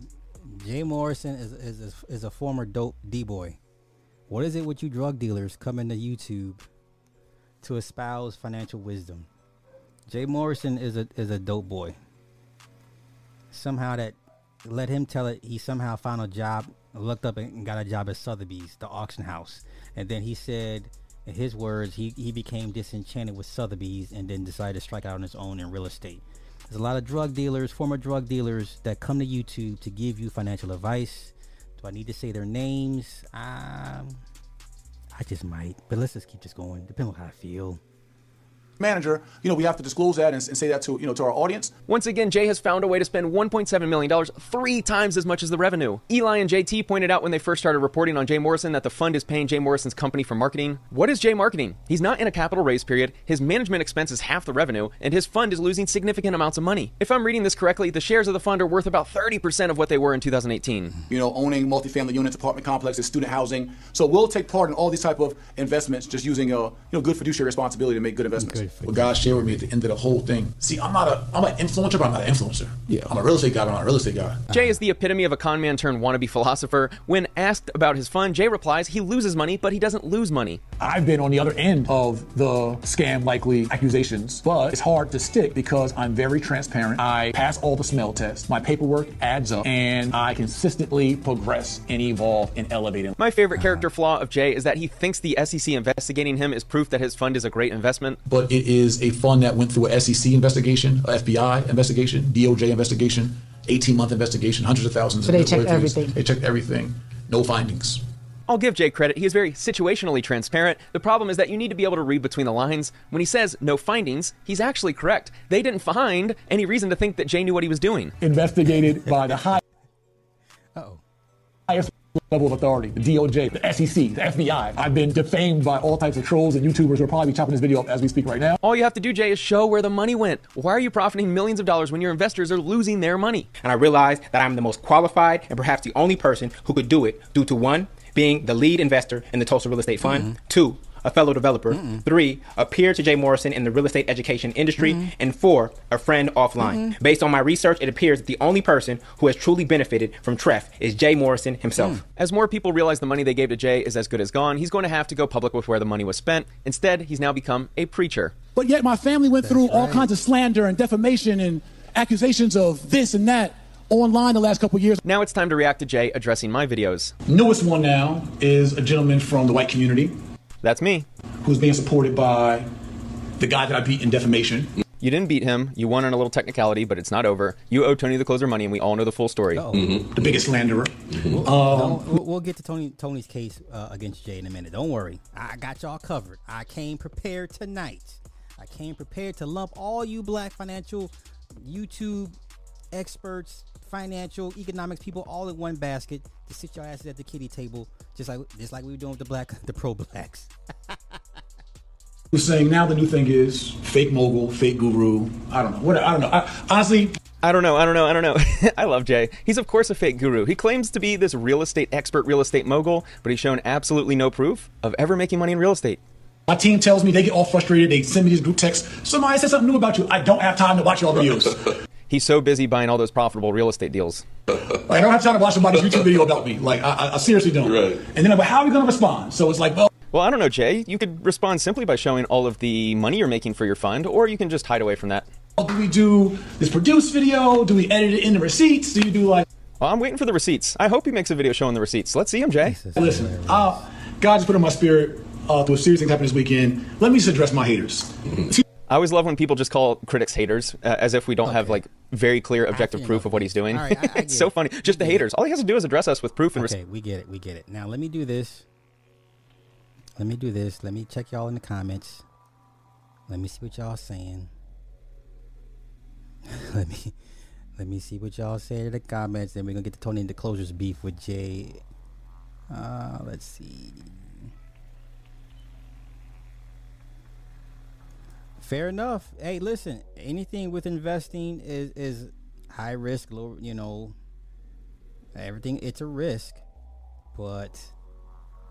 Jay Morrison is, is, is, a former dope D boy. What is it with you drug dealers coming to YouTube to espouse financial wisdom? Jay Morrison is a is a dope boy. Somehow that let him tell it he somehow found a job, looked up and got a job at Sotheby's, the auction house. And then he said in his words, he, he became disenchanted with Sotheby's and then decided to strike out on his own in real estate. There's a lot of drug dealers, former drug dealers, that come to YouTube to give you financial advice. Do I need to say their names? Um, I just might, but let's just keep this going. Depending on how I feel. Manager, you know, we have to disclose that and, and say that to, you know, to our audience. Once again, Jay has found a way to spend $1.7 million, three times as much as the revenue. Eli and JT pointed out when they first started reporting on Jay Morrison that the fund is paying Jay Morrison's company for marketing. What is Jay marketing? He's not in a capital raise period, his management expense is half the revenue, and his fund is losing significant amounts of money. If I'm reading this correctly, the shares of the fund are worth about 30% of what they were in 2018. You know, owning multifamily units, apartment complexes, student housing. So we'll take part in all these type of investments, just using a you know good fiduciary responsibility to make good investments. What God shared with me at the end of the whole thing. See, I'm not a I'm an influencer, but I'm not an influencer. Yeah, I'm a real estate guy, but I'm not a real estate guy. Jay is the epitome of a con man turned wannabe philosopher. When asked about his fund, Jay replies he loses money, but he doesn't lose money. I've been on the other end of the scam likely accusations, but it's hard to stick because I'm very transparent. I pass all the smell tests. My paperwork adds up, and I consistently progress and evolve and elevate. in- My favorite uh-huh. character flaw of Jay is that he thinks the SEC investigating him is proof that his fund is a great investment. But it is a fund that went through a SEC investigation, a FBI investigation, DOJ investigation, 18 month investigation, hundreds of thousands So of they checked lawyers. everything. They checked everything. No findings. I'll give Jay credit. He is very situationally transparent. The problem is that you need to be able to read between the lines. When he says no findings, he's actually correct. They didn't find any reason to think that Jay knew what he was doing. Investigated by the high, Uh-oh. highest level of authority, the DOJ, the SEC, the FBI. I've been defamed by all types of trolls and YouTubers who are probably chopping this video up as we speak right now. All you have to do, Jay, is show where the money went. Why are you profiting millions of dollars when your investors are losing their money? And I realized that I'm the most qualified and perhaps the only person who could do it due to one, being the lead investor in the Tulsa Real Estate Fund, mm-hmm. two, a fellow developer, three, a peer to Jay Morrison in the real estate education industry, mm-hmm. and four, a friend offline. Mm-hmm. Based on my research, it appears that the only person who has truly benefited from TREF is Jay Morrison himself. Mm. As more people realize the money they gave to Jay is as good as gone, he's going to have to go public with where the money was spent. Instead, he's now become a preacher. But yet my family went through all kinds of slander and defamation and accusations of this and that online the last couple years. Now it's time to react to Jay addressing my videos. Newest one now is a gentleman from the white community That's me. who's being supported by the guy that I beat in defamation. You didn't beat him. You won on a little technicality, but it's not over. You owe Tony the Closer money, and we all know the full story. The biggest slanderer. We'll, Um, no, we'll, we'll get to Tony Tony's case uh, against Jay in a minute. Don't worry, I got y'all covered. I came prepared tonight. I came prepared to lump all you black financial YouTube experts, financial economics people, all in one basket to sit your asses at the kitty table, just like just like we were doing with the black the pro blacks. Who's saying now the new thing is fake mogul, fake guru. I don't know. What I don't know. I, honestly, I don't know. I don't know. I don't know. I love Jay. He's of course a fake guru. He claims to be this real estate expert, real estate mogul, but he's shown absolutely no proof of ever making money in real estate. my team tells me they get all frustrated. They send me these group texts. Somebody said something new about you. I don't have time to watch your videos. He's so busy buying all those profitable real estate deals. Like, I don't have time to watch somebody's YouTube video about me. Like I, I, I seriously don't. Right. And then I'm like, how are we going to respond? So it's like, well, Well, I don't know, Jay. You could respond simply by showing all of the money you're making for your fund, or you can just hide away from that. do we do this produce video? Do we edit it in the receipts? Do you do like? Well, I'm waiting for the receipts. I hope he makes a video showing the receipts. Let's see him, Jay. Listen, uh, God just put in my spirit uh, through a serious things happened this weekend. Let me just address my haters. I always love when people just call critics haters, uh, as if we don't have like very clear objective proof of what he's doing. Right, I- I it's so it. funny. Just the haters. All he has to do is address us with proof and Okay, we get it. We get it. Now let me do this. Let me do this. Let me check y'all in the comments. Let me see what y'all saying. let me let me see what y'all say in the comments. Then we're gonna get to Tony the Closer's beef with Jay. Uh, let's see. Fair enough. Hey, listen. Anything with investing is is high risk, low. You know, everything. It's a risk, but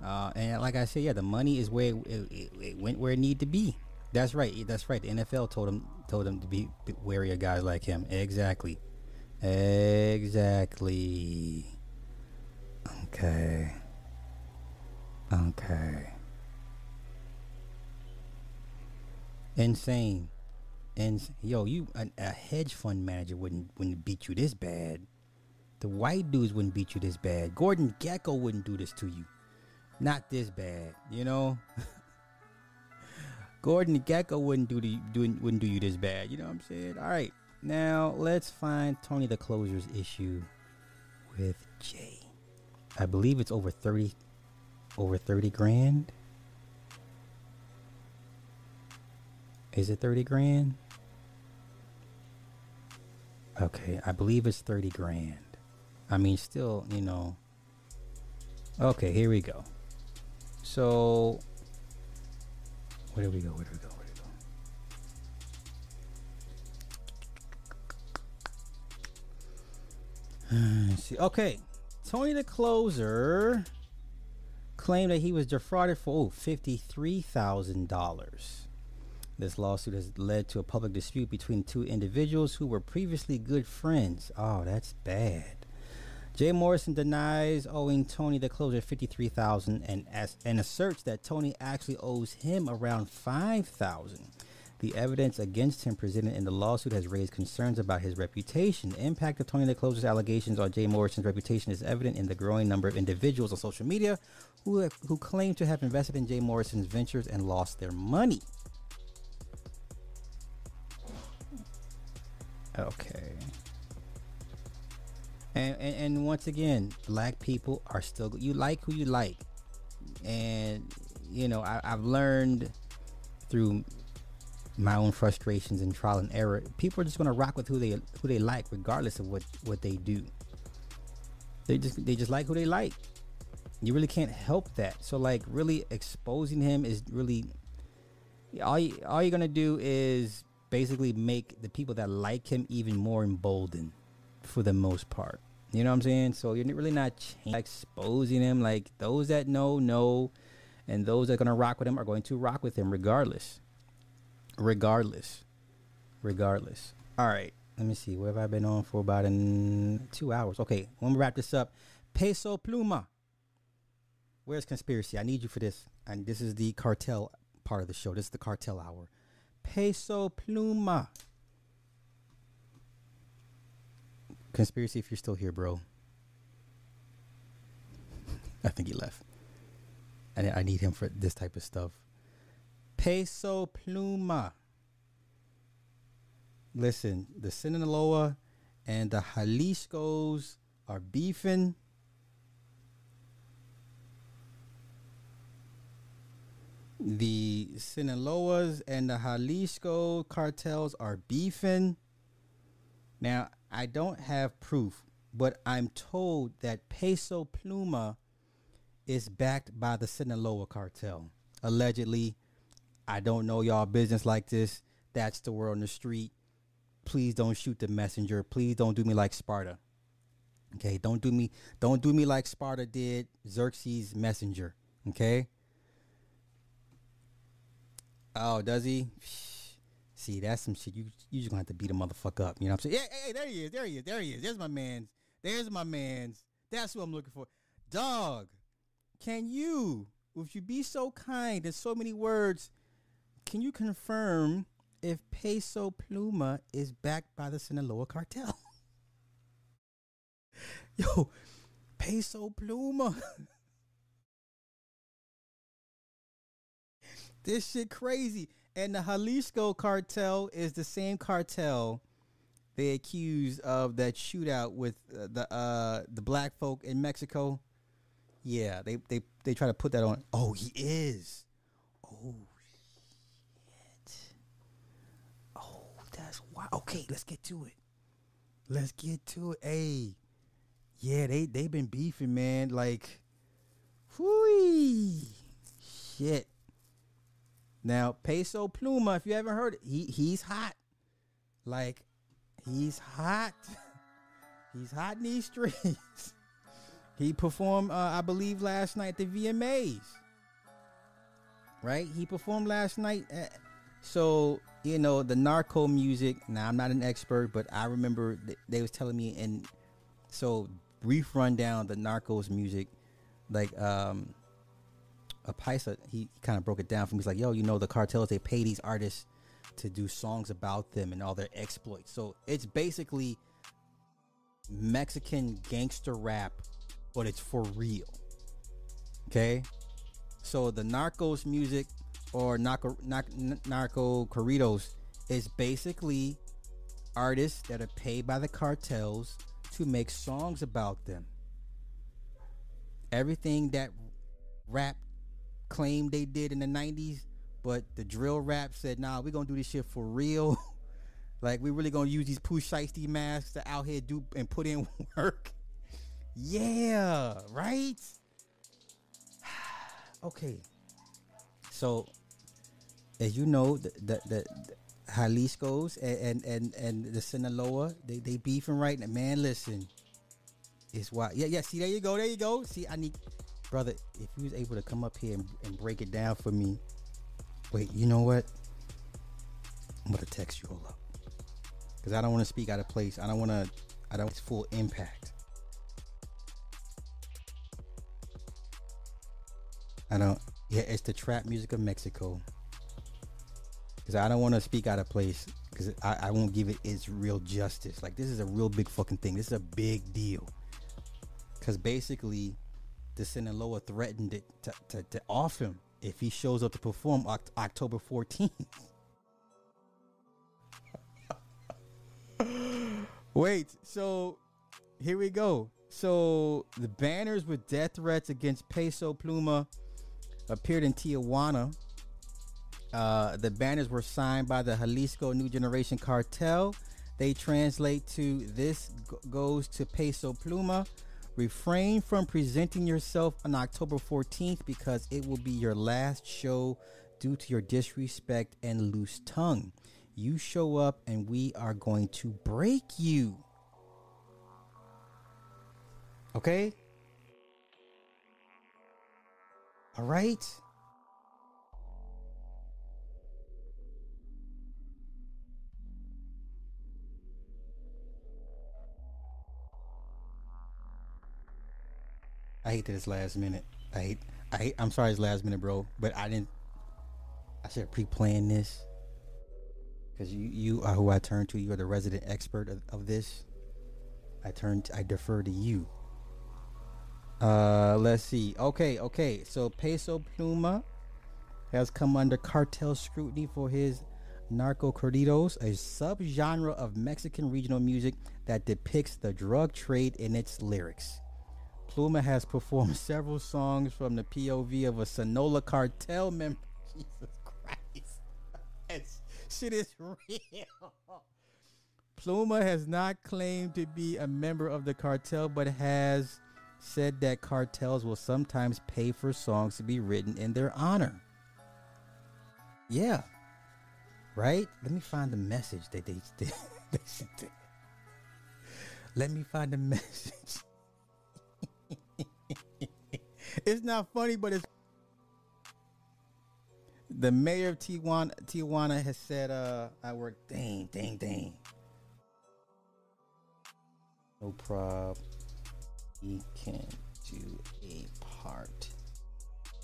uh, and like I said, yeah, the money is where it, it, it went where it need to be. That's right. That's right. The NFL told him told him to be be wary of guys like him. Exactly. Exactly. Okay. Okay. Insane. And yo, you a, a hedge fund manager wouldn't wouldn't beat you this bad. The white dudes wouldn't beat you this bad. Gordon Gekko wouldn't do this to you. Not this bad, you know. Gordon Gekko wouldn't do the do wouldn't do you this bad. You know what I'm saying? All right, now let's find Tony the Closer's issue with Jay. I believe it's over thirty, over thirty grand. Is it thirty grand? Okay, I believe it's thirty grand. I mean, still, you know. Okay, here we go. So, where do we go? Where do we go? Where do we go? Uh, let's see. Okay, Tony the Closer claimed that he was defrauded for oh, $53,000. This lawsuit has led to a public dispute between two individuals who were previously good friends. Oh, that's bad. Jay Morrison denies owing Tony the closer fifty three thousand and and asserts that Tony actually owes him around five thousand. The evidence against him presented in the lawsuit has raised concerns about his reputation. The impact of Tony the Closer's allegations on Jay Morrison's reputation is evident in the growing number of individuals on social media who have, who claim to have invested in Jay Morrison's ventures and lost their money. Okay. And, and, and once again, black people are still you like who you like. and you know I, I've learned through my own frustrations and trial and error. People are just gonna rock with who they who they like, regardless of what what they do. They just they just like who they like. You really can't help that. So like really exposing him is really all you, all you're gonna do is basically make the people that like him even more emboldened for the most part. You know what I'm saying? So you're really not exposing him. Like those that know know, and those that are gonna rock with him are going to rock with him regardless. Regardless, regardless. All right. Let me see. What have I been on for about two hours? Okay. When we wrap this up, Peso Pluma. Where's conspiracy? I need you for this. And this is the cartel part of the show. This is the cartel hour. Peso Pluma. Conspiracy, if you're still here, bro. I think he left. And I need him for this type of stuff. Peso Pluma. Listen, the Sinaloa and the Jalisco's are beefing. The Sinaloas and the Jalisco cartels are beefing. Now, I don't have proof, but I'm told that Peso Pluma is backed by the Sinaloa cartel. Allegedly, I don't know y'all business like this. That's the word on the street. Please don't shoot the messenger. Please don't do me like Sparta. Okay, don't do me don't do me like Sparta did Xerxes messenger. Okay? Oh, does he? See, that's some shit. You you just gonna have to beat a motherfucker up. You know what I'm saying? Yeah, hey, there he is. There he is. There he is. There's my man's. There's my man's. That's who I'm looking for. Dog, can you, if you be so kind in so many words, can you confirm if Peso Pluma is backed by the Sinaloa cartel? Yo, Peso Pluma. this shit crazy. And the Jalisco cartel is the same cartel they accused of that shootout with uh, the uh, the black folk in Mexico. Yeah, they they they try to put that on. Oh, he is. Oh shit. Oh, that's why. Okay, let's get to it. Let's get to it. Hey, yeah, they they been beefing, man. Like, whoo, shit. Now, Peso Pluma, if you haven't heard it, he he's hot. Like, he's hot. he's hot in these streets. he performed, uh, I believe, last night the VMAs. Right? He performed last night. At, so you know the narco music. Now I'm not an expert, but I remember th- they was telling me, and so brief rundown the narcos music, like um a Paisa, he kind of broke it down for me. He's like, yo, you know, the cartels, they pay these artists to do songs about them and all their exploits. So it's basically Mexican gangster rap, but it's for real. Okay? So the narcos music or narco, narco, corridos is basically artists that are paid by the cartels to make songs about them. Everything that rap claimed they did in the 90s, but the drill rap said, nah, we're gonna do this shit for real. like we really gonna use these Pooh Shiesty masks to out here do and put in work. yeah, right? okay. So as you know, the the, the, the Jalisco's and, and and and the Sinaloa, they they beefing right now. Man, listen. It's why yeah, yeah, see there you go, there you go. See, I need brother, if you was able to come up here and, and break it down for me, wait, you know what? I'm gonna text you all up because I don't want to speak out of place. I don't want to. I don't want full impact. I don't. Yeah, it's the trap music of Mexico. Because I don't want to speak out of place. Because I, I won't give it its real justice. Like this is a real big fucking thing. This is a big deal. Because basically, the Sinaloa threatened it to, to, to off him if he shows up to perform Oct- October 14th. Wait, so here we go. So the banners with death threats against Peso Pluma appeared in Tijuana. Uh, the banners were signed by the Jalisco New Generation Cartel. They translate to this goes to Peso Pluma. Refrain from presenting yourself on October 14th because it will be your last show due to your disrespect and loose tongue. You show up and we are going to break you. Okay? All right? I hate that it's last minute. I hate, I hate, I'm sorry it's last minute, bro, but I didn't, I should have pre-planned this. Because you, you are who I turn to. You are the resident expert of, of this. I turn, I defer to you. Uh, let's see. Okay, okay. So Peso Pluma has come under cartel scrutiny for his narco corridos, a subgenre of Mexican regional music that depicts the drug trade in its lyrics. Pluma has performed several songs from the POV of a Sinaloa cartel member. Jesus Christ. Shit is real. Pluma has not claimed to be a member of the cartel, but has said that cartels will sometimes pay for songs to be written in their honor. Yeah. Right? Let me find the message that they, they, they sent. Let me find the message. It's not funny, but it's the mayor of Tijuana, Tijuana has said, uh, I work dang, dang, dang. No prob. He can do a part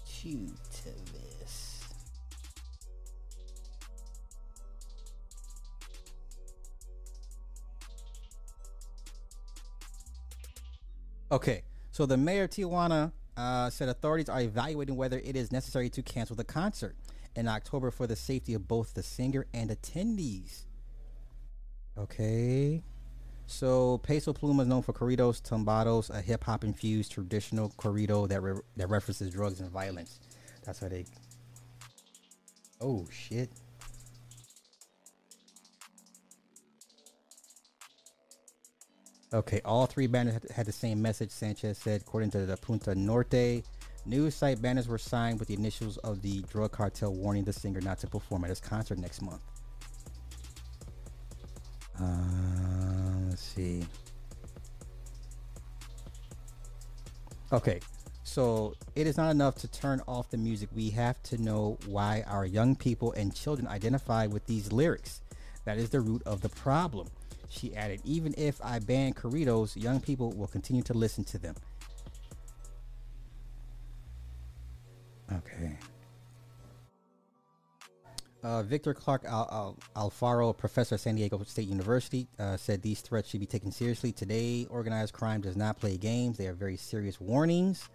two to this. Okay, so the mayor of Tijuana uh, said authorities are evaluating whether it is necessary to cancel the concert in October for the safety of both the singer and attendees. Okay. So Peso Pluma is known for corridos, tumbados, a hip hop infused traditional corrido that re- that references drugs and violence. That's how they. Oh shit. Okay, all three banners had, the same message. Sanchez said, according to the Punto Norte news site, banners were signed with the initials of the drug cartel, warning the singer not to perform at his concert next month. Uh, let's see. Okay, so it is not enough to turn off the music. We have to know why our young people and children identify with these lyrics. That is the root of the problem. She added, even if I ban corridos, young people will continue to listen to them. Okay. Uh, Victor Clark Al- Al- Alfaro, professor at San Diego State University, uh, said these threats should be taken seriously. Today, organized crime does not play games. They are very serious warnings.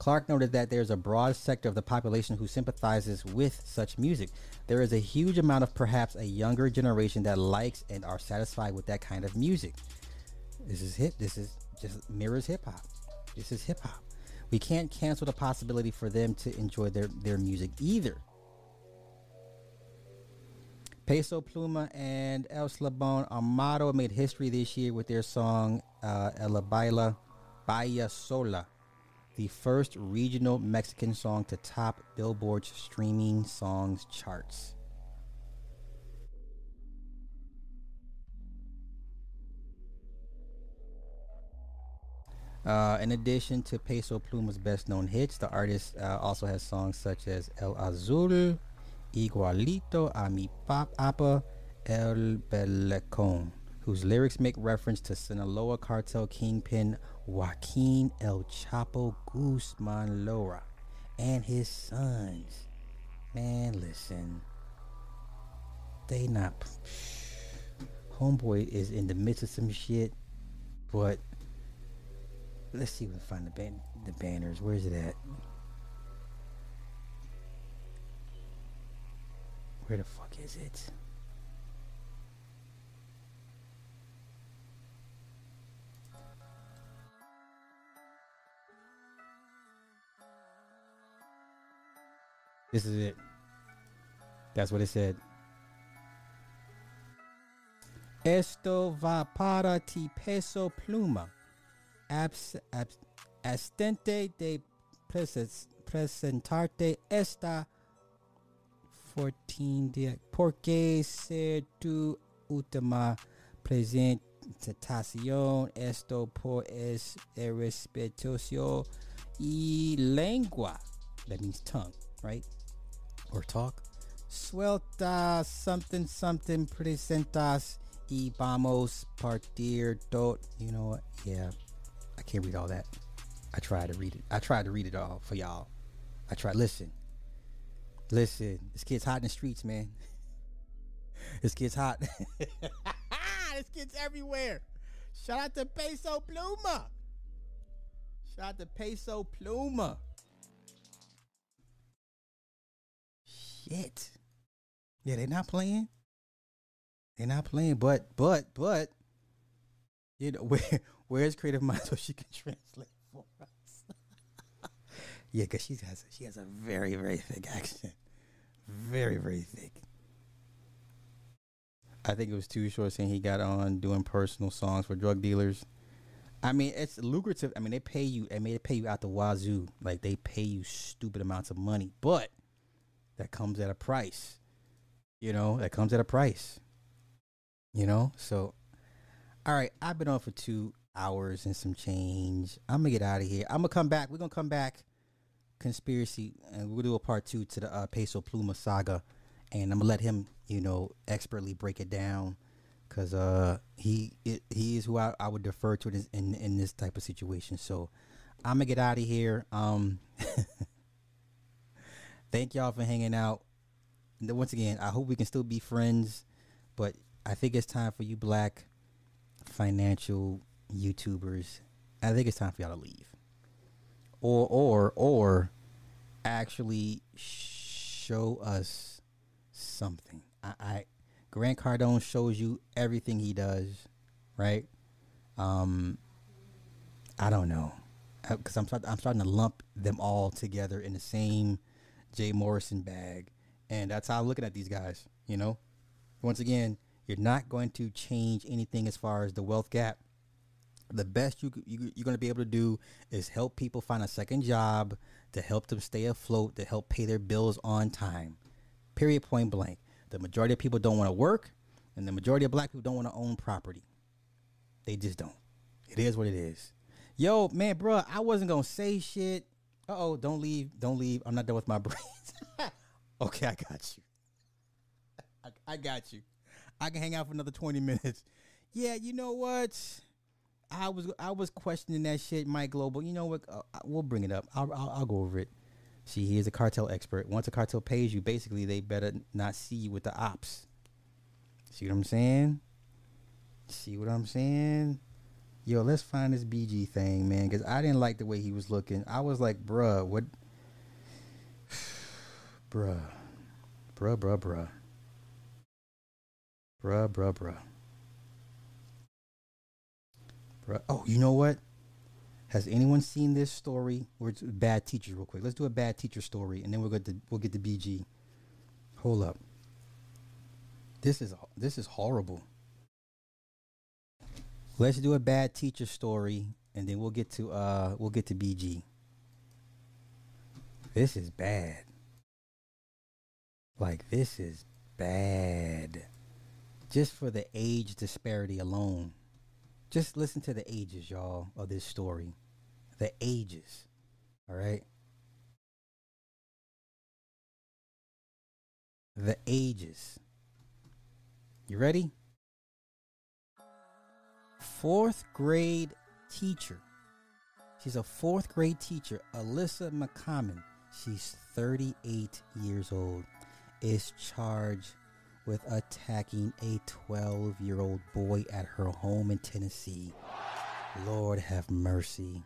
Clark noted that there's a broad sector of the population who sympathizes with such music. There is a huge amount of perhaps a younger generation that likes and are satisfied with that kind of music. This is hip. This is just mirrors hip hop. This is hip hop. We can't cancel the possibility for them to enjoy their, their music either. Peso Pluma and Eslabon Armado made history this year with their song uh, Ella Baila Sola, the first regional Mexican song to top Billboard's streaming songs charts. Uh, in addition to Peso Pluma's best known hits, the artist uh, also has songs such as El Azul, Igualito a mi papa, El Belicón, whose lyrics make reference to Sinaloa cartel kingpin Joaquin El Chapo Guzman Loera and his sons. Man, listen. They not. Homeboy is in the midst of some shit, but let's see if we can find the ban- the banners. Where's it at? Where the fuck is it? This is it. That's what it said. Esto va para ti peso pluma. Abs, abs, abstente de presentarte esta 14 de porque ser tu última presentación esto por es respetuoso y lengua that means tongue right or talk? Suelta something something presentas y vamos partir do you know what? Yeah. I can't read all that. I tried to read it. I tried to read it all for y'all. I tried listen. Listen, this kid's hot in the streets, man. this kid's hot. this kid's everywhere. Shout out to Peso Pluma. Shout out to Peso Pluma. Shit. Yeah, they're not playing. They're not playing, but but but you know where where's creative mind so she can translate for us? yeah, because she has she has a very very thick accent, very very thick. I think it was too short saying he got on doing personal songs for drug dealers. I mean, it's lucrative. I mean, they pay you. I mean, they pay you out the wazoo. Like they pay you stupid amounts of money, but that comes at a price. You know, that comes at a price. You know, so all right. I've been on for two hours and some change. I'm gonna get out of here. I'm gonna come back. We're gonna come back. Conspiracy, and we'll do a part two to the uh, Peso Pluma saga, and I'm gonna let him, you know, expertly break it down, cause uh he it, he is who I, I would defer to in, in in this type of situation. So I'm gonna get out of here. Um, thank y'all for hanging out. Once again, I hope we can still be friends, but I think it's time for you black financial YouTubers. I think it's time for y'all to leave. Or or or actually show us something. I, I Grant Cardone shows you everything he does, right? Um I don't know. Cuz I'm start, I'm starting to lump them all together in the same Jay Morrison bag. And that's how I'm looking at these guys, you know? Once again, you're not going to change anything as far as the wealth gap. The best you, you you're going to be able to do is help people find a second job to help them stay afloat, to help pay their bills on time. Period. Point blank. The majority of people don't want to work, and the majority of black people don't want to own property. They just don't. It is what it is. Yo, man, bro, I wasn't gonna say shit. Uh oh, don't leave, don't leave. I'm not done with my brains. okay, I got you. I, I got you. I can hang out for another 20 minutes. Yeah, you know what? I was I was questioning that shit, Mike Global. You know what? Uh, we'll bring it up. I'll, I'll, I'll go over it. See, he is a cartel expert. Once a cartel pays you, basically they better not see you with the ops. See what I'm saying? See what I'm saying? Yo, let's find this BG thing, man, because I didn't like the way he was looking. I was like, bruh, what? bruh, bruh, bruh, bruh. Bruh, bruh, bruh. Bruh. Oh, you know what? Has anyone seen this story? We're bad teachers, real quick. Let's do a bad teacher story, and then we'll get to we'll get to BG. Hold up. This is this is horrible. Let's do a bad teacher story, and then we'll get to uh we'll get to BG. This is bad. Like this is bad just for the age disparity alone. Just listen to the ages, y'all, of this story. The ages. All right? The ages. You ready? Fourth grade teacher. She's a fourth grade teacher, Alissa McCommon. She's 38 years old. Is charged with attacking a 12 year old boy at her home in Tennessee. Lord have mercy.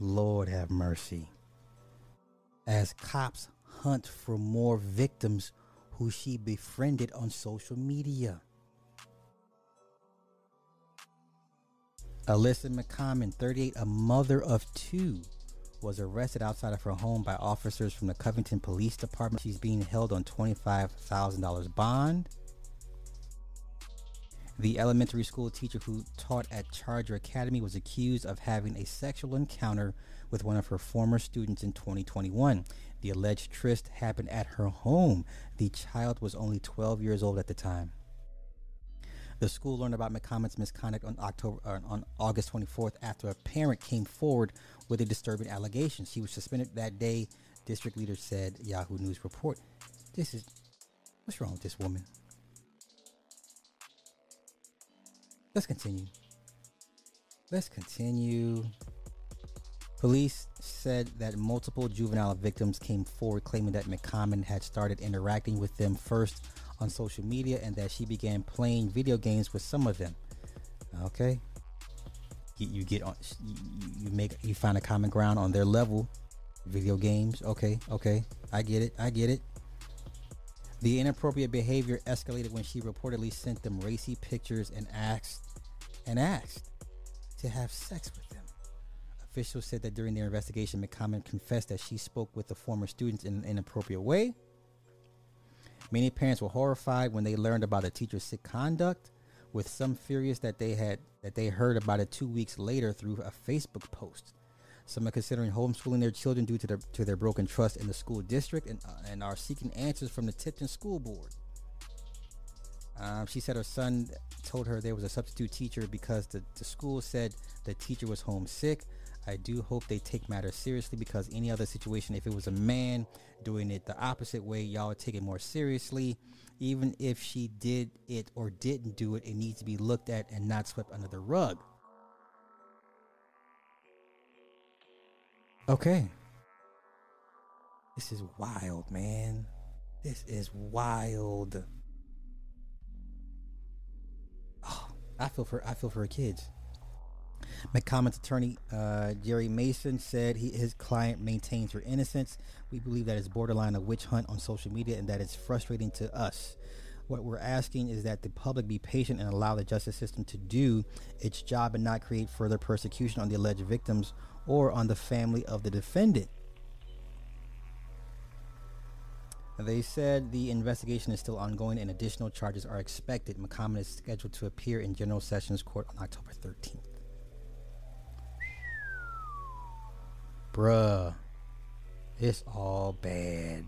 Lord have mercy. As cops hunt for more victims who she befriended on social media. Alissa McCommon, 38, a mother of two, was arrested outside of her home by officers from the Covington Police Department. She's being held on $25,000 bond. The elementary school teacher who taught at Charger Academy was accused of having a sexual encounter with one of her former students in 2021. The alleged tryst happened at her home. The child was only 12 years old at the time. The school learned about McCommon's misconduct on October uh, on August 24th after a parent came forward with a disturbing allegation. She was suspended that day. District leader said Yahoo News report. This is what's wrong with this woman? Let's continue. Let's continue. Police said that multiple juvenile victims came forward claiming that McCommon had started interacting with them first on social media and that she began playing video games with some of them. Okay. You, get on, you, you make, you find a common ground on their level. Video games. Okay. Okay. I get it. I get it. The inappropriate behavior escalated when she reportedly sent them racy pictures and asked and asked to have sex with them. Officials said that during their investigation, McCommon confessed that she spoke with the former students in an inappropriate way. Many parents were horrified when they learned about the teacher's sick conduct, with some furious that they had that they heard about it two weeks later through a Facebook post. Some are considering homeschooling their children due to their to their broken trust in the school district and, uh, and are seeking answers from the Tipton School Board. Um, she said her son told her there was a substitute teacher because the, the school said the teacher was homesick. I do hope they take matters seriously because any other situation, if it was a man doing it the opposite way, y'all would take it more seriously. Even if she did it or didn't do it, it needs to be looked at and not swept under the rug. Okay. This is wild, man. This is wild. Oh, I feel for I feel for her kids. McCommon's attorney uh, Jerry Mason said he, his client maintains her innocence. We believe that it's borderline a witch hunt on social media and that it's frustrating to us. What we're asking is that the public be patient and allow the justice system to do its job and not create further persecution on the alleged victims or on the family of the defendant. They said the investigation is still ongoing and additional charges are expected. McCommon is scheduled to appear in General Sessions Court on October 13th. Bruh, it's all bad.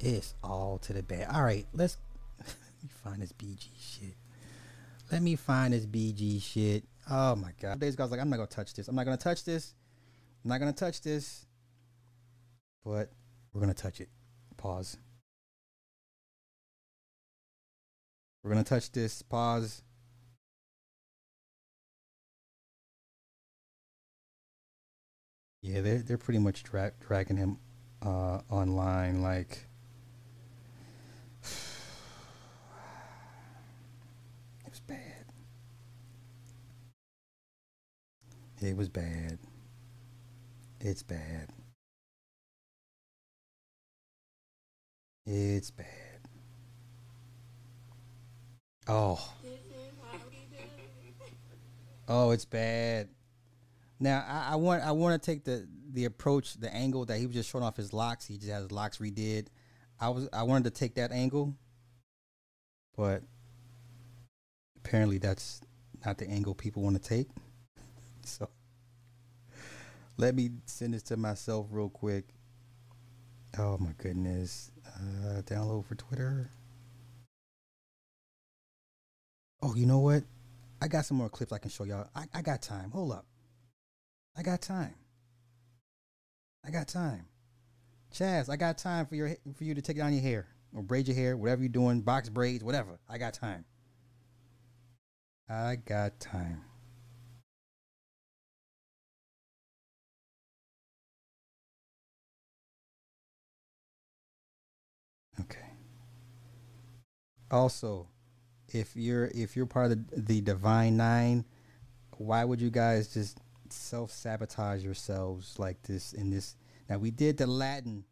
It's all to the bad. All right, let's let me find this BG shit. Let me find this BG shit. Oh my god. Days guys like I'm not gonna touch this. I'm not gonna touch this. I'm not gonna touch this. But we're gonna touch it. Pause. We're gonna touch this. Pause. Yeah, they're they're pretty much dra- dragging him uh, online. Like, it was bad. It was bad. It's bad. It's bad. Oh. Oh, it's bad. Now I, I want I want to take the the approach, the angle that he was just showing off his locks. He just has his locks redid. I was I wanted to take that angle, but apparently that's not the angle people want to take. So let me send this to myself real quick. Oh my goodness. Uh, download for Twitter. Oh, you know what? I got some more clips I can show y'all. I, I got time. Hold up. I got time. I got time. Chaz, I got time for your for you to take down your hair or braid your hair, whatever you're doing, box braids, whatever. I got time. I got time. Okay. Also, if you're if you're part of the, the divine nine, why would you guys just self sabotage yourselves like this in this? Now we did the Latin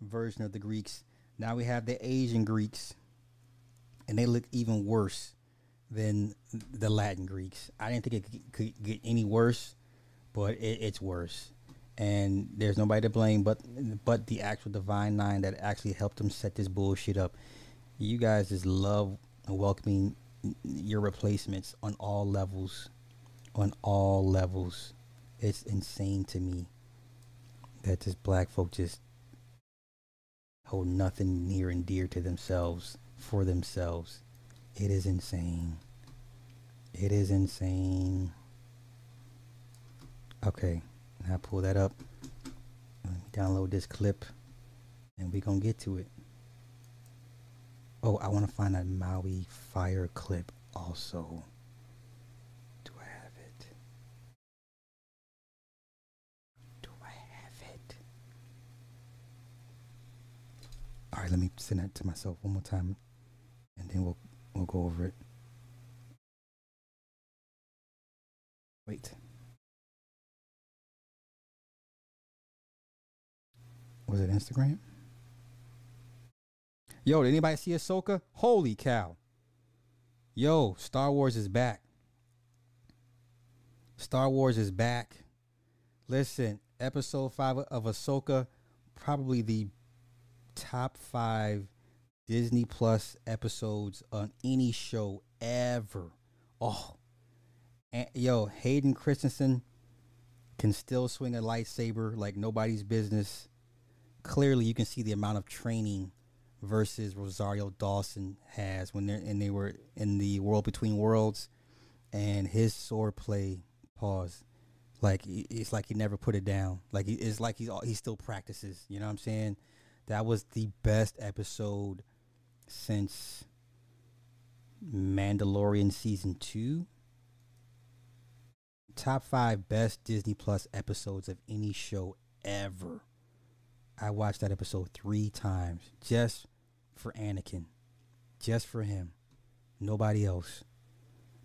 version of the Greeks. Now we have the Asian Greeks, and they look even worse than the Latin Greeks. I didn't think it could, get any worse, but it, it's worse. and there's nobody to blame but but the actual Divine Nine that actually helped them set this bullshit up. You guys just love welcoming your replacements on all levels, on all levels. It's insane to me that just black folk just hold nothing near and dear to themselves for themselves. It is insane. It is insane. Okay, now pull that up. Let me download this clip and we're to get to it. Oh, I want to find that Maui fire clip also. Do I have it? Do I have it? All right, let me send that to myself one more time and then we'll we'll go over it. Wait. Was it Instagram? Yo, did anybody see Ahsoka? Holy cow. Yo, Star Wars is back. Star Wars is back. Listen, episode five of Ahsoka, probably the top five Disney Plus episodes on any show ever. Oh, and, yo, Hayden Christensen can still swing a lightsaber like nobody's business. Clearly, you can see the amount of training versus Rosario Dawson has when they're and they were in the World Between Worlds, and his sword play pause, like it's like he never put it down. Like it's like he's he still practices. You know what I'm saying? That was the best episode since Mandalorian season two. Top five best Disney Plus episodes of any show ever. I watched that episode three times just for Anakin, just for him, nobody else.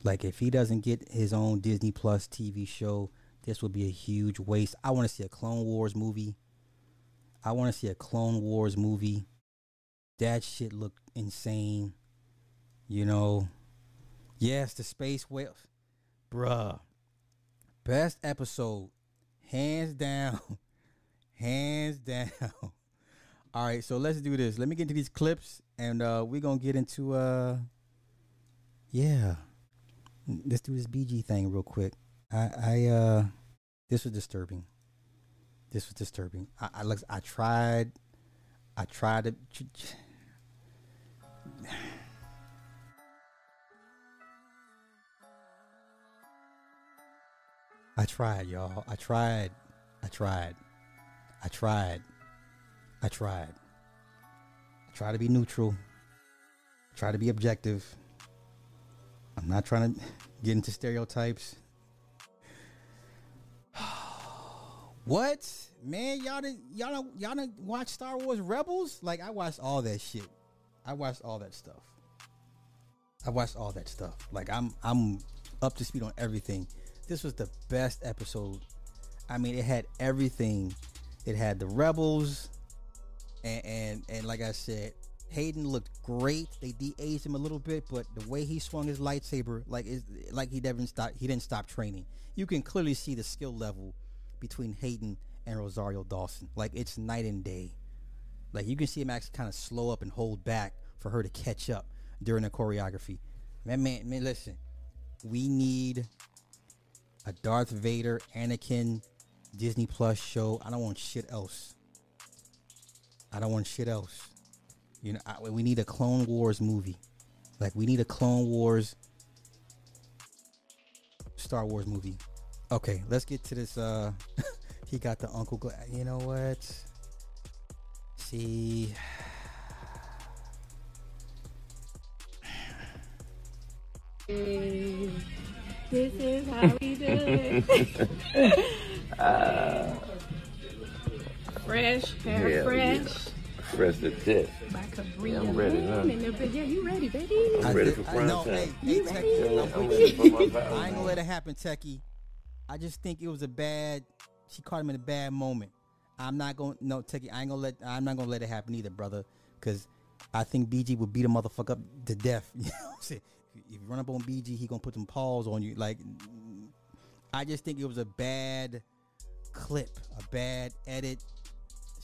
Like if he doesn't get his own Disney Plus TV show, this would be a huge waste. I want to see a Clone Wars movie. I want to see a Clone Wars movie. That shit looked insane. You know, yes, the space whale, bruh. Best episode, hands down, hands down. All right, so let's do this. Let me get into these clips, and uh, we're gonna get into uh, yeah. Let's do this BG thing real quick. I, I uh, this was disturbing. This was disturbing. I, I. I tried. I tried to. I tried, y'all. I tried. I tried. I tried. I tried. I tried to be neutral. I try to be objective. I'm not trying to get into stereotypes. What? Man, y'all didn't y'all don't y'all didn't watch Star Wars Rebels? Like I watched all that shit. I watched all that stuff. I watched all that stuff. Like I'm I'm up to speed on everything. This was the best episode. I mean, it had everything. It had the rebels, and and, and like I said, Hayden looked great. They de-aged him a little bit, but the way he swung his lightsaber, like is like he didn't stop. He didn't stop training. You can clearly see the skill level between Hayden and Rosario Dawson. Like it's night and day. Like you can see him actually kind of slow up and hold back for her to catch up during the choreography. Man, man, man, listen. We need a Darth Vader, Anakin, Disney Plus show. I don't want shit else. I don't want shit else. You know, I, we need a Clone Wars movie. Like we need a Clone Wars Star Wars movie. Okay, let's get to this uh he got the Uncle Gla- You know what? See This is how we do it. uh, fresh, hair yeah, fresh. Yeah. Fresh to death. Yeah, I'm ready now. The- Yeah, you ready, baby? I'm ready for prime no, time. hey, hey, You ready? I'm I'm ready for my I ain't gonna let it happen, Techie. I just think it was a bad. She caught him in a bad moment. I'm not going. to No, Techie. I ain't gonna let. I'm not gonna let it happen either, brother. Because I think BG would beat a motherfucker up to death. You know what I'm saying? If you run up on BG, he gonna put some paws on you. Like, I just think it was a bad clip, a bad edit.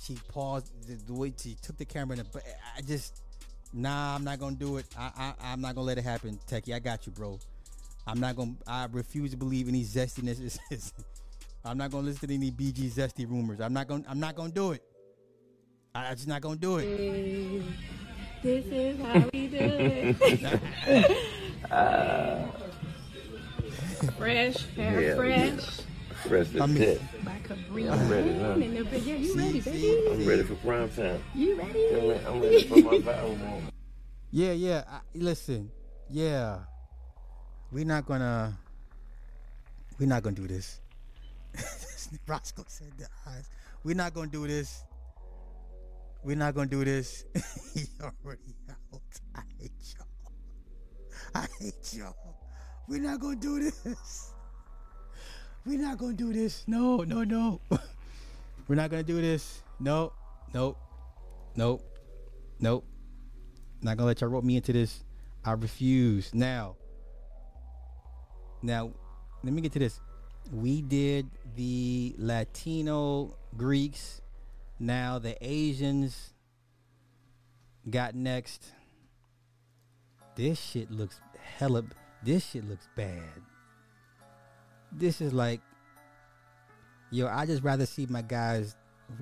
She paused the, the way she took the camera, and I just nah, I'm not gonna do it. I, I I'm not gonna let it happen, Techie. I got you, bro. I'm not gonna. I refuse to believe any zestiness. Is, is, I'm not gonna listen to any BG zesty rumors. I'm not gonna. I'm not gonna do it. I, I'm just not gonna do it. This is how we do it. Uh, fresh, hair Yeah. fresh. fresh I as mean- shit. Like a real I'm ready, huh? man in the bed. Yeah, you ready, baby? I'm ready for prime time. You ready? I'm ready, I'm ready for my vow moment. Yeah, yeah. I, listen, yeah. We're not gonna. We're not gonna do this. Roscoe said the eyes. We're not gonna do this. We're not gonna do this. he already out. I hate y'all. I hate y'all. We're not gonna do this. We're not gonna do this. No, no, no. We're not gonna do this. No, no, no, no. Not gonna let y'all rope me into this. I refuse. Now, now, let me get to this. We did the Latino Greeks. Now the Asians got next. This shit looks hella. This shit looks bad. This is like, yo. I just rather see my guys.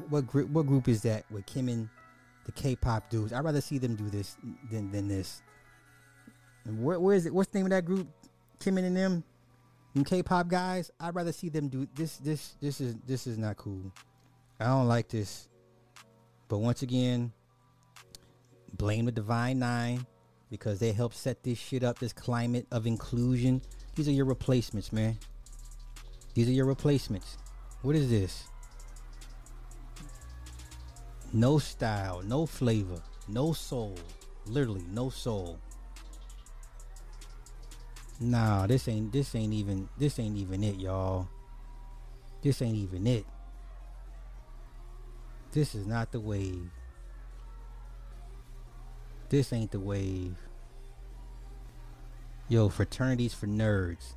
What group? What group is that with Kim and the K-pop dudes? I'd rather see them do this than than this. Where, where is it? What's the name of that group? Kim and them, them K-pop guys. I'd rather see them do this. This this is this is not cool. I don't like this. But once again, blame the Divine Nine because they helped set this shit up. This climate of inclusion. These are your replacements, man. These are your replacements. What is this? No style, no flavor, no soul. Literally, no soul. Nah, this ain't this ain't even this ain't even it, y'all. This ain't even it. This is not the wave. This ain't the wave. Yo, fraternities for nerds.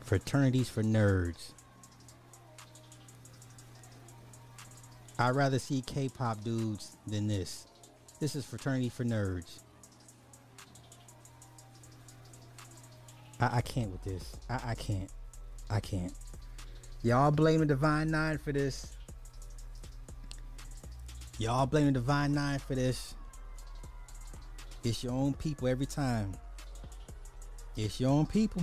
Fraternities for nerds. I'd rather see K-pop dudes than this. This is fraternity for nerds. I, I can't with this. I, I can't. I can't. Y'all blaming Divine Nine for this. Y'all blaming Divine Nine for this. It's your own people every time. It's your own people.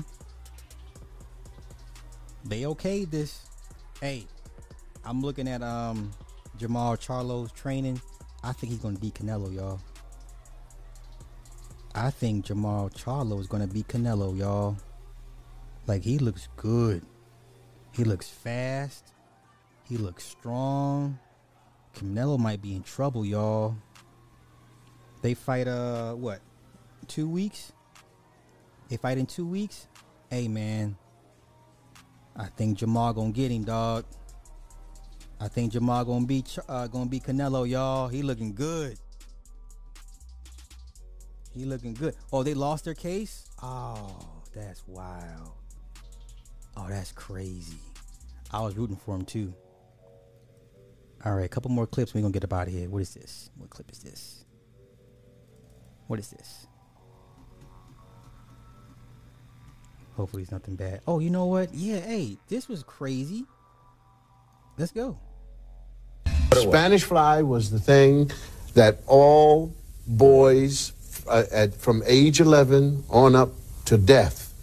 They okayed this. Hey, I'm looking at um Jamal Charlo's training. I think he's gonna beat Canelo, y'all. I think Jamal Charlo is gonna be Canelo, y'all. Like he looks good. He looks fast. He looks strong. Canelo might be in trouble, y'all. They fight uh what? Two weeks? They fight in two weeks? Hey man. I think Jamal gonna get him, dog. I think Jamal gonna Ch- uh, gonna beat Canelo, y'all. He looking good. He looking good. Oh, they lost their case? Oh, that's wild. Oh, that's crazy. I was rooting for him too. All right, a couple more clips. We're gonna get up out of here. What is this? What clip is this? What is this? Hopefully it's nothing bad. Oh, you know what? Yeah, hey, this was crazy. Let's go. Spanish fly was the thing that all boys uh, at, from age 11 on up to death,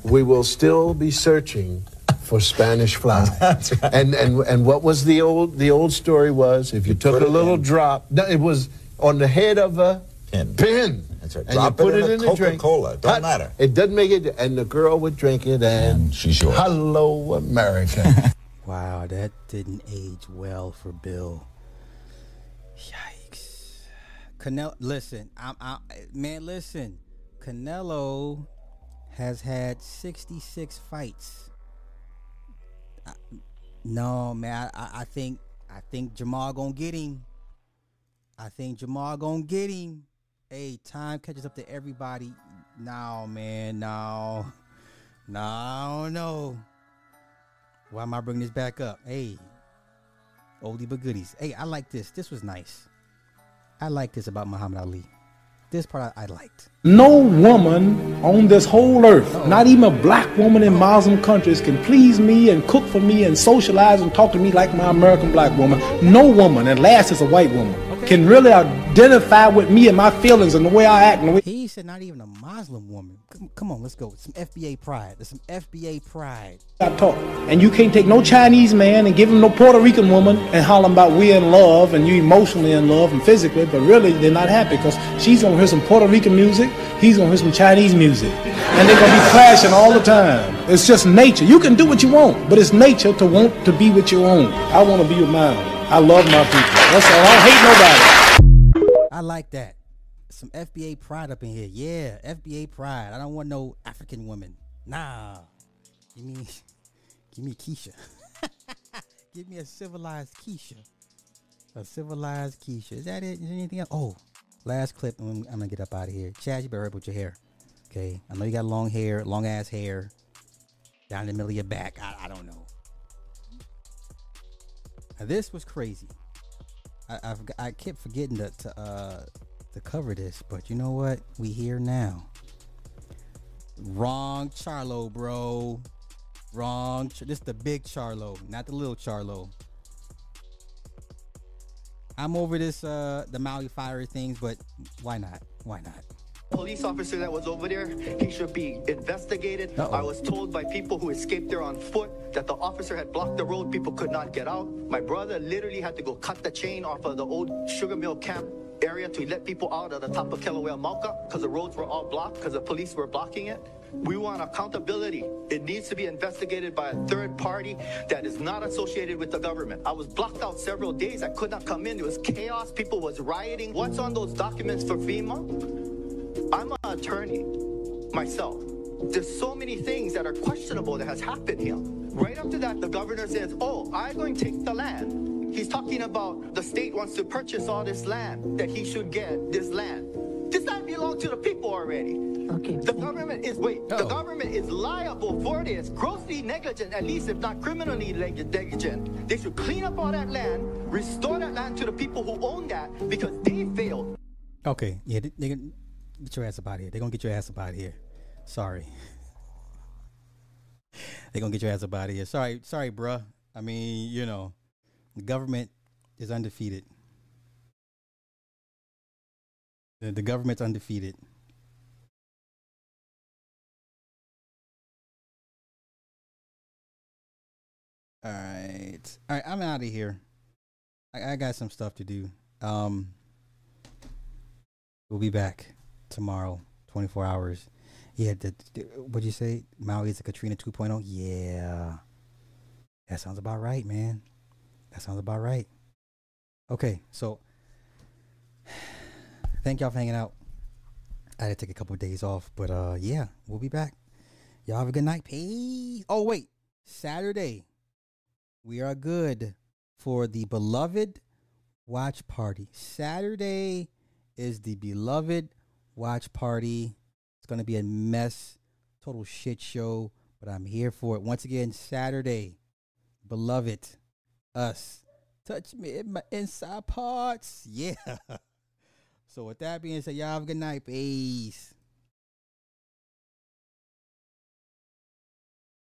we will still be searching for Spanish fly. And and and what was the old the old story was if you took a little drop, no, it was on the head of a pin. Pin. That's right. And Drop you put it it, in a the drink. Coca-Cola. Don't Hot- matter. It doesn't make it. And the girl would drink it, and, she's yours. Hello, America. Wow, that didn't age well for Bill. Yikes. Canelo, listen, I'm, I, man, listen. Canelo has had 66 fights. I, no, man, I, I think, I think Jamal gonna get him. I think Jamal gonna get him. Hey, time catches up to everybody. Now, man, no, no, no. Why am I bringing this back up? Hey, oldie but goodies. Hey, I like this. This was nice. I like this about Muhammad Ali. This part I, I liked. No woman on this whole earth, not even a black woman in Muslim countries, can please me and cook for me and socialize and talk to me like my American black woman. No woman, and last is a white woman, can really identify with me and my feelings and the way I act. Way He said not even a Muslim woman. Come, come on, let's go. Some FBA pride. There's some FBA pride. I talk. And you can't take no Chinese man and give him no Puerto Rican woman and holler about we in love and you emotionally in love and physically, but really they're not happy because she's gonna hear some Puerto Rican music, he's gonna hear some Chinese music. And they're gonna be clashing all the time. It's just nature. You can do what you want, but it's nature to want to be with your own. I wanna be with mine. I love my people. That's all. I don't hate nobody. I like that. Some FBA pride up in here. Yeah, FBA pride. I don't want no African woman. Nah. Give me give me Keisha. give me a civilized Keisha. A civilized Keisha. Is that it? Is there anything else? Oh, last clip I'm, gonna get up out of here. Chad, you better help with your hair. Okay. I know you got long hair, long ass hair. Down the middle of your back. I, I don't know. Now, this was crazy. I, I, I kept forgetting to to, uh, to cover this, but you know what? We here now. Wrong Charlo, bro. Wrong. This the big Charlo, not the little Charlo. I'm over this uh the Maui fire things, but why not? Why not? Police officer that was over there, he should be investigated. Uh-oh. I was told by people who escaped there on foot that the officer had blocked the road, people could not get out. My brother literally had to go cut the chain off of the old sugar mill camp area to let people out at the top of Kelawea Mauka because the roads were all blocked because the police were blocking it. We want accountability. It needs to be investigated by a third party that is not associated with the government. I was blocked out several days. I could not come in. It was chaos. People was rioting. What's on those documents for FEMA? I'm an attorney myself. There's so many things that are questionable that has happened here. Right after that, the governor says, oh, I'm going to take the land. He's talking about the state wants to purchase all this land, that he should get this land. This land belongs to the people already. Okay. The government is, wait, the government is liable for this, grossly negligent, at least if not criminally negligent. They should clean up all that land, restore that land to the people who own that because they failed. Okay, yeah, they, they can get your ass up out of here. They're gonna get your ass up out of here. Sorry. They're gonna get your ass up out of here. Sorry, sorry, bruh. I mean, you know, the government is undefeated. The, the government's undefeated. All right. All right, I'm out of here. I, I got some stuff to do. Um We'll be back tomorrow, 24 hours. Yeah, the, the, what'd you say? Maui's a Katrina 2.0? Yeah. That sounds about right, man. That sounds about right. Okay, so thank y'all for hanging out. I had to take a couple of days off, but uh yeah, we'll be back. Y'all have a good night. Peace. Oh wait, Saturday. We are good for the beloved watch party. Saturday is the beloved watch party. It's going to be a mess, total shit show, but I'm here for it. Once again, Saturday, beloved, us, touch me in my inside parts. Yeah. So with that being said, y'all have a good night. Peace.